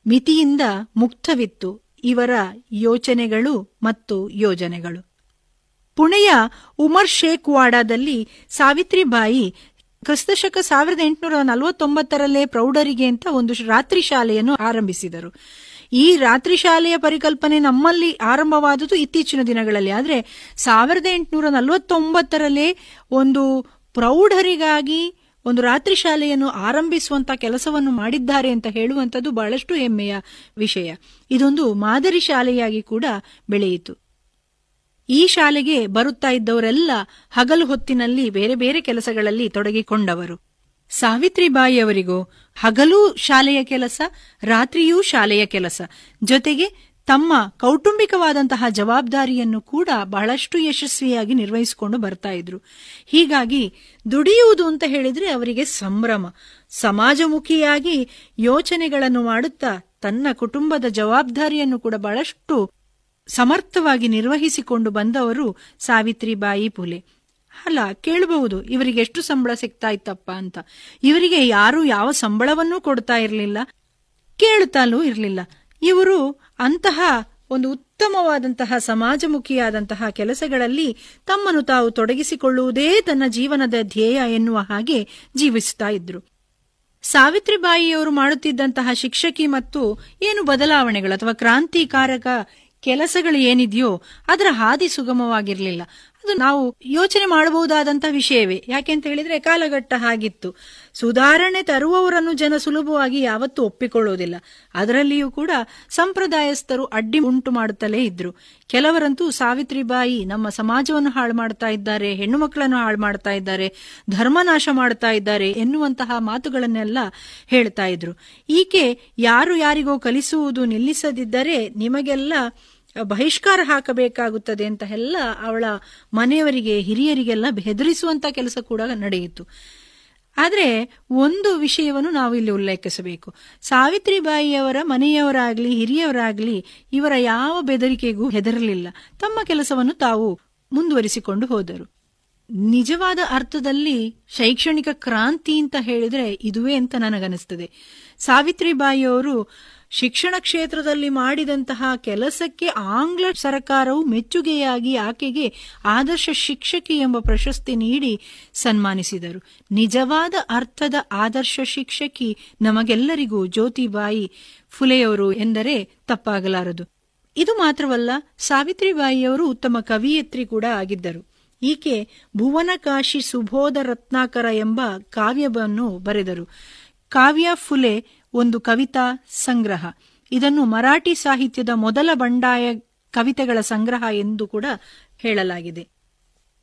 ಮಿತಿಯಿಂದ ಮುಕ್ತವಿತ್ತು ಇವರ ಯೋಚನೆಗಳು ಮತ್ತು ಯೋಜನೆಗಳು. ಪುಣೆಯ ಉಮರ್ ಶೇಖ್ ವಾಡಾದಲ್ಲಿ ಸಾವಿತ್ರಿಬಾಯಿ, ಕ್ರಿಸ್ತಶಕ ಸಾವಿರದ ಎಂಟುನೂರ ನಲವತ್ತೊಂಬತ್ತರಲ್ಲೇ ಪ್ರೌಢರಿಗೆ ಅಂತ ಒಂದು ರಾತ್ರಿ ಶಾಲೆಯನ್ನು ಆರಂಭಿಸಿದರು. ಈ ರಾತ್ರಿ ಶಾಲೆಯ ಪರಿಕಲ್ಪನೆ ನಮ್ಮಲ್ಲಿ ಆರಂಭವಾದದ್ದು ಇತ್ತೀಚಿನ ದಿನಗಳಲ್ಲಿ. ಆದರೆ ಸಾವಿರದ ಎಂಟುನೂರ ನಲವತ್ತೊಂಬತ್ತರಲ್ಲೇ ಒಂದು ಪ್ರೌಢರಿಗಾಗಿ ಒಂದು ರಾತ್ರಿ ಶಾಲೆಯನ್ನು ಆರಂಭಿಸುವಂತ ಕೆಲಸವನ್ನು ಮಾಡಿದ್ದಾರೆ ಅಂತ ಹೇಳುವಂಥದ್ದು ಬಹಳಷ್ಟು ಹೆಮ್ಮೆಯ ವಿಷಯ. ಇದೊಂದು ಮಾದರಿ ಶಾಲೆಯಾಗಿ ಕೂಡ ಬೆಳೆಯಿತು. ಈ ಶಾಲೆಗೆ ಬರುತ್ತಾ ಇದ್ದವರೆಲ್ಲ ಹಗಲು ಹೊತ್ತಿನಲ್ಲಿ ಬೇರೆ ಬೇರೆ ಕೆಲಸಗಳಲ್ಲಿ ತೊಡಗಿಕೊಂಡವರು. ಸಾವಿತ್ರಿಬಾಯಿಯವರಿಗೂ ಹಗಲೂ ಶಾಲೆಯ ಕೆಲಸ, ರಾತ್ರಿಯೂ ಶಾಲೆಯ ಕೆಲಸ. ಜೊತೆಗೆ ತಮ್ಮ ಕೌಟುಂಬಿಕವಾದಂತಹ ಜವಾಬ್ದಾರಿಯನ್ನು ಕೂಡ ಬಹಳಷ್ಟು ಯಶಸ್ವಿಯಾಗಿ ನಿರ್ವಹಿಸಿಕೊಂಡು ಬರ್ತಾ ಇದ್ರು. ಹೀಗಾಗಿ ದುಡಿಯುವುದು ಅಂತ ಹೇಳಿದ್ರೆ ಅವರಿಗೆ ಸಂಭ್ರಮ. ಸಮಾಜಮುಖಿಯಾಗಿ ಯೋಚನೆಗಳನ್ನು ಮಾಡುತ್ತಾ ತನ್ನ ಕುಟುಂಬದ ಜವಾಬ್ದಾರಿಯನ್ನು ಕೂಡ ಬಹಳಷ್ಟು ಸಮರ್ಥವಾಗಿ ನಿರ್ವಹಿಸಿಕೊಂಡು ಬಂದವರು ಸಾವಿತ್ರಿಬಾಯಿ ಪುಲೆ. ಅಲ್ಲ, ಕೇಳಬಹುದು, ಇವರಿಗೆ ಎಷ್ಟು ಸಂಬಳ ಸಿಗ್ತಾ ಇತ್ತಪ್ಪ ಅಂತ. ಇವರಿಗೆ ಯಾರು ಯಾವ ಸಂಬಳವನ್ನೂ ಕೊಡ್ತಾ ಇರಲಿಲ್ಲ ಕೇಳುತ್ತಲೂ ಇರಲಿಲ್ಲ. ಇವರು ಅಂತಹ ಒಂದು ಉತ್ತಮವಾದಂತಹ ಸಮಾಜಮುಖಿಯಾದಂತಹ ಕೆಲಸಗಳಲ್ಲಿ ತಮ್ಮನ್ನು ತಾವು ತೊಡಗಿಸಿಕೊಳ್ಳುವುದೇ ತನ್ನ ಜೀವನದ ಧ್ಯೇಯ ಎನ್ನುವ ಹಾಗೆ ಜೀವಿಸುತ್ತಾ ಇದ್ರು. ಸಾವಿತ್ರಿಬಾಯಿಯವರು ಮಾಡುತ್ತಿದ್ದಂತಹ ಶಿಕ್ಷಕಿ ಮತ್ತು ಏನು ಬದಲಾವಣೆಗಳು ಅಥವಾ ಕ್ರಾಂತಿಕಾರಕ ಕೆಲಸಗಳು ಏನಿದೆಯೋ ಅದರ ಹಾದಿ ಸುಗಮವಾಗಿರಲಿಲ್ಲ. ಅದು ನಾವು ಯೋಚನೆ ಮಾಡಬಹುದಾದಂತಹ ವಿಷಯವೇ. ಯಾಕೆ ಅಂತ ಹೇಳಿದ್ರೆ ಕಾಲಘಟ್ಟ ಹಾಗಿತ್ತು. ಸುಧಾರಣೆ ತರುವವರನ್ನು ಜನ ಸುಲಭವಾಗಿ ಯಾವತ್ತೂ ಒಪ್ಪಿಕೊಳ್ಳುವುದಿಲ್ಲ ಅದರಲ್ಲಿಯೂ ಕೂಡ ಸಂಪ್ರದಾಯಸ್ಥರು ಅಡ್ಡಿ ಉಂಟು ಮಾಡುತ್ತಲೇ ಇದ್ರು. ಕೆಲವರಂತೂ ಸಾವಿತ್ರಿಬಾಯಿ ನಮ್ಮ ಸಮಾಜವನ್ನು ಹಾಳು ಮಾಡ್ತಾ ಇದ್ದಾರೆ, ಹೆಣ್ಣು ಮಕ್ಕಳನ್ನು ಹಾಳು ಮಾಡ್ತಾ ಇದ್ದಾರೆ ಧರ್ಮನಾಶ ಮಾಡ್ತಾ ಇದ್ದಾರೆ ಎನ್ನುವಂತಹ ಮಾತುಗಳನ್ನೆಲ್ಲ ಹೇಳ್ತಾ ಇದ್ರು. ಈಕೆ ಯಾರು ಯಾರಿಗೋ ಕಲಿಸುವುದು ನಿಲ್ಲಿಸದಿದ್ದರೆ ನಿಮಗೆಲ್ಲ ಬಹಿಷ್ಕಾರ ಹಾಕಬೇಕಾಗುತ್ತದೆ ಅಂತ ಎಲ್ಲ ಅವಳ ಮನೆಯವರಿಗೆ, ಹಿರಿಯರಿಗೆಲ್ಲ ಹೆದರಿಸುವಂತ ಕೆಲಸ ಕೂಡ ನಡೆಯಿತು. ಆದರೆ ಒಂದು ವಿಷಯವನ್ನು ನಾವು ಇಲ್ಲಿ ಉಲ್ಲೇಖಿಸಬೇಕು. ಸಾವಿತ್ರಿಬಾಯಿಯವರ ಮನೆಯವರಾಗ್ಲಿ, ಹಿರಿಯವರಾಗ್ಲಿ ಇವರ ಯಾವ ಬೆದರಿಕೆಗೂ ಹೆದರಲಿಲ್ಲ. ತಮ್ಮ ಕೆಲಸವನ್ನು ತಾವು ಮುಂದುವರಿಸಿಕೊಂಡು ಹೋದರು. ನಿಜವಾದ ಅರ್ಥದಲ್ಲಿ ಶೈಕ್ಷಣಿಕ ಕ್ರಾಂತಿ ಅಂತ ಹೇಳಿದ್ರೆ ಇದುವೇ ಅಂತ ನನಗನಿಸ್ತದೆ ಸಾವಿತ್ರಿಬಾಯಿಯವರು ಶಿಕ್ಷಣ ಕ್ಷೇತ್ರದಲ್ಲಿ ಮಾಡಿದಂತಹ ಕೆಲಸಕ್ಕೆ ಆಂಗ್ಲ ಸರ್ಕಾರವು ಮೆಚ್ಚುಗೆಯಾಗಿ ಆಕೆಗೆ ಆದರ್ಶ ಶಿಕ್ಷಕಿ ಎಂಬ ಪ್ರಶಸ್ತಿ ನೀಡಿ ಸನ್ಮಾನಿಸಿದರು. ನಿಜವಾದ ಅರ್ಥದ ಆದರ್ಶ ಶಿಕ್ಷಕಿ ನಮಗೆಲ್ಲರಿಗೂ ಜ್ಯೋತಿಬಾಯಿ ಫುಲೆಯವರು ಎಂದರೆ ತಪ್ಪಾಗಲಾರದು. ಇದು ಮಾತ್ರವಲ್ಲ, ಸಾವಿತ್ರಿಬಾಯಿಯವರು ಉತ್ತಮ ಕವಿಯತ್ರಿ ಕೂಡ ಆಗಿದ್ದರು. ಈಕೆ ಭುವನಕಾಶಿ ಸುಬೋಧ ರತ್ನಾಕರ ಎಂಬ ಕಾವ್ಯವನ್ನು ಬರೆದರು. ಕಾವ್ಯ ಫುಲೆ ಒಂದು ಕವಿತಾ ಸಂಗ್ರಹ. ಇದನ್ನು ಮರಾಠಿ ಸಾಹಿತ್ಯದ ಮೊದಲ ಬಂಡಾಯ ಕವಿತೆಗಳ ಸಂಗ್ರಹ ಎಂದು ಕೂಡ ಹೇಳಲಾಗಿದೆ.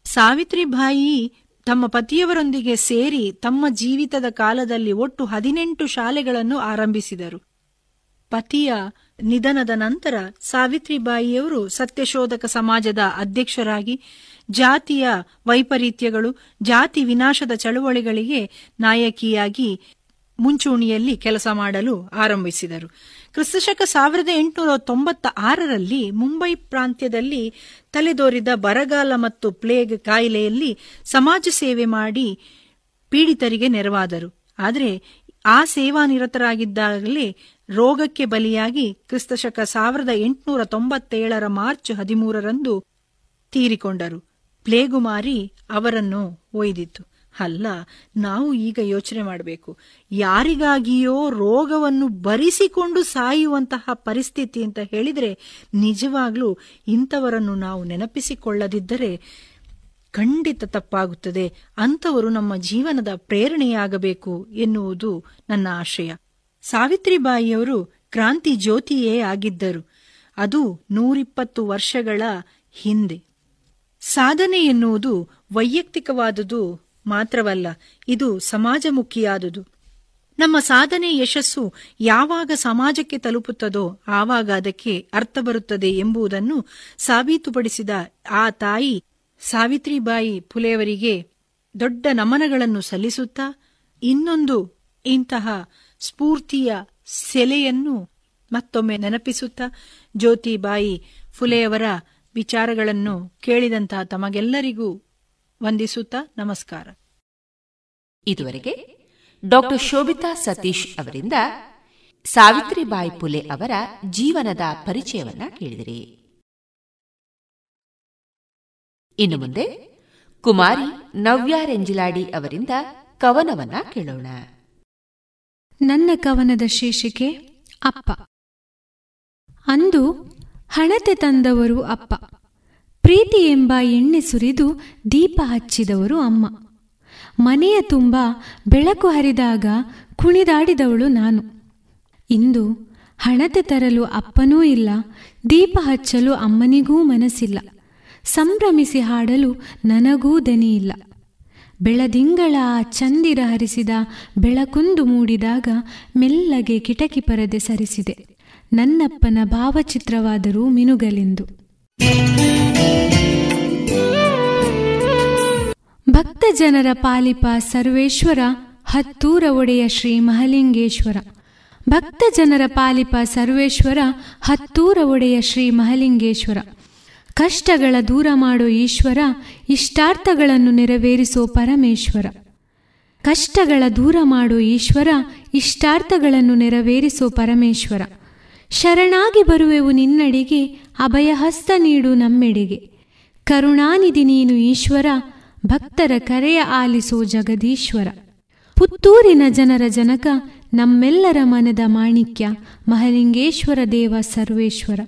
ಸಾವಿತ್ರಿಬಾಯಿ ತಮ್ಮ ಪತಿಯವರೊಂದಿಗೆ ಸೇರಿ ತಮ್ಮ ಜೀವಿತದ ಕಾಲದಲ್ಲಿ ಒಟ್ಟು ಹದಿನೆಂಟು ಶಾಲೆಗಳನ್ನು ಆರಂಭಿಸಿದರು. ಪತಿಯ ನಿಧನದ ನಂತರ ಸಾವಿತ್ರಿಬಾಯಿಯವರು ಸತ್ಯಶೋಧಕ ಸಮಾಜದ ಅಧ್ಯಕ್ಷರಾಗಿ ಜಾತಿಯ ವೈಪರೀತ್ಯಗಳು, ಜಾತಿ ವಿನಾಶದ ಚಳುವಳಿಗಳಿಗೆ ನಾಯಕಿಯಾಗಿ ಮುಂಚೂಣಿಯಲ್ಲಿ ಕೆಲಸ ಮಾಡಲು ಆರಂಭಿಸಿದರು. ಕ್ರಿಸ್ತಶಕ ಸಾವಿರದ ಎಂಟುನೂರ ತೊಂಬತ್ತ ಆರರಲ್ಲಿ ಮುಂಬೈ ಪ್ರಾಂತ್ಯದಲ್ಲಿ ತಲೆದೋರಿದ ಬರಗಾಲ ಮತ್ತು ಪ್ಲೇಗ್ ಕಾಯಿಲೆಯಲ್ಲಿ ಸಮಾಜ ಸೇವೆ ಮಾಡಿ ಪೀಡಿತರಿಗೆ ನೆರವಾದರು. ಆದರೆ ಆ ಸೇವಾ ನಿರತರಾಗಿದ್ದಾಗಲೇ ರೋಗಕ್ಕೆ ಬಲಿಯಾಗಿ ಕ್ರಿಸ್ತಶಕ ಸಾವಿರದ ಎಂಟುನೂರ ತೊಂಬತ್ತೇಳರ ಮಾರ್ಚ್ ಹದಿಮೂರರಂದು ತೀರಿಕೊಂಡರು. ಪ್ಲೇಗು ಮಾರಿ ಅವರನ್ನು ಒಯ್ದಿತ್ತು. ಅಲ್ಲ, ನಾವು ಈಗ ಯೋಚನೆ ಮಾಡಬೇಕು. ಯಾರಿಗಾಗಿಯೋ ರೋಗವನ್ನು ಬರಿಸಿಕೊಂಡು ಸಾಯುವಂತಹ ಪರಿಸ್ಥಿತಿ ಅಂತ ಹೇಳಿದರೆ ನಿಜವಾಗ್ಲೂ ಇಂಥವರನ್ನು ನಾವು ನೆನಪಿಸಿಕೊಳ್ಳದಿದ್ದರೆ ಖಂಡಿತ ತಪ್ಪಾಗುತ್ತದೆ. ಅಂಥವರು ನಮ್ಮ ಜೀವನದ ಪ್ರೇರಣೆಯಾಗಬೇಕು ಎನ್ನುವುದು ನನ್ನ ಆಶಯ. ಸಾವಿತ್ರಿಬಾಯಿಯವರು ಕ್ರಾಂತಿ ಜ್ಯೋತಿಯೇ ಆಗಿದ್ದರು. ಅದು ನೂರಿಪ್ಪತ್ತು ವರ್ಷಗಳ ಹಿಂದೆ. ಸಾಧನೆ ಎನ್ನುವುದು ವೈಯಕ್ತಿಕವಾದುದು ಮಾತ್ರವಲ್ಲ, ಇದು ಸಮಾಜಮುಖಿಯಾದುದು. ನಮ್ಮ ಸಾಧನೆ ಯಶಸ್ಸು ಯಾವಾಗ ಸಮಾಜಕ್ಕೆ ತಲುಪುತ್ತದೋ ಆವಾಗ ಅದಕ್ಕೆ ಅರ್ಥ ಬರುತ್ತದೆ ಎಂಬುದನ್ನು ಸಾಬೀತುಪಡಿಸಿದ ಆ ತಾಯಿ ಸಾವಿತ್ರಿಬಾಯಿ ಫುಲೆಯವರಿಗೆ ದೊಡ್ಡ ನಮನಗಳನ್ನು ಸಲ್ಲಿಸುತ್ತಾ ಇನ್ನೊಂದು ಇಂತಹ ಸ್ಫೂರ್ತಿಯ ಸೆಲೆಯನ್ನು ಮತ್ತೊಮ್ಮೆ ನೆನಪಿಸುತ್ತಾ ಜ್ಯೋತಿಬಾಯಿ ಫುಲೆಯವರ ವಿಚಾರಗಳನ್ನು ಕೇಳಿದಂತಹ ತಮಗೆಲ್ಲರಿಗೂ ವಂದಿಸುತ್ತಾ ನಮಸ್ಕಾರ. ಇದುವರೆಗೆ ಡಾಕ್ಟರ್ ಶೋಭಿತಾ ಸತೀಶ್ ಅವರಿಂದ ಸಾವಿತ್ರಿಬಾಯಿ ಪುಲೆ ಅವರ ಜೀವನದ ಪರಿಚಯವನ್ನ ಕೇಳಿದಿರಿ. ಇನ್ನು ಮುಂದೆ ಕುಮಾರಿ ನವ್ಯ ರೆಂಜಿಲಾಡಿ ಅವರಿಂದ ಕವನವನ್ನ ಕೇಳೋಣ. ನನ್ನ ಕವನದ ಶೀರ್ಷಿಕೆ ಅಪ್ಪ. ಅಂದು ಹಣತೆ ತಂದವರು ಅಪ್ಪ. ಪ್ರೀತಿ ಎಂಬ ಎಣ್ಣೆ ಸುರಿದು ದೀಪ ಹಚ್ಚಿದವರು ಅಮ್ಮ. ಮನೆಯ ತುಂಬ ಬೆಳಕು ಹರಿದಾಗ ಕುಣಿದಾಡಿದವಳು ನಾನು. ಇಂದು ಹಣತೆ ತರಲು ಅಪ್ಪನೂ ಇಲ್ಲ, ದೀಪ ಹಚ್ಚಲು ಅಮ್ಮನಿಗೂ ಮನಸ್ಸಿಲ್ಲ. ಸಂಭ್ರಮಿಸಿ ಹಾಡಲು ನನಗೂ ದನಿಯಿಲ್ಲ ಬೆಳದಿಂಗಳ ಚಂದಿರ ಹರಿಸಿದ ಬೆಳಕುಂದು ಮೂಡಿದಾಗ ಮೆಲ್ಲಗೆ ಕಿಟಕಿ ಪರದೆ ಸರಿಸಿದೆ. ನನ್ನಪ್ಪನ ಭಾವಚಿತ್ರವಾದರೂ ಮಿನುಗಲೆಂದು. ಭಕ್ತ ಜನರ ಪಾಲಿಪ ಸರ್ವೇಶ್ವರ, ಹತ್ತೂರ ಒಡೆಯ ಶ್ರೀ ಮಹಲಿಂಗೇಶ್ವರ. ಭಕ್ತ ಜನರ ಪಾಲಿಪ ಸರ್ವೇಶ್ವರ, ಹತ್ತೂರ ಒಡೆಯ ಶ್ರೀ ಮಹಲಿಂಗೇಶ್ವರ. ಕಷ್ಟಗಳ ದೂರ ಮಾಡೋ ಈಶ್ವರ, ಇಷ್ಟಾರ್ಥಗಳನ್ನು ನೆರವೇರಿಸೋ ಪರಮೇಶ್ವರ. ಕಷ್ಟಗಳ ದೂರ ಮಾಡೋ ಈಶ್ವರ, ಇಷ್ಟಾರ್ಥಗಳನ್ನು ನೆರವೇರಿಸೋ ಪರಮೇಶ್ವರ. ಶರಣಾಗಿ ಬರುವೆವು ನಿನ್ನಡೆಗೆ ಅಭಯಹಸ್ತ ನೀಡು ನಮ್ಮೆಡೆಗೆ. ಕರುಣಾನಿಧಿ ನೀನು ಈಶ್ವರ, ಭಕ್ತರ ಕರೆಯ ಆಲಿಸೋ ಜಗದೀಶ್ವರ. ಪುತ್ತೂರಿನ ಜನರ ಜನಕ, ನಮ್ಮೆಲ್ಲರ ಮನದ ಮಾಣಿಕ್ಯ, ಮಹಲಿಂಗೇಶ್ವರ ದೇವ ಸರ್ವೇಶ್ವರ.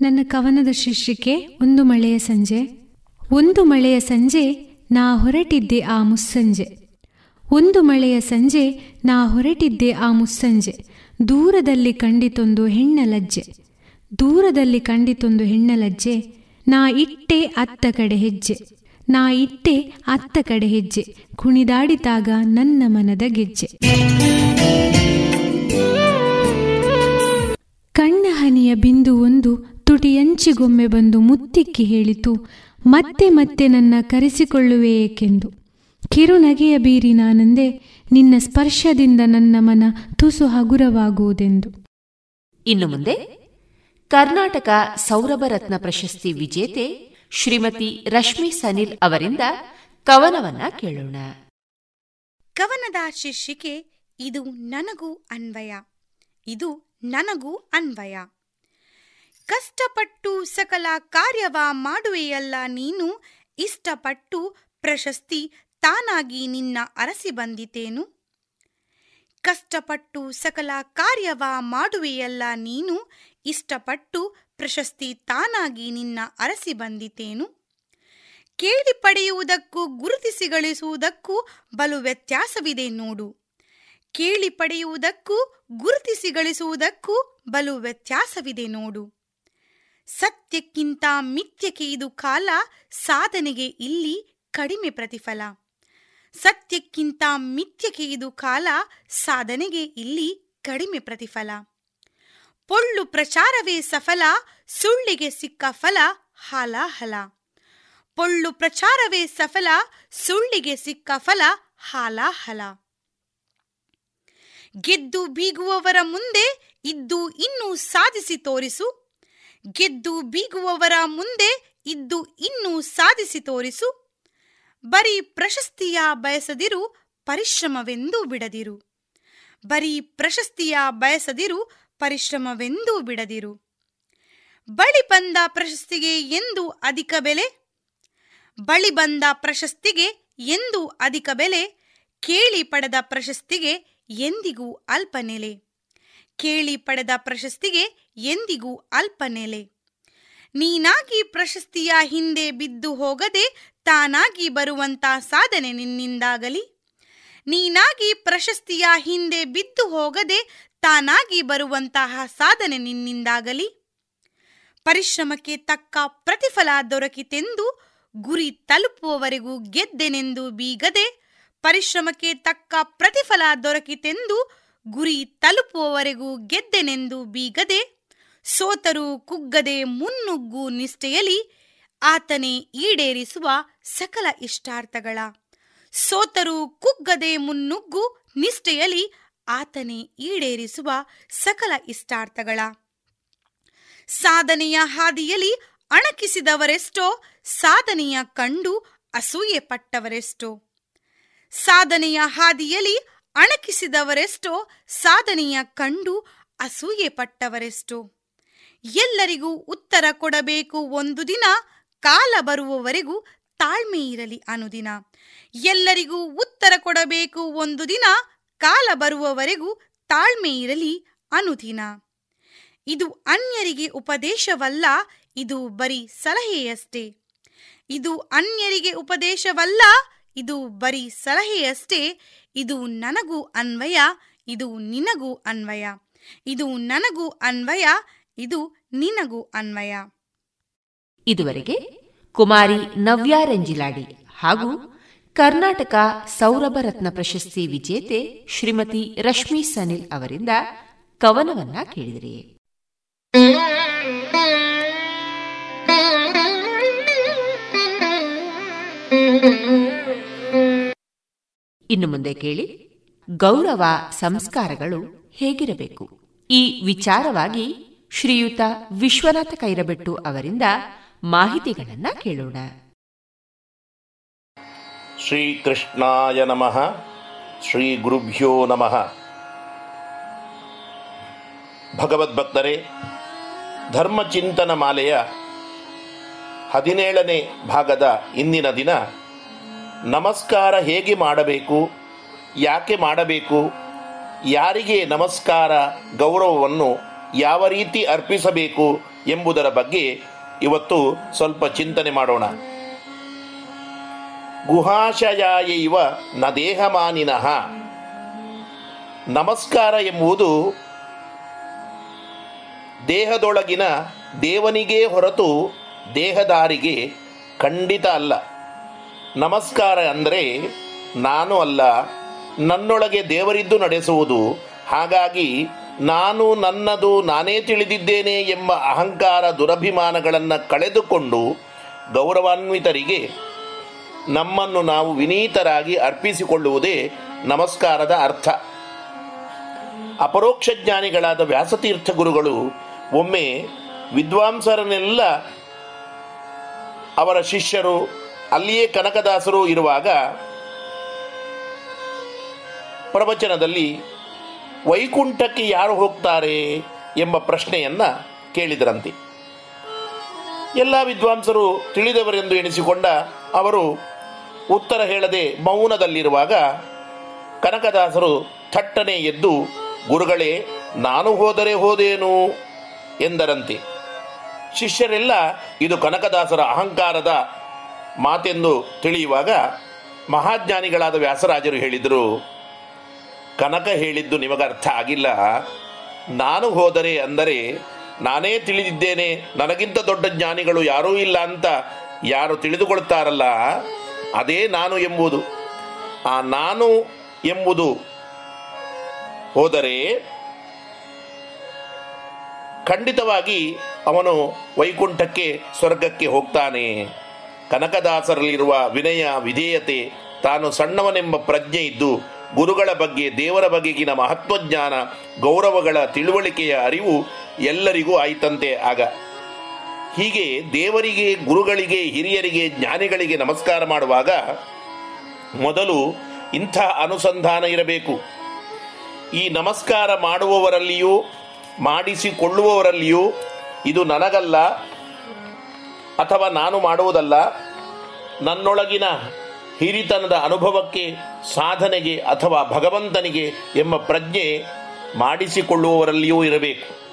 ನನ್ನ ಕವನದ ಶೀರ್ಷಿಕೆ, ಒಂದು ಮಳೆಯ ಸಂಜೆ. ಒಂದು ಮಳೆಯ ಸಂಜೆ, ನಾ ಹೊರಟಿದ್ದೆ ಆ ಮುಸ್ಸಂಜೆ. ಒಂದು ಮಳೆಯ ಸಂಜೆ, ನಾ ಹೊರಟಿದ್ದೆ ಆ ಮುಸ್ಸಂಜೆ. ದೂರದಲ್ಲಿ ಕಂಡಿತೊಂದು ಹೆಣ್ಣ ಲಜ್ಜೆ. ದೂರದಲ್ಲಿ ಕಂಡಿತೊಂದು ಹೆಣ್ಣ ಲಜ್ಜೆ, ನಾ ಇಟ್ಟೆ ಅತ್ತ ಕಡೆ ಹೆಜ್ಜೆ. ನಾ ಇಟ್ಟೆ ಅತ್ತ ಕಡೆ ಹೆಜ್ಜೆ ಕುಣಿದಾಡಿದಾಗ ನನ್ನ ಮನದ ಗೆಜ್ಜೆ. ಕಣ್ಣ ಹನಿಯ ಬಿಂದು ಒಂದು ತುಟಿಯಂಚಿಗೊಮ್ಮೆ ಬಂದು ಮುತ್ತಿಕ್ಕಿ ಹೇಳಿತು, ಮತ್ತೆ ಮತ್ತೆ ನನ್ನ ಕರೆಸಿಕೊಳ್ಳುವೆ ಏಕೆಂದು. ಕಿರುನಗೆಯ ಬೀರಿ ನಾನಂದೆ ನಿನ್ನ ಸ್ಪರ್ಶದಿಂದ ನನ್ನ ಮನ ತುಸು ಹಗುರವಾಗುವುದೆಂದು. ಇನ್ನು ಮುಂದೆ ಕರ್ನಾಟಕ ಸೌರಭರತ್ನ ಪ್ರಶಸ್ತಿ ವಿಜೇತೆ ಶ್ರೀಮತಿ ರಶ್ಮಿ ಸನಿಲ್ ಅವರಿಂದ ಕವನವನ್ನ ಕೇಳೋಣ. ಕವನದ ಶೀರ್ಷಿಕೆ ಇದು ನನಗೂ ಅನ್ವಯ. ಇದು ನನಗೂ ಅನ್ವಯ. ಕಷ್ಟಪಟ್ಟು ಸಕಲ ಕಾರ್ಯವ ಮಾಡುವೆಯಲ್ಲ ನೀನು ಇಷ್ಟಪಟ್ಟು ಪ್ರಶಸ್ತಿ ತಾನಾಗಿ ನಿನ್ನ ಅರಸಿ ಬಂದಿತೇನು? ಕಷ್ಟಪಟ್ಟು ಸಕಲ ಕಾರ್ಯವ ಮಾಡುವೆಯಲ್ಲ ನೀನು? ಇಷ್ಟಪಟ್ಟು ಪ್ರಶಸ್ತಿ ತಾನಾಗಿ ನಿನ್ನ ಅರಸಿ ಬಂದಿತೇನು? ಕೇಳಿ ಪಡೆಯುವುದಕ್ಕೂ ಗುರುತಿಸಿ ಗಳಿಸುವುದಕ್ಕೂ ಬಲು ವ್ಯತ್ಯಾಸವಿದೆ ನೋಡು. ಕೇಳಿ ಪಡೆಯುವುದಕ್ಕೂ ಗುರುತಿಸಿ ಗಳಿಸುವುದಕ್ಕೂ ಬಲು ವ್ಯತ್ಯಾಸವಿದೆ ನೋಡು. ಸತ್ಯಕ್ಕಿಂತ ಮಿಥ್ಯಕ್ಕೆ ಇದು ಕಾಲ ಸಾಧನೆಗೆ ಇಲ್ಲಿ ಕಡಿಮೆ ಪ್ರತಿಫಲ. ಸತ್ಯಕ್ಕಿಂತ ಮಿಥ್ಯಕ್ಕೆ ಇದು ಕಾಲ ಸಾಧನೆಗೆ ಇಲ್ಲಿ ಕಡಿಮೆ ಪ್ರತಿಫಲ. ಪೊಳ್ಳು ಪ್ರಚಾರವೇ ಸಫಲ, ಸುಳ್ಳಿಗೆ ಸಿಕ್ಕ ಫಲ ಹಾಲಾಹಲ. ಪೊಳ್ಳು ಪ್ರಚಾರವೇ ಸಫಲ, ಸುಳ್ಳಿಗೆ ಸಿಕ್ಕ ಫಲ ಹಾಲಾಹಲ. ಗೆದ್ದು ಬೀಗುವವರ ಮುಂದೆ ಇದ್ದು ಇನ್ನೂ ಸಾಧಿಸಿ ತೋರಿಸು. ಗೆದ್ದು ಬೀಗುವವರ ಮುಂದೆ ಇದ್ದು ಇನ್ನೂ ಸಾಧಿಸಿ ತೋರಿಸು. ಬರೀ ಪ್ರಶಸ್ತಿಯ ಬಯಸದಿರು ಪರಿಶ್ರಮವೆಂದೂ ಬಿಡದಿರು. ಬರೀ ಪ್ರಶಸ್ತಿಯ ಬಯಸದಿರು ಪರಿಶ್ರಮವೆಂದೂ ಬಿಡದಿರು. ಬಳಿ ಬಂದ ಪ್ರಶಸ್ತಿಗೆ ಎಂದು ಅಧಿಕ ಬೆಲೆ? ಬಳಿ ಬಂದ ಪ್ರಶಸ್ತಿಗೆ ಎಂದು ಅಧಿಕ ಬೆಲೆ? ಕೇಳಿ ಪಡೆದ ಪ್ರಶಸ್ತಿಗೆ ಎಂದಿಗೂ ಅಲ್ಪ ನೆಲೆ? ಕೇಳಿ ಪಡೆದ ಪ್ರಶಸ್ತಿಗೆ ಎಂದಿಗೂ ಅಲ್ಪ ನೆಲೆ? ನೀನಾಗಿ ಪ್ರಶಸ್ತಿಯ ಹಿಂದೆ ಬಿದ್ದು ಹೋಗದೆ ತಾನಾಗಿ ಬರುವಂತ ಸಾಧನೆ ನಿನ್ನಿಂದಾಗಲಿ. ನೀನಾಗಿ ಪ್ರಶಸ್ತಿಯ ಹಿಂದೆ ಬಿದ್ದು ಹೋಗದೆ ತಾನಾಗಿ ಬರುವಂತಹ ಸಾಧನೆ ನಿನ್ನಿಂದಾಗಲಿ. ಪರಿಶ್ರಮಕ್ಕೆ ತಕ್ಕ ಪ್ರತಿಫಲ ದೊರಕಿತೆಂದು ಗುರಿ ತಲುಪುವವರೆಗೂ ಗೆದ್ದೆನೆಂದು ಬೀಗದೆ ಪರಿಶ್ರಮಕ್ಕೆ ತಕ್ಕ ಪ್ರತಿಫಲ ದೊರಕಿತೆಂದು ಗುರಿ ತಲುಪುವವರೆಗೂ ಗೆದ್ದೆನೆಂದು ಬೀಗದೆ ಸೋತರೂ ಕುಗ್ಗದೆ ಮುನ್ನುಗ್ಗು ನಿಷ್ಠೆಯಲಿ ಆತನೇ ಈಡೇರಿಸುವ ಸಕಲ ಇಷ್ಟಾರ್ಥಗಳ. ಸೋತರೂ ಕುಗ್ಗದೆ ಮುನ್ನುಗ್ಗು ನಿಷ್ಠೆಯಲಿ ಆತನೇ ಈಡೇರಿಸುವ ಸಕಲ ಇಷ್ಟಾರ್ಥಗಳ. ಸಾಧನೆಯ ಹಾದಿಯಲ್ಲಿ ಅಣಕಿಸಿದವರೆಷ್ಟೋ, ಸಾಧನೆಯ ಕಂಡು ಅಸೂಯೆ ಪಟ್ಟವರೆಷ್ಟೋ ಸಾಧನೆಯ ಹಾದಿಯಲ್ಲಿ ಅಣಕಿಸಿದವರೆಷ್ಟೋ, ಸಾಧನೆಯ ಕಂಡು ಅಸೂಯೆ ಪಟ್ಟವರೆಷ್ಟೋ ಎಲ್ಲರಿಗೂ ಉತ್ತರ ಕೊಡಬೇಕು ಒಂದು ದಿನ, ಕಾಲ ಬರುವವರೆಗೂ ತಾಳ್ಮೆ ಇರಲಿ ಅನುದಿನ. ಎಲ್ಲರಿಗೂ ಉತ್ತರ ಕೊಡಬೇಕು ಒಂದು ದಿನ, ಕಾಲ ಬರುವವರೆಗೂ ತಾಳ್ಮೆ ಇರಲಿ ಅನುದಿನ. ಇದು ಅನ್ಯರಿಗೆ ಉಪದೇಶವಲ್ಲ, ಇದು ಬರೀ ಸಲಹೆಯಷ್ಟೇ. ಇದು ಅನ್ಯರಿಗೆ ಉಪದೇಶವಲ್ಲ, ಇದು ಬರೀ ಸಲಹೆಯಷ್ಟೇ. ಇದು ನನಗೂ ಅನ್ವಯ, ಇದು ನಿನಗೂ ಅನ್ವಯ. ಇದು ನನಗೂ ಅನ್ವಯ, ಇದು ನಿನಗೂ ಅನ್ವಯ. ಇದುವರೆಗೆ ಕುಮಾರಿ ನವ್ಯಾ ರಂಜಿಲಾಡಿ ಹಾಗೂ ಕರ್ನಾಟಕ ಸೌರಭ ರತ್ನ ಪ್ರಶಸ್ತಿ ವಿಜೇತೆ ಶ್ರೀಮತಿ ರಶ್ಮಿ ಸನಿಲ್ ಅವರಿಂದ ಕವನವನ್ನ ಕೇಳಿದ್ರಿ. ಇನ್ನು ಮುಂದೆ ಕೇಳಿ, ಗೌರವ ಸಂಸ್ಕಾರಗಳು ಹೇಗಿರಬೇಕು? ಈ ವಿಚಾರವಾಗಿ ಶ್ರೀಯುತ ವಿಶ್ವನಾಥ ಕೈರಬೆಟ್ಟು ಅವರಿಂದ ಮಾಹಿತಿಗಳನ್ನ ಕೇಳೋಣ. ಶ್ರೀಕೃಷ್ಣಾಯ ನಮಃ. ಶ್ರೀ ಗುರುಭ್ಯೋ ನಮಃ. ಭಗವದ್ಭಕ್ತರೇ, ಧರ್ಮಚಿಂತನ ಮಾಲೆಯ ಹದಿನೇಳನೇ ಭಾಗದ ಇಂದಿನ ದಿನ ನಮಸ್ಕಾರ ಹೇಗೆ ಮಾಡಬೇಕು, ಯಾಕೆ ಮಾಡಬೇಕು, ಯಾರಿಗೆ ನಮಸ್ಕಾರ ಗೌರವವನ್ನು ಯಾವ ರೀತಿ ಅರ್ಪಿಸಬೇಕು ಎಂಬುದರ ಬಗ್ಗೆ ಇವತ್ತು ಸ್ವಲ್ಪ ಚಿಂತನೆ ಮಾಡೋಣ. ಗುಹಾಶಯಾಯ ಇವ ನ ದೇಹಮಾನಿನಃ. ನಮಸ್ಕಾರ ಎಂಬುದು ದೇಹದೊಳಗಿನ ದೇವನಿಗೆ ಹೊರತು ದೇಹದಾರಿಗೆ ಖಂಡಿತ ಅಲ್ಲ. ನಮಸ್ಕಾರ ಅಂದರೆ ನಾನು ಅಲ್ಲ, ನನ್ನೊಳಗೆ ದೇವರಿದ್ದು ನಡೆಸುವುದು. ಹಾಗಾಗಿ ನಾನು ನನ್ನದು ನಾನೇ ತಿಳಿದಿದ್ದೇನೆ ಎಂಬ ಅಹಂಕಾರ ದುರಭಿಮಾನಗಳನ್ನು ಕಳೆದುಕೊಂಡು ಗೌರವಾನ್ವಿತರಿಗೆ ನಮ್ಮನ್ನು ನಾವು ವಿನೀತರಾಗಿ ಅರ್ಪಿಸಿಕೊಳ್ಳುವುದೇ ನಮಸ್ಕಾರದ ಅರ್ಥ. ಅಪರೋಕ್ಷ ಜ್ಞಾನಿಗಳಾದ ವ್ಯಾಸತೀರ್ಥ ಗುರುಗಳು ಒಮ್ಮೆ ವಿದ್ವಾಂಸರನ್ನೆಲ್ಲ ಅವರ ಶಿಷ್ಯರು, ಅಲ್ಲಿಯೇ ಕನಕದಾಸರು ಇರುವಾಗ ಪ್ರವಚನದಲ್ಲಿ ವೈಕುಂಠಕ್ಕೆ ಯಾರು ಹೋಗ್ತಾರೆ ಎಂಬ ಪ್ರಶ್ನೆಯನ್ನ ಕೇಳಿದರಂತೆ. ಎಲ್ಲ ವಿದ್ವಾಂಸರು ತಿಳಿದವರೆಂದು ಎಣಿಸಿಕೊಂಡ ಅವರು ಉತ್ತರ ಹೇಳದೆ ಮೌನದಲ್ಲಿರುವಾಗ ಕನಕದಾಸರು ಥಟ್ಟನೆ ಎದ್ದು, ಗುರುಗಳೇ, ನಾನು ಹೋದರೆ ಹೋದೇನು? ಎಂದರಂತೆ. ಶಿಷ್ಯರೆಲ್ಲ, ಇದು ಕನಕದಾಸರ ಅಹಂಕಾರದ ಮಾತೆಂದು ತಿಳಿಯುವಾಗ ಮಹಾಜ್ಞಾನಿಗಳಾದ ವ್ಯಾಸರಾಜರು ಹೇಳಿದರು. ಕನಕ ಹೇಳಿದ್ದು ನಿಮಗೆ ಅರ್ಥ ಆಗಿಲ್ಲ. ನಾನು ಹೋದರೆ ಅಂದರೆ ನಾನೇ ತಿಳಿದಿದ್ದೇನೆ, ನನಗಿಂತ ದೊಡ್ಡ ಜ್ಞಾನಿಗಳು ಯಾರೂ ಇಲ್ಲ ಅಂತ ಯಾರು ತಿಳಿದುಕೊಳ್ತಾರಲ್ಲ, ಅದೇ ನಾನು ಎಂಬುದು. ಆ ನಾನು ಎಂಬುದು ಹೋದರೆ ಖಂಡಿತವಾಗಿ ಅವನು ವೈಕುಂಠಕ್ಕೆ, ಸ್ವರ್ಗಕ್ಕೆ ಹೋಗ್ತಾನೆ. ಕನಕದಾಸರಲ್ಲಿರುವ ವಿನಯ ವಿಧೇಯತೆ ತಾನು ಸಣ್ಣವನೆಂಬ ಪ್ರಜ್ಞೆ ಇದ್ದು ಗುರುಗಳ ಬಗ್ಗೆ, ದೇವರ ಬಗೆಗಿನ ಮಹತ್ವಜ್ಞಾನ, ಗೌರವಗಳ ತಿಳುವಳಿಕೆಯ ಅರಿವು ಎಲ್ಲರಿಗೂ ಆಯ್ತಂತೆ. ಆಗ ಹೀಗೆ ದೇವರಿಗೆ, ಗುರುಗಳಿಗೆ, ಹಿರಿಯರಿಗೆ, ಜ್ಞಾನಿಗಳಿಗೆ ನಮಸ್ಕಾರ ಮಾಡುವಾಗ ಮೊದಲು ಇಂಥ ಅನುಸಂಧಾನ ಇರಬೇಕು. ಈ ನಮಸ್ಕಾರ ಮಾಡುವವರಲ್ಲಿಯೂ, ಮಾಡಿಸಿಕೊಳ್ಳುವವರಲ್ಲಿಯೂ ಇದು ನನಗಲ್ಲ ಅಥವಾ ನಾನು ಮಾಡುವುದಲ್ಲ, ನನ್ನೊಳಗಿನ ಹಿರಿತನದ ಅನುಭವಕ್ಕೆ ಸಾಧನೆಗೆ ಅಥವಾ ಭಗವಂತನಿಗೆ ಎಂಬ ಪ್ರಜ್ಞೆ ಮಾಡಿಸಿಕೊಳ್ಳುವವರಲ್ಲಿಯೂ ಇರಬೇಕು.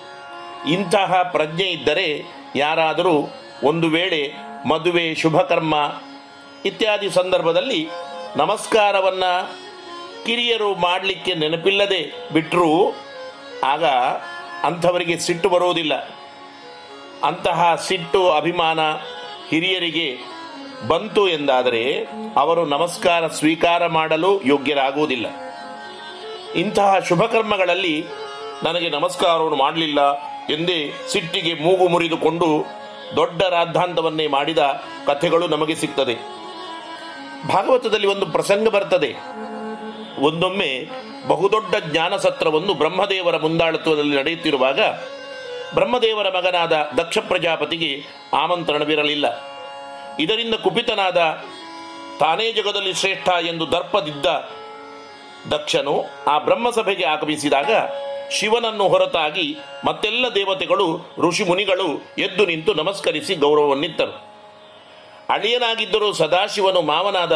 ಇಂತಹ ಪ್ರಜ್ಞೆ ಇದ್ದರೆ ಯಾರಾದರೂ ಒಂದು ವೇಳೆ ಮದುವೆ, ಶುಭಕರ್ಮ ಇತ್ಯಾದಿ ಸಂದರ್ಭದಲ್ಲಿ ನಮಸ್ಕಾರವನ್ನು ಕಿರಿಯರು ಮಾಡಲಿಕ್ಕೆ ನೆನಪಿಲ್ಲದೆ ಬಿಟ್ಟರೂ ಆಗ ಅಂಥವರಿಗೆ ಸಿಟ್ಟು ಬರುವುದಿಲ್ಲ. ಅಂತಹ ಸಿಟ್ಟು, ಅಭಿಮಾನ ಹಿರಿಯರಿಗೆ ಬಂತು ಎಂದಾದರೆ ಅವರು ನಮಸ್ಕಾರ ಸ್ವೀಕಾರ ಮಾಡಲು ಯೋಗ್ಯರಾಗುವುದಿಲ್ಲ. ಇಂತಹ ಶುಭಕರ್ಮಗಳಲ್ಲಿ ನನಗೆ ನಮಸ್ಕಾರವನ್ನು ಮಾಡಲಿಲ್ಲ ಎಂದೇ ಸಿಟ್ಟಿಗೆ ಮೂಗು ಮುರಿದುಕೊಂಡು ದೊಡ್ಡ ರಾದ್ಧಾಂತವನ್ನೇ ಮಾಡಿದ ಕಥೆಗಳು ನಮಗೆ ಸಿಗ್ತದೆ. ಭಾಗವತದಲ್ಲಿ ಒಂದು ಪ್ರಸಂಗ ಬರ್ತದೆ. ಒಂದೊಮ್ಮೆ ಬಹುದೊಡ್ಡ ಜ್ಞಾನ ಸತ್ರವನ್ನು ಬ್ರಹ್ಮದೇವರ ಮುಂದಾಳತ್ವದಲ್ಲಿ ನಡೆಯುತ್ತಿರುವಾಗ ಬ್ರಹ್ಮದೇವರ ಮಗನಾದ ದಕ್ಷ ಪ್ರಜಾಪತಿಗೆ ಆಮಂತ್ರಣವಿರಲಿಲ್ಲ. ಇದರಿಂದ ಕುಪಿತನಾದ ತಾನೇ ಜಗದಲ್ಲಿ ಶ್ರೇಷ್ಠ ಎಂದು ದರ್ಪದಿದ್ದ ದಕ್ಷನು ಆ ಬ್ರಹ್ಮಸಭೆಗೆ ಆಗಮಿಸಿದಾಗ ಶಿವನನ್ನು ಹೊರತಾಗಿ ಮತ್ತೆಲ್ಲ ದೇವತೆಗಳು, ಋಷಿ ಮುನಿಗಳು ಎದ್ದು ನಿಂತು ನಮಸ್ಕರಿಸಿ ಗೌರವವನ್ನಿತ್ತರು. ಅಳಿಯನಾಗಿದ್ದರೂ ಸದಾಶಿವನು ಮಾವನಾದ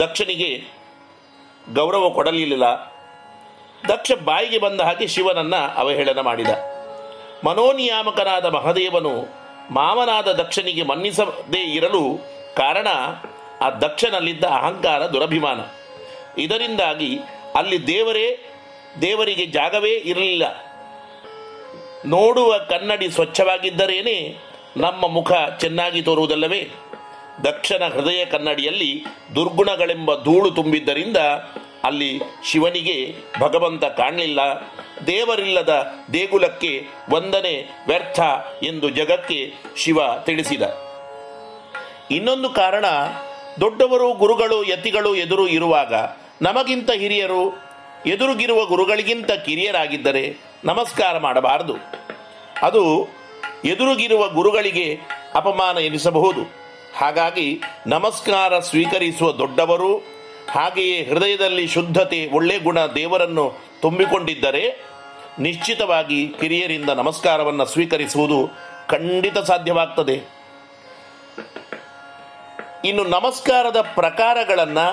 ದಕ್ಷನಿಗೆ ಗೌರವ ಕೊಡಲಿಲ್ಲ. ದಕ್ಷ ಬಾಯಿಗೆ ಬಂದ ಹಾಗೆ ಶಿವನನ್ನ ಅವಹೇಳನ ಮಾಡಿದ. ಮನೋನಿಯಾಮಕನಾದ ಮಹದೇವನು ಮಾವನಾದ ದಕ್ಷನಿಗೆ ಮನ್ನಿಸದೇ ಇರಲು ಕಾರಣ ಆ ದಕ್ಷನಲ್ಲಿದ್ದ ಅಹಂಕಾರ ದುರಭಿಮಾನ. ಇದರಿಂದಾಗಿ ಅಲ್ಲಿ ದೇವರೇ, ದೇವರಿಗೆ ಜಾಗವೇ ಇರಲಿಲ್ಲ. ನೋಡುವ ಕನ್ನಡಿ ಸ್ವಚ್ಛವಾಗಿದ್ದರೇನೆ ನಮ್ಮ ಮುಖ ಚೆನ್ನಾಗಿ ತೋರುವುದಲ್ಲವೇ? ದಕ್ಷನ ಹೃದಯ ಕನ್ನಡಿಯಲ್ಲಿ ದುರ್ಗುಣಗಳೆಂಬ ಧೂಳು ತುಂಬಿದ್ದರಿಂದ ಅಲ್ಲಿ ಶಿವನಿಗೆ ಭಗವಂತ ಕಾಣಲಿಲ್ಲ. ದೇವರಿಲ್ಲದ ದೇಗುಲಕ್ಕೆ ವಂದನೆ ವ್ಯರ್ಥ ಎಂದು ಜಗಕ್ಕೆ ಶಿವ ತಿಳಿಸಿದ. ಇನ್ನೊಂದು ಕಾರಣ, ದೊಡ್ಡವರು, ಗುರುಗಳು, ಯತಿಗಳು ಎದುರು ಇರುವಾಗ ನಮಗಿಂತ ಹಿರಿಯರು, ಎದುರುಗಿರುವ ಗುರುಗಳಿಗಿಂತ ಕಿರಿಯರಾಗಿದ್ದರೆ ನಮಸ್ಕಾರ ಮಾಡಬಾರದು. ಅದು ಎದುರುಗಿರುವ ಗುರುಗಳಿಗೆ ಅಪಮಾನ ಎನಿಸಬಹುದು. ಹಾಗಾಗಿ ನಮಸ್ಕಾರ ಸ್ವೀಕರಿಸುವ ದೊಡ್ಡವರು ಹಾಗೆಯೇ ಹೃದಯದಲ್ಲಿ ಶುದ್ಧತೆ, ಒಳ್ಳೆ ಗುಣ ದೇವರನ್ನು ತುಂಬಿಕೊಂಡಿದ್ದರೆ ನಿಶ್ಚಿತವಾಗಿ ಕಿರಿಯರಿಂದ ನಮಸ್ಕಾರವನ್ನು ಸ್ವೀಕರಿಸುವುದು ಖಂಡಿತ ಸಾಧ್ಯವಾಗ್ತದೆ. ಇನ್ನು ನಮಸ್ಕಾರದ ಪ್ರಕಾರಗಳನ್ನು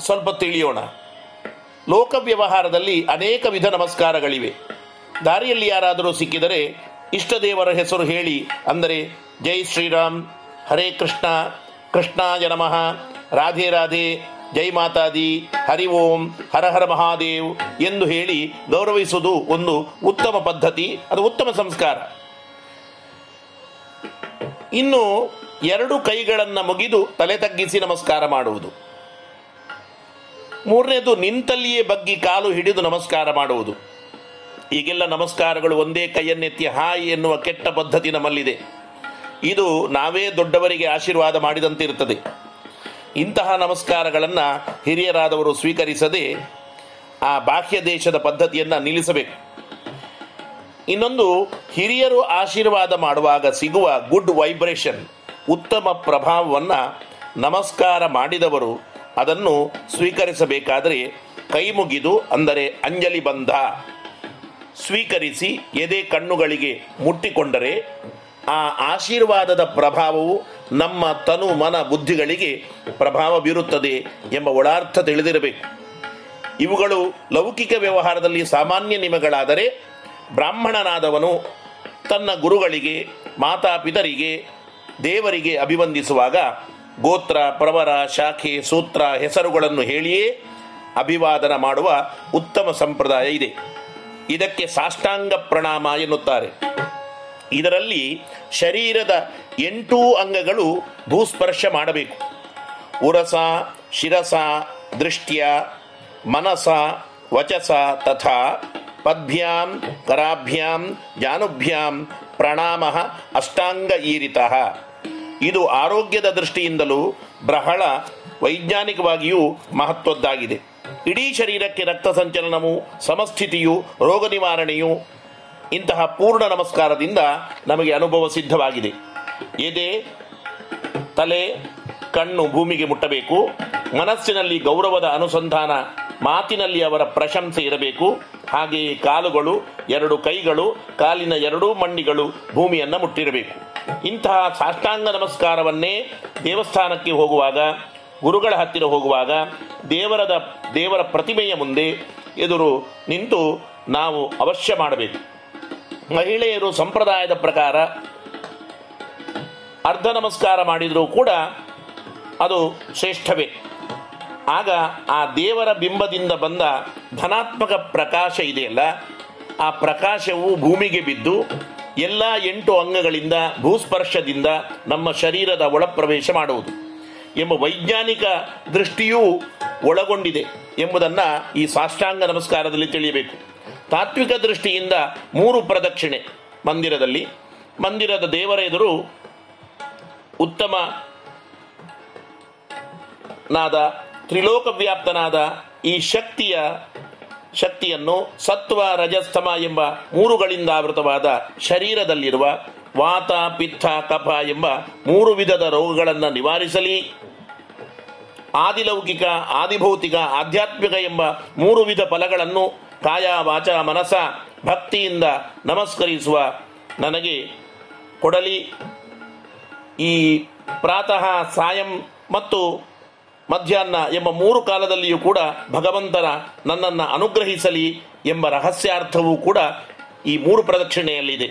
ಸ್ವಲ್ಪ ತಿಳಿಯೋಣ. ಲೋಕ ವ್ಯವಹಾರದಲ್ಲಿ ಅನೇಕ ವಿಧ ನಮಸ್ಕಾರಗಳಿವೆ. ದಾರಿಯಲ್ಲಿ ಯಾರಾದರೂ ಸಿಕ್ಕಿದರೆ ಇಷ್ಟ ದೇವರ ಹೆಸರು ಹೇಳಿ, ಅಂದರೆ ಜೈ ಶ್ರೀರಾಮ್, ಹರೇ ಕೃಷ್ಣ ಕೃಷ್ಣ ನಮಃ, ರಾಧೆ ರಾಧೆ ಜೈ ಮಾತಾದಿ, ಹರಿ ಓಂ, ಹರ ಹರ ಮಹಾದೇವ್ ಎಂದು ಹೇಳಿ ಗೌರವಿಸುವುದು ಒಂದು ಉತ್ತಮ ಪದ್ಧತಿ, ಅದು ಉತ್ತಮ ಸಂಸ್ಕಾರ. ಇನ್ನು ಎರಡು ಕೈಗಳನ್ನು ಮುಗಿದು ತಲೆ ತಗ್ಗಿಸಿ ನಮಸ್ಕಾರ ಮಾಡುವುದು. ಮೂರನೇದು, ನಿಂತಲ್ಲಿಯೇ ಬಗ್ಗಿ ಕಾಲು ಹಿಡಿದು ನಮಸ್ಕಾರ ಮಾಡುವುದು. ಈಗೆಲ್ಲ ನಮಸ್ಕಾರಗಳು ಒಂದೇ ಕೈಯನ್ನೆತ್ತಿ ಹಾಯ್ ಎನ್ನುವ ಕೆಟ್ಟ ಪದ್ಧತಿ ನಮ್ಮಲ್ಲಿದೆ. ಇದು ನಾವೇ ದೊಡ್ಡವರಿಗೆ ಆಶೀರ್ವಾದ ಮಾಡಿದಂತಿರುತ್ತದೆ. ಇಂತಹ ನಮಸ್ಕಾರಗಳನ್ನು ಹಿರಿಯರಾದವರು ಸ್ವೀಕರಿಸದೆ ಆ ಬಾಹ್ಯ ದೇಶದ ಪದ್ಧತಿಯನ್ನು ನಿಲ್ಲಿಸಬೇಕು. ಇನ್ನೊಂದು, ಹಿರಿಯರು ಆಶೀರ್ವಾದ ಮಾಡುವಾಗ ಸಿಗುವ ಗುಡ್ ವೈಬ್ರೇಷನ್, ಉತ್ತಮ ಪ್ರಭಾವವನ್ನು ನಮಸ್ಕಾರ ಮಾಡಿದವರು ಅದನ್ನು ಸ್ವೀಕರಿಸಬೇಕಾದರೆ ಕೈ ಮುಗಿದು ಅಂದರೆ ಅಂಜಲಿ ಬಂಧ. ಸ್ವೀಕರಿಸಿ ಎದೆ ಕಣ್ಣುಗಳಿಗೆ ಮುಟ್ಟಿಕೊಂಡರೆ ಆ ಆಶೀರ್ವಾದದ ಪ್ರಭಾವವು ನಮ್ಮ ತನು ಮನ ಬುದ್ಧಿಗಳಿಗೆ ಪ್ರಭಾವ ಬೀರುತ್ತದೆ ಎಂಬ ಒಳಾರ್ಥ ತಿಳಿದಿರಬೇಕು. ಇವುಗಳು ಲೌಕಿಕ ವ್ಯವಹಾರದಲ್ಲಿ ಸಾಮಾನ್ಯ ನಿಮಗಳಾದರೆ ಬ್ರಾಹ್ಮಣನಾದವನು ತನ್ನ ಗುರುಗಳಿಗೆ, ಮಾತಾಪಿತರಿಗೆ, ದೇವರಿಗೆ ಅಭಿವಂದಿಸುವಾಗ ಗೋತ್ರ, ಪ್ರವರ, ಶಾಖೆ, ಸೂತ್ರ ಹೆಸರುಗಳನ್ನು ಹೇಳಿಯೇ ಅಭಿವಾದನ ಮಾಡುವ ಉತ್ತಮ ಸಂಪ್ರದಾಯ ಇದೆ. ಇದಕ್ಕೆ ಸಾಷ್ಟಾಂಗ ಪ್ರಣಾಮ ಎನ್ನುತ್ತಾರೆ. ಇದರಲ್ಲಿ ಶರೀರದ ಎಂಟೂ ಅಂಗಗಳು ಭೂಸ್ಪರ್ಶ ಮಾಡಬೇಕು. ಉರಸ, ಶಿರಸ, ದೃಷ್ಟ್ಯ, ಮನಸ, ವಚಸ ತಥಾ ಪದ್ಭ್ಯಾಂ, ಕರಾಭ್ಯಾಂ, ಜಾನುಭ್ಯಾಂ, ಪ್ರಣಾಮ, ಅಷ್ಟಾಂಗ ಈರಿತ. ಇದು ಆರೋಗ್ಯದ ದೃಷ್ಟಿಯಿಂದಲೂ ಬಹಳ ವೈಜ್ಞಾನಿಕವಾಗಿಯೂ ಮಹತ್ವದ್ದಾಗಿದೆ. ಇಡೀ ಶರೀರಕ್ಕೆ ರಕ್ತ ಸಂಚಲನವು, ಸಮಸ್ಥಿತಿಯು, ರೋಗ ನಿವಾರಣೆಯು ಇಂತಹ ಪೂರ್ಣ ನಮಸ್ಕಾರದಿಂದ ನಮಗೆ ಅನುಭವ ಸಿದ್ಧವಾಗಿದೆ. ಎದೆ, ತಲೆ, ಕಣ್ಣು ಭೂಮಿಗೆ ಮುಟ್ಟಬೇಕು. ಮನಸ್ಸಿನಲ್ಲಿ ಗೌರವದ ಅನುಸಂಧಾನ, ಮಾತಿನಲ್ಲಿ ಅವರ ಪ್ರಶಂಸೆ ಇರಬೇಕು. ಹಾಗೆಯೇ ಕಾಲುಗಳು, ಎರಡು ಕೈಗಳು, ಕಾಲಿನ ಎರಡೂ ಮಂಡಿಗಳು ಭೂಮಿಯನ್ನು ಮುಟ್ಟಿರಬೇಕು. ಇಂತಹ ಸಾಷ್ಟಾಂಗ ನಮಸ್ಕಾರವನ್ನೇ ದೇವಸ್ಥಾನಕ್ಕೆ ಹೋಗುವಾಗ, ಗುರುಗಳ ಹತ್ತಿರ ಹೋಗುವಾಗ, ದೇವರದ, ದೇವರ ಪ್ರತಿಮೆಯ ಮುಂದೆ ಎದುರು ನಿಂತು ನಾವು ಅವಶ್ಯ ಮಾಡಬೇಕು. ಮಹಿಳೆಯರು ಸಂಪ್ರದಾಯದ ಪ್ರಕಾರ ಅರ್ಧ ನಮಸ್ಕಾರ ಮಾಡಿದರೂ ಕೂಡ ಅದು ಶ್ರೇಷ್ಠವೇ. ಆಗ ಆ ದೇವರ ಬಿಂಬದಿಂದ ಬಂದ ಧನಾತ್ಮಕ ಪ್ರಕಾಶ ಇದೆಯಲ್ಲ, ಆ ಪ್ರಕಾಶವು ಭೂಮಿಗೆ ಬಿದ್ದು ಎಲ್ಲ ಎಂಟು ಅಂಗಗಳಿಂದ, ಭೂಸ್ಪರ್ಶದಿಂದ ನಮ್ಮ ಶರೀರದ ಒಳಪ್ರವೇಶ ಮಾಡುವುದು ಎಂಬ ವೈಜ್ಞಾನಿಕ ದೃಷ್ಟಿಯೂ ಒಳಗೊಂಡಿದೆ ಎಂಬುದನ್ನು ಈ ಸಾಷ್ಟಾಂಗ ನಮಸ್ಕಾರದಲ್ಲಿ ತಿಳಿಯಬೇಕು. ತಾತ್ವಿಕ ದೃಷ್ಟಿಯಿಂದ ಮೂರು ಪ್ರದಕ್ಷಿಣೆ. ಮಂದಿರದಲ್ಲಿ, ಮಂದಿರದ ದೇವರ ಎದುರು ಉತ್ತಮ ನಾದ, ತ್ರಿಲೋಕವ್ಯಾಪ್ತನಾದ ಈ ಶಕ್ತಿಯ, ಶಕ್ತಿಯನ್ನು ಸತ್ವ ರಜಸ್ತಮ ಎಂಬ ಮೂರುಗಳಿಂದ ಆವೃತವಾದ ಶರೀರದಲ್ಲಿರುವ ವಾತ, ಪಿತ್ತ, ಕಫ ಎಂಬ ಮೂರು ವಿಧದ ರೋಗಗಳನ್ನು ನಿವಾರಿಸಲಿ. ಆದಿಲೌಕಿಕ, ಆದಿಭೌತಿಕ, ಆಧ್ಯಾತ್ಮಿಕ ಎಂಬ ಮೂರು ವಿಧ ಫಲಗಳನ್ನು ಕಾಯ ವಾಚ ಮನಸ ಭಕ್ತಿಯಿಂದ ನಮಸ್ಕರಿಸುವ ನನಗೆ ಕೊಡಲಿ. ಈ ಪ್ರಾತಃ ಸಾಯಂ ಮತ್ತು ಮಧ್ಯಾಹ್ನ ಎಂಬ ಮೂರು ಕಾಲದಲ್ಲಿಯೂ ಕೂಡ ಭಗವಂತನ ನನ್ನನ್ನು ಅನುಗ್ರಹಿಸಲಿ ಎಂಬ ರಹಸ್ಯಾರ್ಥವೂ ಕೂಡ ಈ ಮೂರು ಪ್ರದಕ್ಷಿಣೆಯಲ್ಲಿದೆ.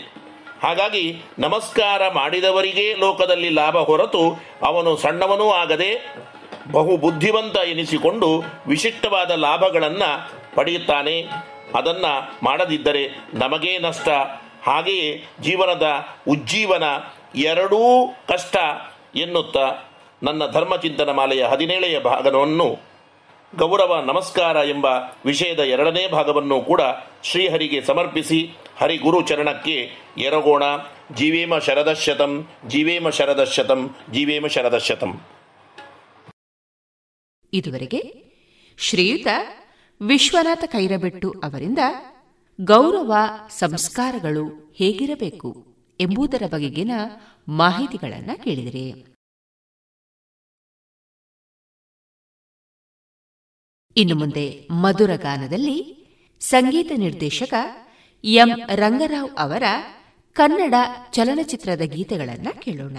ಹಾಗಾಗಿ ನಮಸ್ಕಾರ ಮಾಡಿದವರಿಗೆ ಲೋಕದಲ್ಲಿ ಲಾಭ ಹೊರತು ಅವನು ಸಣ್ಣವನೂ ಆಗದೆ ಬಹು ಬುದ್ಧಿವಂತ ಎನಿಸಿಕೊಂಡು ವಿಶಿಷ್ಟವಾದ ಲಾಭಗಳನ್ನು ಪಡೆಯುತ್ತಾನೆ. ಅದನ್ನ ಮಾಡದಿದ್ದರೆ ನಮಗೇ ನಷ್ಟ. ಹಾಗೆಯೇ ಜೀವನದ ಉಜ್ಜೀವನ ಎರಡೂ ಕಷ್ಟ ಎನ್ನುತ್ತಾ ನನ್ನ ಧರ್ಮಚಿಂತನ ಮಾಲೆಯ ಹದಿನೇಳೆಯ ಭಾಗವನ್ನು ಗೌರವ ನಮಸ್ಕಾರ ಎಂಬ ವಿಷಯದ ಎರಡನೇ ಭಾಗವನ್ನು ಕೂಡ ಶ್ರೀಹರಿಗೆ ಸಮರ್ಪಿಸಿ ಹರಿಗುರು ಚರಣಕ್ಕೆ ಎರಗೋಣ. ಜೀವೇಮ ಶರದಶತಂ ಜೀವೇಮ ಶರದಶತಂ ಜೀವೇಮ ಶರದಶತಂ ಇದುವರೆಗೆ ಶ್ರೀಯುತ ವಿಶ್ವನಾಥ ಕೈರಬೆಟ್ಟು ಅವರಿಂದ ಗೌರವ ಸಂಸ್ಕಾರಗಳು ಹೇಗಿರಬೇಕು ಎಂಬುದರ ಬಗೆಗಿನ ಮಾಹಿತಿಗಳನ್ನು ಕೇಳಿದಿರಿ. ಇನ್ನು ಮುಂದೆ ಮಧುರ ಗಾನದಲ್ಲಿ ಸಂಗೀತ ನಿರ್ದೇಶಕ ಎಂ. ರಂಗರಾವ್ ಅವರ ಕನ್ನಡ ಚಲನಚಿತ್ರದ ಗೀತೆಗಳನ್ನು ಕೇಳೋಣ.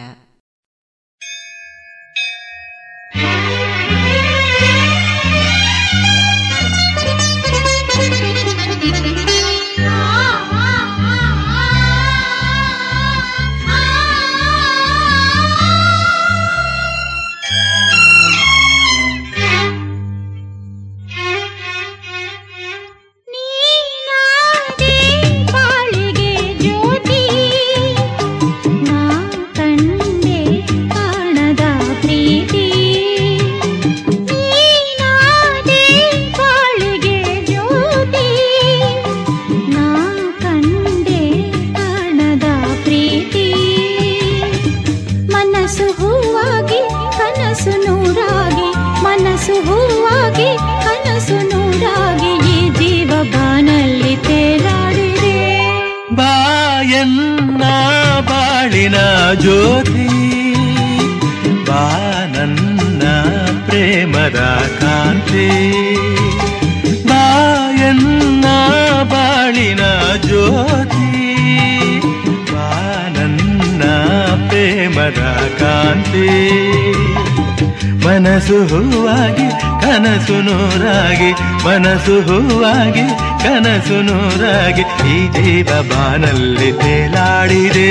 ಎನ್ನ ಬಾಳಿನ ಜ್ಯೋತಿ ಬಾನನ್ನ ಪ್ರೇಮದ ಕಾಂತಿ. ಬಾಯನ್ನ ಬಾಳಿನ ಜ್ಯೋತಿ ಬಾನನ್ನ ಪ್ರೇಮದ ಕಾಂತಿ. ಮನಸ್ಸು ಹೂವಾಗಿ ಕನಸು ನೂರಾಗಿ ಮನಸ್ಸು ಹೂವಾಗಿ ಕನಸು ನೂರಾಗಿ ಈ ಜೀವ ಬಾನಲ್ಲಿ ತೇಲಾಡಿದೆ.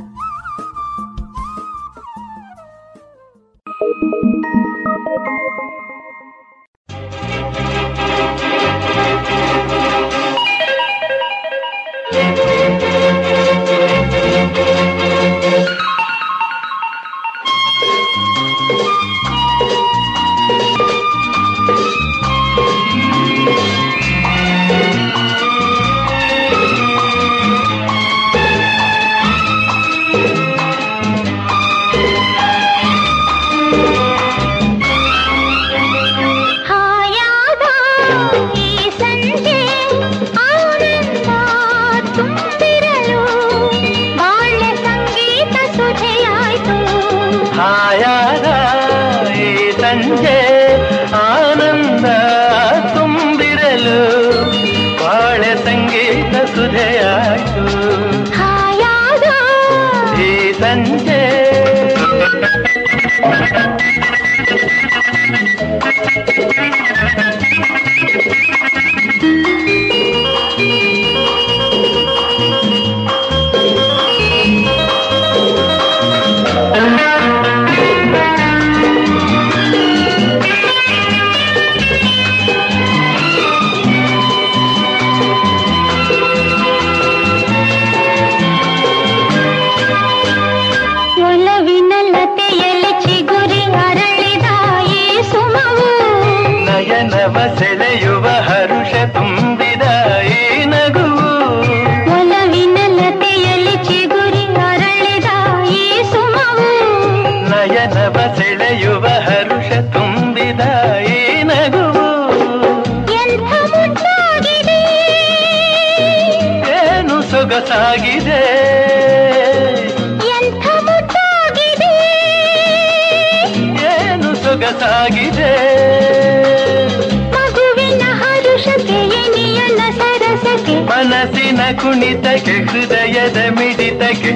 ಕುಣಿತಕ್ಕೆ ಹೃದಯದ ಮಿಡಿತಕ್ಕೆ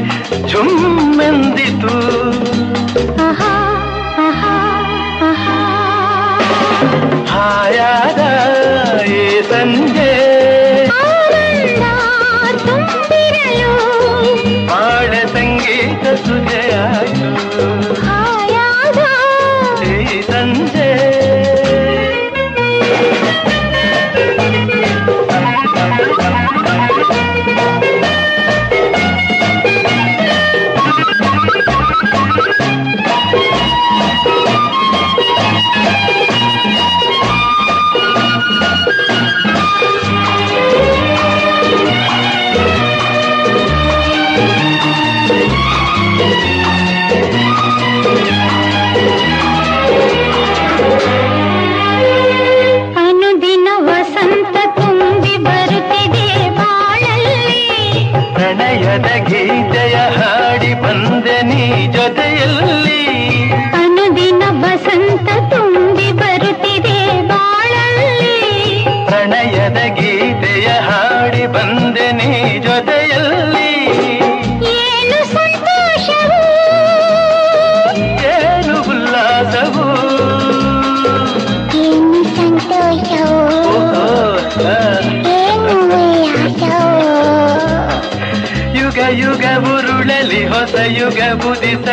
ಝುಮ್ಮೆಂದಿತು. ಹಾಯಾದ ಏ ಸಂಜೆ. ಆಡ ಸಂಗೀತ ಸುಜೆಯಾಗಿ.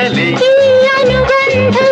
पहले की अनुबंध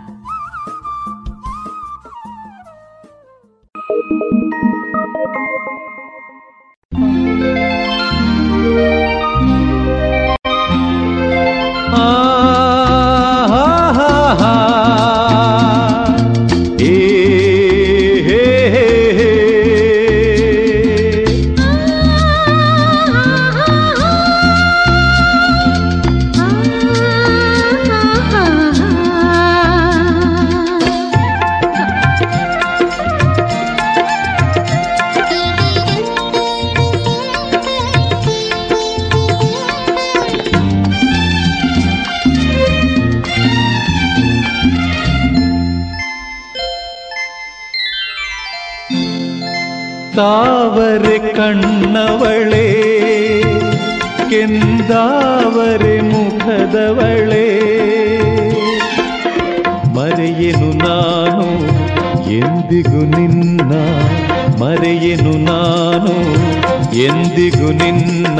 ಎಂದಿಗೂ ನಿನ್ನ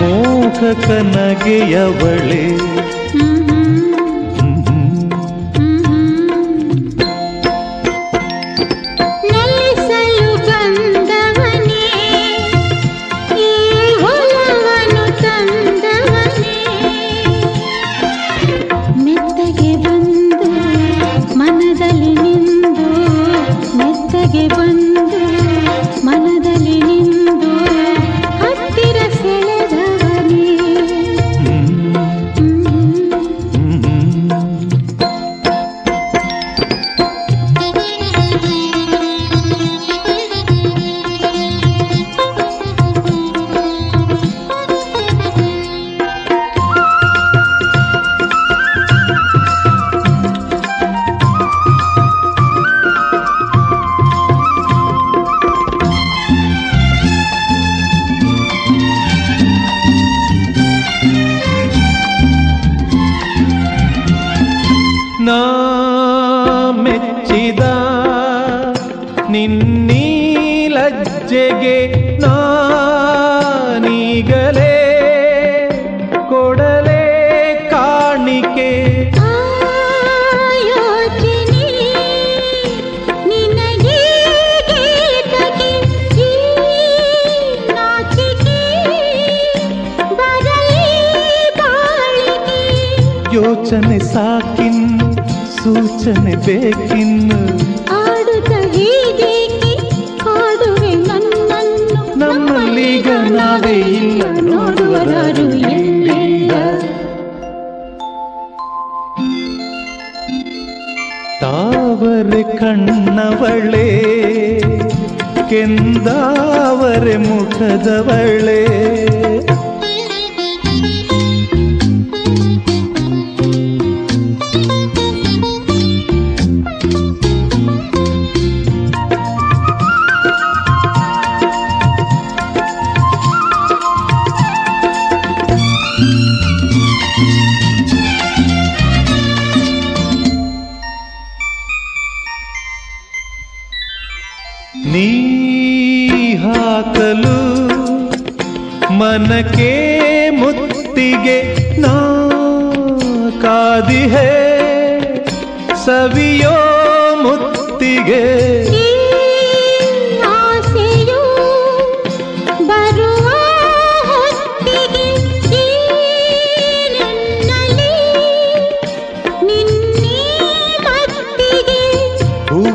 ಮೋಹಕ ನಗೆಯವಳೆ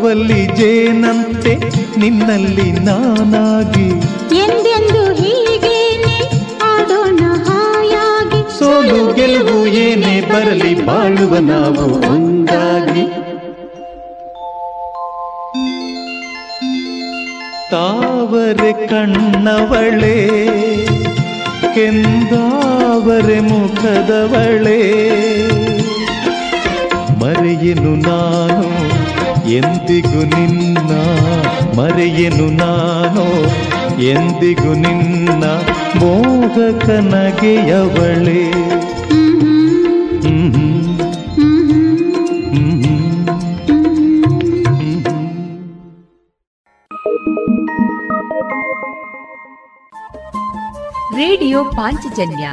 ಹೂವಲ್ಲಿ ಜೇನಂತೆ ನಿನ್ನಲ್ಲಿ ನಾನಾಗಿ. ಎಂದೆಂದು ಹೀಗೇನೆ ಆಡೋಣ ಹಾಯಾಗಿ. ಸೋಲು ಗೆಲುವು ಏನೇ ಬರಲಿ ಬಾಳುವ ನಾವು ಒಂದಾಗಿ. ತಾವರೆ ಕಣ್ಣವಳೆ ಕೆಂದಾವರೆ ಮುಖದವಳೆ. ಮರೆಯನು ನಾನು ಎಂದಿಗೂ ನಿನ್ನ ಮರೆಯನು ನಾನು? ಎಂದಿಗೂ ನಿನ್ನ ಮೋಹಕ ನಗೆಯವಳೆ ರೇಡಿಯೋ ಪಾಂಚಜನ್ಯ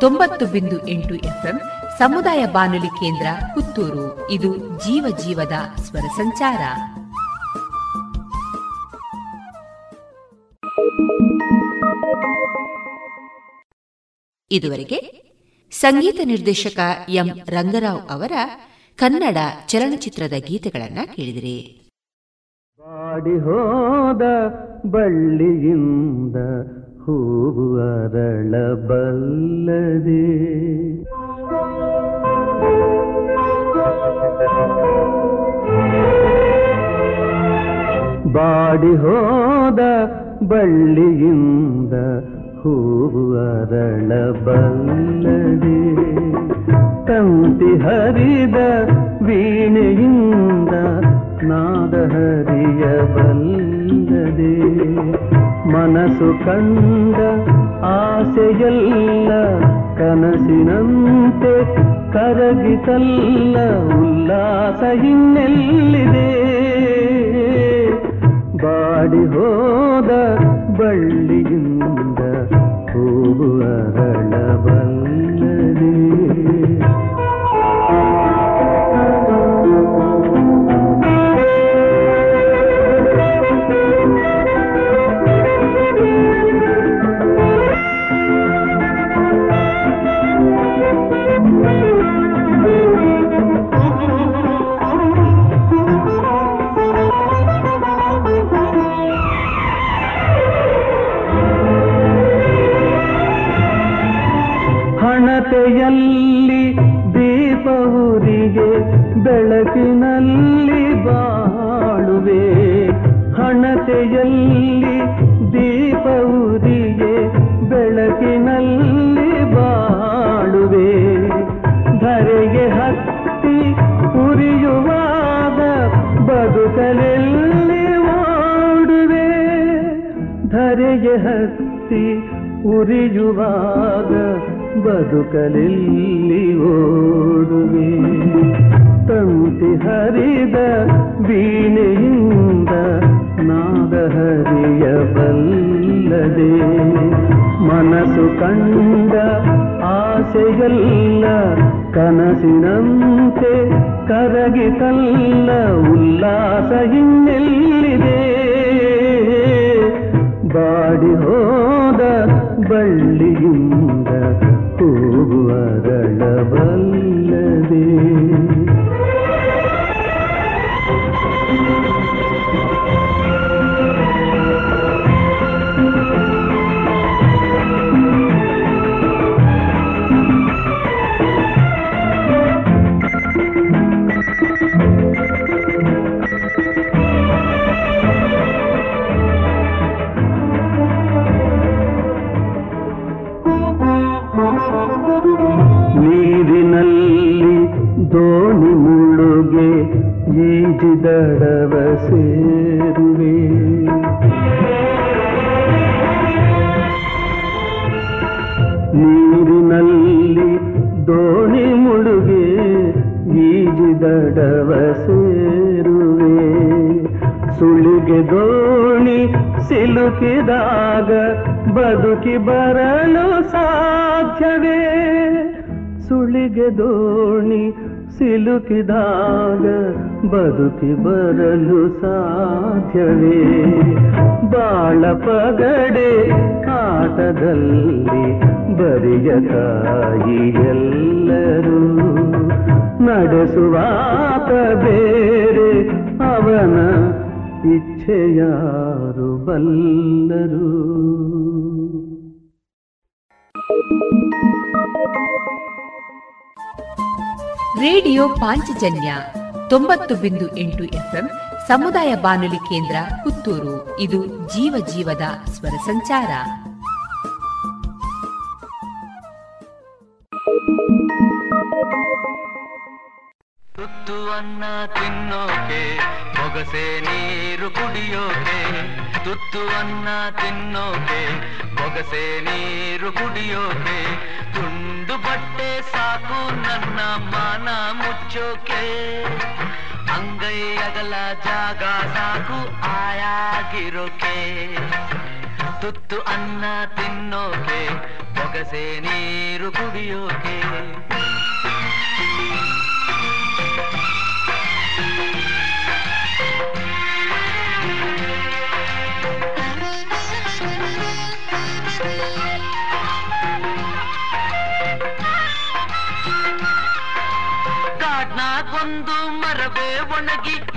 ತೊಂಬತ್ತು ಬಿಂದು ಎಂಟು ಎಫ್ಎಂ ಸಮುದಾಯ ಬಾನುಲಿ ಕೇಂದ್ರ ಪುತ್ತೂರು. ಇದು ಜೀವ ಜೀವದ ಸ್ವರ ಸಂಚಾರ. ಇದುವರೆಗೆ ಸಂಗೀತ ನಿರ್ದೇಶಕ ಎಂ ರಂಗರಾವ್ ಅವರ ಕನ್ನಡ ಚಲನಚಿತ್ರದ ಗೀತೆಗಳನ್ನ ಕೇಳಿದಿರಿ. ಬಾಡಿ ಹೋದ ಬಳ್ಳಿಯಿಂದ ಹೂವು ಅರಳಬಲ್ಲದೆ. ಬಾಡಿ ಹೋದ ಬಳ್ಳಿಯಿಂದ ಹೂವು ಅರಳಬಲ್ಲದೆ ತಂತಿ ಹರಿದ ವೀಣೆಯಿಂದ ನಾದ ಹರಿಯಬಲ್ಲದೆ. ಮನಸ್ಸು ಕಂಡ ಆಸೆಯಲ್ಲ ಕನಸಿನಂತೆ ಕರಗಿತಲ್ಲ, ಉಲ್ಲಾಸ ಇನ್ನೆಲ್ಲಿದೆ ಬಾಡಿ ಹೋದ ಬಳ್ಳಿಯಿಂದ ಹೂವು ಅರಳಬಲ್ಲದೆ ಹಣತೆಯಲ್ಲಿ ದೀಪ ಉರಿಗೆ ಬೆಳಕಿನಲ್ಲಿ ಬಾಳುವೆ. ಧರೆಗೆ ಹತ್ತಿ ಉರಿಯುವಾದ ಬದುಕಲೆಲ್ಲಿ ಓಡುವೆ. ಧರೆಗೆ ಹತ್ತಿ ಉರಿಯುವಾಗ ಬದುಕಲೆಲ್ಲಿ ಓಡುವೆ. ತಂತಿ ಹರಿದ ವೀಣೆಯಿಂದ ನಾದಹರಿಯ ಬಲ್ಲದೆ ಮನಸ್ಸು ಕಂಡ ಆಸೆಯಲ್ಲ ಕನಸಿನಂತೆ ಕರಗಿತಲ್ಲ ಉಲ್ಲಾಸ ಇನ್ನೆಲ್ಲಿದೆ ಬಾಡಿ ಹೋದ ಬಳ್ಳಿಯಿಂದ ಹೂವು ಅರಳಬಲ್ಲದೆ ಸಾಧ್ಯವೇ ಬಾಳ ಪಗಡೆ ಆಟದಲ್ಲಿ ಬರಿಯ ತಾಯಿ ಎಲ್ಲರೂ. ನಡೆಸುವಾತ ಬೇರೆ, ಅವನ ಇಚ್ಛೆಯಾರು ಬಲ್ಲರು. ರೇಡಿಯೋ ಪಾಂಚಜನ್ಯ ತೊಂಬತ್ತು ಬಿಂದು ಎಂಟು ಎಫ್ಎಂ ಸಮುದಾಯ ಬಾನುಲಿ ಕೇಂದ್ರ ಪುತ್ತೂರು. ಇದು ಜೀವ ಜೀವದ ಸ್ವರ ಸಂಚಾರ. ತುತ್ತು ಅನ್ನ ತಿನ್ನೋಕೆ, ಮೊಗಸೆ ನೀರು ಕುಡಿಯೋಕೆ. ತುತ್ತು ಅನ್ನ ತಿನ್ನೋಕೆ ಬೊಗಸೆ ನೀರು ಕುಡಿಯೋಕೆ. ತುಂಡು ಬಟ್ಟೆ ಸಾಕು ನನ್ನ ಮಾನ ಮುಚ್ಚೋಕೆ. ಅಂಗೈ ಅಗಲ ಜಾಗ ಸಾಕು ಆಯಾಗಿರೋಕೆ ತುತ್ತು ಅನ್ನ ತಿನ್ನೋಕೆ ಬೊಗಸೆ ನೀರು ಕುಡಿಯೋಕೆ. ಒಂದು ಒಣಗಿ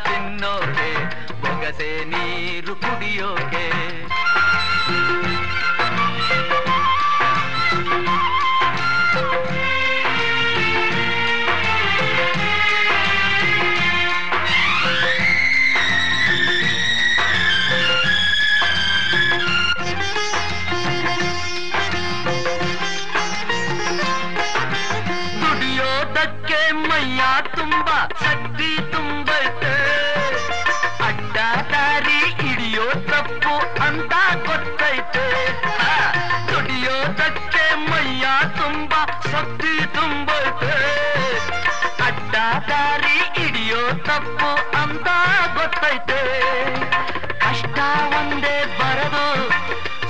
ಅನ್ನ ಗೊತ್ತೈತೆ ಕಷ್ಟ ಒಂದೇ ಬರದು,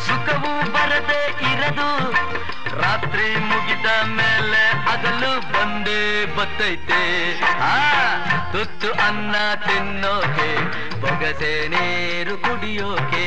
ಸುಖವು ಬರದೆ ಇರದು. ರಾತ್ರಿ ಮುಗಿದ ಮೇಲೆ ಹಗಲು ಬಂದೇ ಬತ್ತೈತೆ? ಆ, ತುತ್ತು ಅನ್ನ ತಿನ್ನೋಕೆ, ಬೊಗಸೆ ನೀರು ಕುಡಿಯೋಕೆ.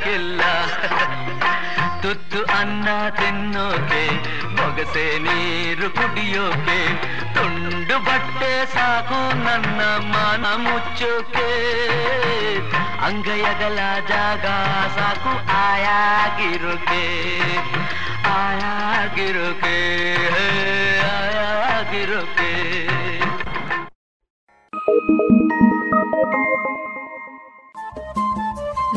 ಬಿಡಕ್ಕಿಲ್ಲ ತುತ್ತು ಅನ್ನ ತಿನ್ನೋಕೆ, ಬೊಗಸೆ ನೀರು ಕುಡಿಯೋಕೆ, ತುಂಡು ಬಟ್ಟೆ ಸಾಕು ನನ್ನ ಮಾನ ಮುಚ್ಚೋಕೆ. ಅಂಗೈಯಗಲ ಜಾಗ ಸಾಕು ಆಯಾಗಿರೋಕೆ. ಆಯಾಗಿರೋಕೆ ಆಯಾಗಿರೋಕೆ.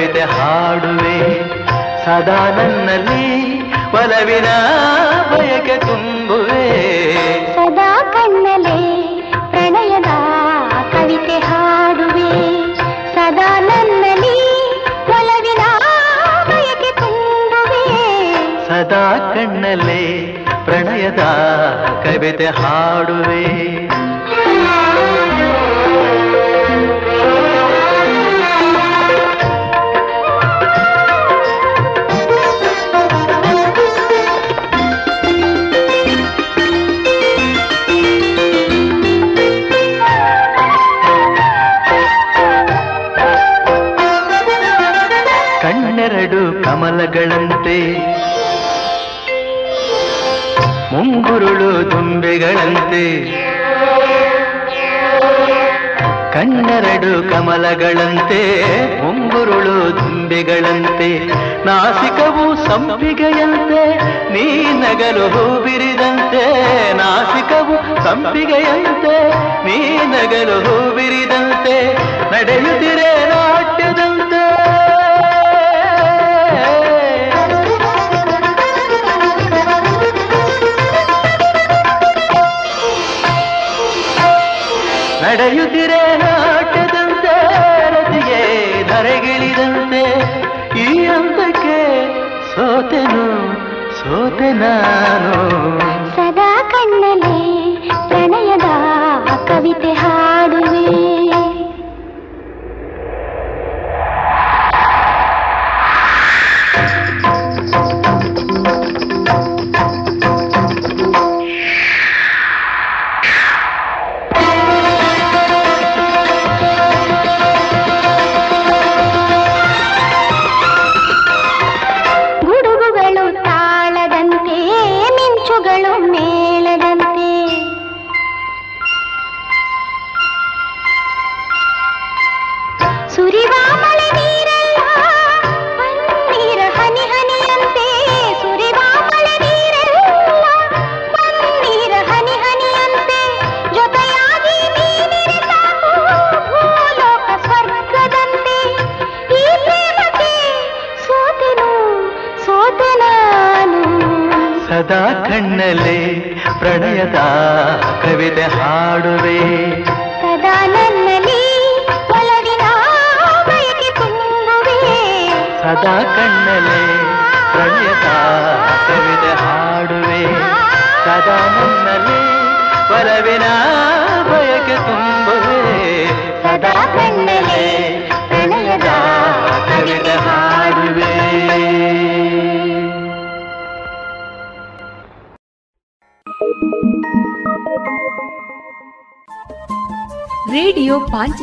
ಕವಿತೆ ಹಾಡುವೆ. ಸದಾ ನನ್ನಲ್ಲಿ ಒಲವಿನ ಬಯಕೆ ತುಂಬುವೆ. ಸದಾ ಕಣ್ಣಲೆ ಪ್ರಣಯದ ಕವಿತೆ ಹಾಡುವೆ. ಸದಾ ನನ್ನಲ್ಲಿ ಒಲವಿನ ಬಯಕೆ ತುಂಬುವೆ. ಸದಾ ಕಣ್ಣಲ್ಲಿ ಪ್ರಣಯದ ಕವಿತೆ ಹಾಡುವೆ. ಮುಂಗುರುಳು ದುಂಬೆಗಳಂತೆ. ಕಣ್ಣೆರಡು ಕಮಲಗಳಂತೆ, ಮುಂಗುರುಳು ತುಂಬೆಗಳಂತೆ ನಾಸಿಕವು ಸಂಪಿಗೆಯಂತೆ, ನೀ ನಗಲು ಹೂಬಿರಿದಂತೆ. ನಾಸಿಕವು ಸಂಪಿಗೆಯಂತೆ, ನೀ ನಗಲು ಹೂಬಿರಿದಂತೆ. ನಡೆಯುತ್ತಿರೆ ನಾಟ್ಯದಂತೆ. ನಡೆಯುತ್ತಿರೆ ನಾಟದಂತೆ ರತಿಗೆ ಧರೆಗಿಳಿದಂತೆ. ಈ ಹಂತಕ್ಕೆ ಸೋತೆನು ಸೋತೆ ನಾನು. ಸದಾ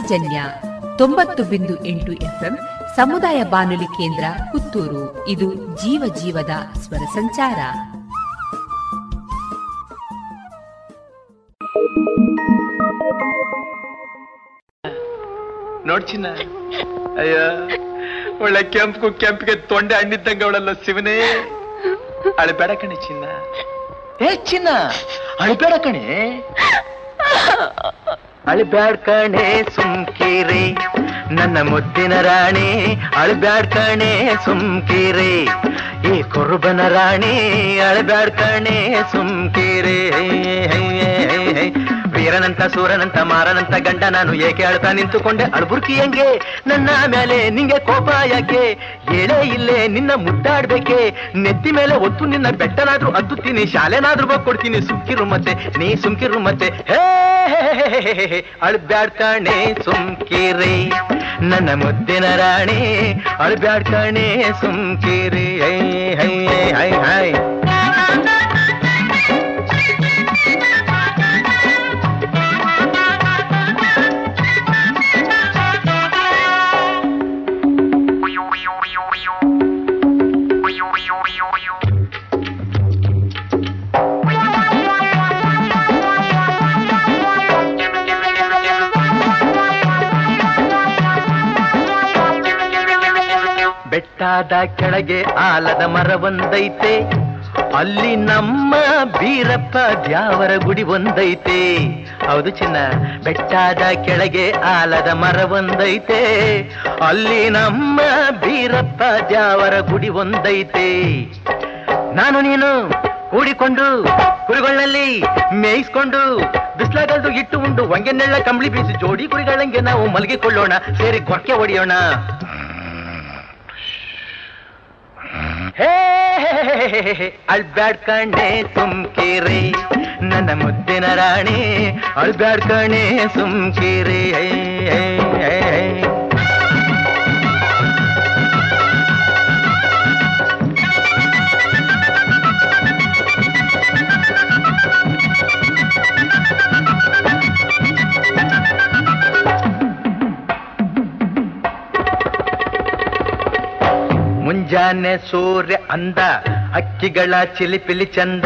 ಪಾಂಚಜನ್ಯ ತೊಂಬತ್ತು ಬಿಂದು ಎಂಟು ಎಫ್ಎಂ ಸಮುದಾಯ ಬಾನುಲಿ ಕೇಂದ್ರ ಪುತ್ತೂರು. ಇದು ಜೀವ ಜೀವದ ಸ್ವರ ಸಂಚಾರ. ನೋಡ್ ಚಿನ್ನ. ಅಯ್ಯ, ಒಳ್ಳೆ ಕೆಂಪು ಕೆಂಪಿಗೆ ತೊಂಡೆ ಹಣ್ಣಿದ್ದಂಗ ಅವಳಲ್ಲ ಶಿವನೇ. ಅಳಬೇಡ ಕಣೆ ಚಿನ್ನ. ಏ ಚಿನ್ನ, ಅಳಬೇಡ ಕಣೆ. ಅಳಬ್ಯಾಡ್ ಕಣೆ ಸುಮ್ಕೀರಿ. ನನ್ನ ಮುದ್ದಿನ ರಾಣಿ ಅಳಬ್ಯಾಡ್ ಕಣೆ ಸುಮ್ಕೀರಿ. ಈ ಕುರುಬನ ರಾಣಿ ಅಳಬ್ಯಾಡ್ ಕಣೆ ಸುಮ್ಕೀರಿ. ವೀರನಂತ, ಸೂರನಂತ, ಮಾರನಂತ ಗಂಡ ನಾನು ಏಕೆ ಅಳ್ತಾ ನಿಂತುಕೊಂಡೆ? ಅಳ್ಬುರ್ಕಿ ಹೆಂಗೆ? ನನ್ನ ಮೇಲೆ ನಿಂಗೆ ಕೋಪ ಯಾಕೆ? ಹೇಳೇ ಇಲ್ಲೇ ನಿನ್ನ ಮುದ್ದಾಡ್ಬೇಕೆ? ನೆತ್ತಿ ಮೇಲೆ ಒತ್ತು ನಿನ್ನ ಬೆಟ್ಟನಾದ್ರೂ ಹತ್ತುತ್ತೀನಿ ಶಾಲೆನಾದ್ರೂ ಕೊಡ್ತೀನಿ ಸುಮ್ಕಿರು ಮತ್ತೆ, ನೀ ಸುಮ್ಕಿರು ಮತ್ತೆ. ಹೇ ಅಳ್ಬ್ಯಾಡ್ ಕಣೆ ಸುಮ್ಕಿರಿ, ನನ್ನ ಮುದ್ದಿನ ರಾಣಿ. ಅಳ್ಬ್ಯಾಡ್ ಕಣೆ ಸುಮ್ಕಿರಿ ಹೈ ಹೈ ಹೈ ಹೈ. ಬೆಟ್ಟಾದ ಕೆಳಗೆ ಆಲದ ಮರ ಒಂದೈತೆ ಅಲ್ಲಿ ನಮ್ಮ ಬೀರಪ್ಪ ದ್ಯಾವರ ಗುಡಿ ಒಂದೈತೆ. ಹೌದು ಚಿನ್ನ, ಬೆಟ್ಟಾದ ಕೆಳಗೆ ಆಲದ ಮರ ಒಂದೈತೆ ಅಲ್ಲಿ ನಮ್ಮ ಬೀರಪ್ಪ ದ್ಯಾವರ ಗುಡಿ ಒಂದೈತೆ. ನಾನು ನೀನು ಕೂಡಿಕೊಂಡು ಕುರಿಗಳಲ್ಲಿ ಮೇಯಿಸ್ಕೊಂಡು ಬಿಸ್ಲಾಗಲ್ದು ಇಟ್ಟು ಉಂಡು ನೆಳ್ಳ ಕಂಬಳಿ ಬೀಸಿ ಜೋಡಿ ಕುರಿಗಳಂಗೆ ನಾವು ಮಲಗಿಕೊಳ್ಳೋಣ, ಸೇರಿ ಗೊಕ್ಕೆ ಹೊಡೆಯೋಣ. ಅಳ್ಬ್ಯಾಡ್ ಕಣೆ ಸುಮ್ಕಿರಿ ನನ್ನ ಮುದ್ದಿನ ರಾಣಿ ಅಳ್ಬ್ಯಾಡ್ ಕಣೆ ಸುಮ್ಕಿರಿ ಹೇ, ಹೇ, ಹೇ, ಮುಂಜಾನೆ ಸೂರ್ಯ ಅಂದ, ಅಕ್ಕಿಗಳ ಚಿಲಿಪಿಲಿ ಚಂದ.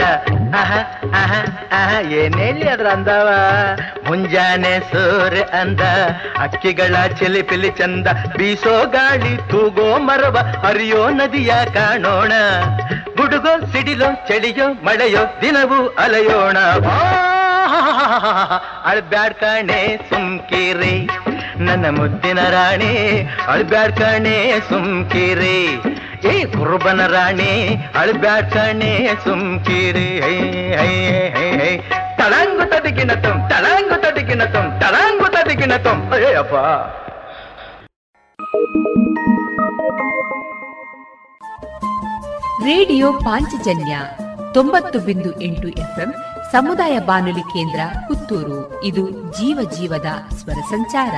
ಅಹ ಅಹ ಅಹ ಏನೇಲಿ ಅದ್ರ ಅಂದವ? ಮುಂಜಾನೆ ಸೂರ್ಯ ಅಂದ, ಅಕ್ಕಿಗಳ ಚಿಲಿಪಿಲಿ ಚಂದ. ಬೀಸೋ ಗಾಳಿ, ತೂಗೋ ಮರವ, ಹರಿಯೋ ನದಿಯ ಕಾಣೋಣ. ಗುಡುಗೋ, ಸಿಡಿಲೋ, ಚಳಿಯೋ, ಮಳೆಯೋ, ದಿನವೂ ಅಲೆಯೋಣ. ಅಳ್ಬ್ಯಾಡ್ ಕಾಣೆ ಸುಮ್ಕಿರಿ. ನನ್ನ ಮುದ್ದಿನ ರಾಣಿ ಅಳ್ಬ್ಯಾಡ್ ಕಣೆ ಸುಮ್ಕಿರಿ. ಏ, ಕುರುಬನ ರಾಣಿ ಅಳ್ಬ್ಯಾಡ್ ಕಣೆ ಸುಮ್ಕಿರಿ. ಹೈ ಹೈ ಹೈ ಹೈ ತಳಂಗು ತದಿಗಿನ ತುಂ, ತಳಂಗು ತದಿಗಿನ ತುಂ, ತಳಂಗು ತದಿಗಿನ ತುಂ. ಅಯ್ಯಪ್ಪ ರೇಡಿಯೋ ಪಾಂಚಜನ್ಯ ತೊಂಬತ್ತು ಬಿಂದು ಎಂಟು ಎಫ್ಎಂ ಸಮುದಾಯ ಬಾನುಲಿ ಕೇಂದ್ರ ಪುತ್ತೂರು. ಇದು ಜೀವ ಜೀವದ ಸ್ವರ ಸಂಚಾರ.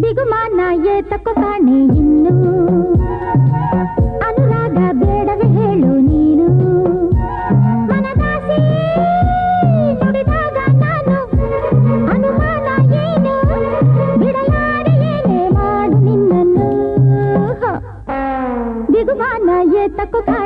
ಬಿಗುಮಾನ ಏತಕ್ಕೋ ಕಾಣೆ ಇನ್ನು ಅನುರಾಗ ಏತಕ್ಕೋ ಕಾಣೆ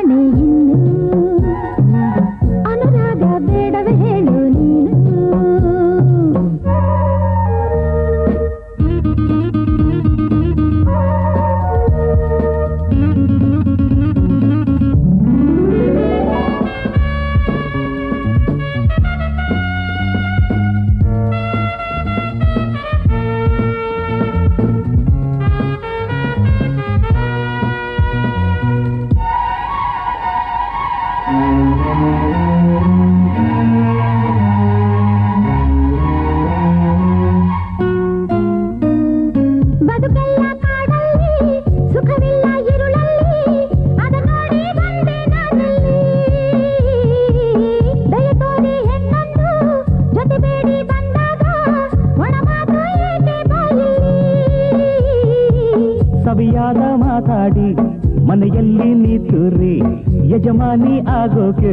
ಯಜಮಾನಿ ಆಗೋಕೆ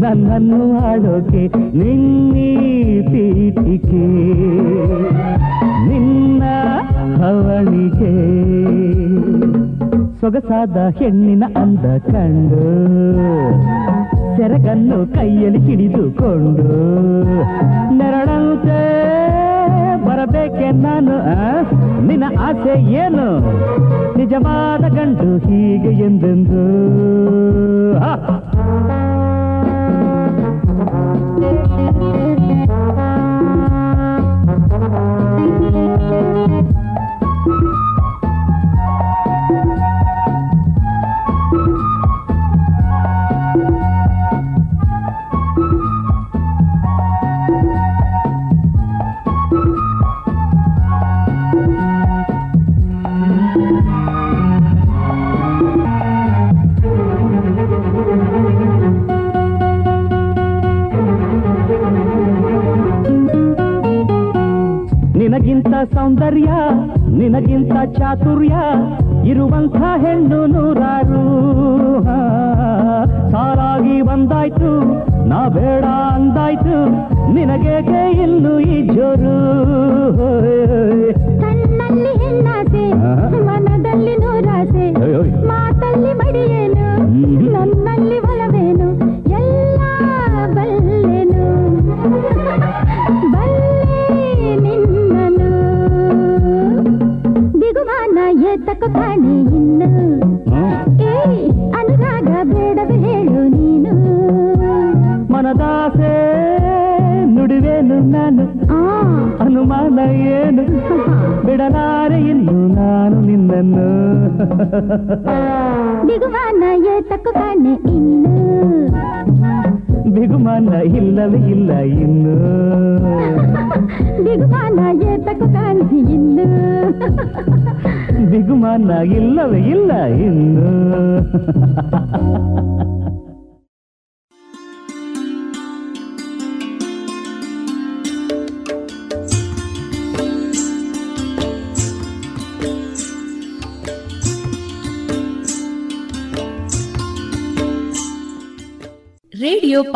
ನನ್ನನ್ನು ಆಡೋಕೆ ನಿನ್ನೀ ಪೀಠಿಕೆ ನಿನ್ನ ಹವಣಿಗೆ ಸೊಗಸಾದ ಹೆಣ್ಣಿನ ಅಂದ ಕಂಡು, ಸೆರಗನ್ನು ಕೈಯಲ್ಲಿ ಹಿಡಿದುಕೊಂಡು, ನೆರಳಂತೆ ಬರಬೇಕೆ ನಾನು? ನಿನ್ನ ಆಸೆ ಏನು? ನಿಜವಾದ ಗಂಡು ಹೀಗೆ ಎಂದೆಂದು? Thank ನಿನಗಿಂತ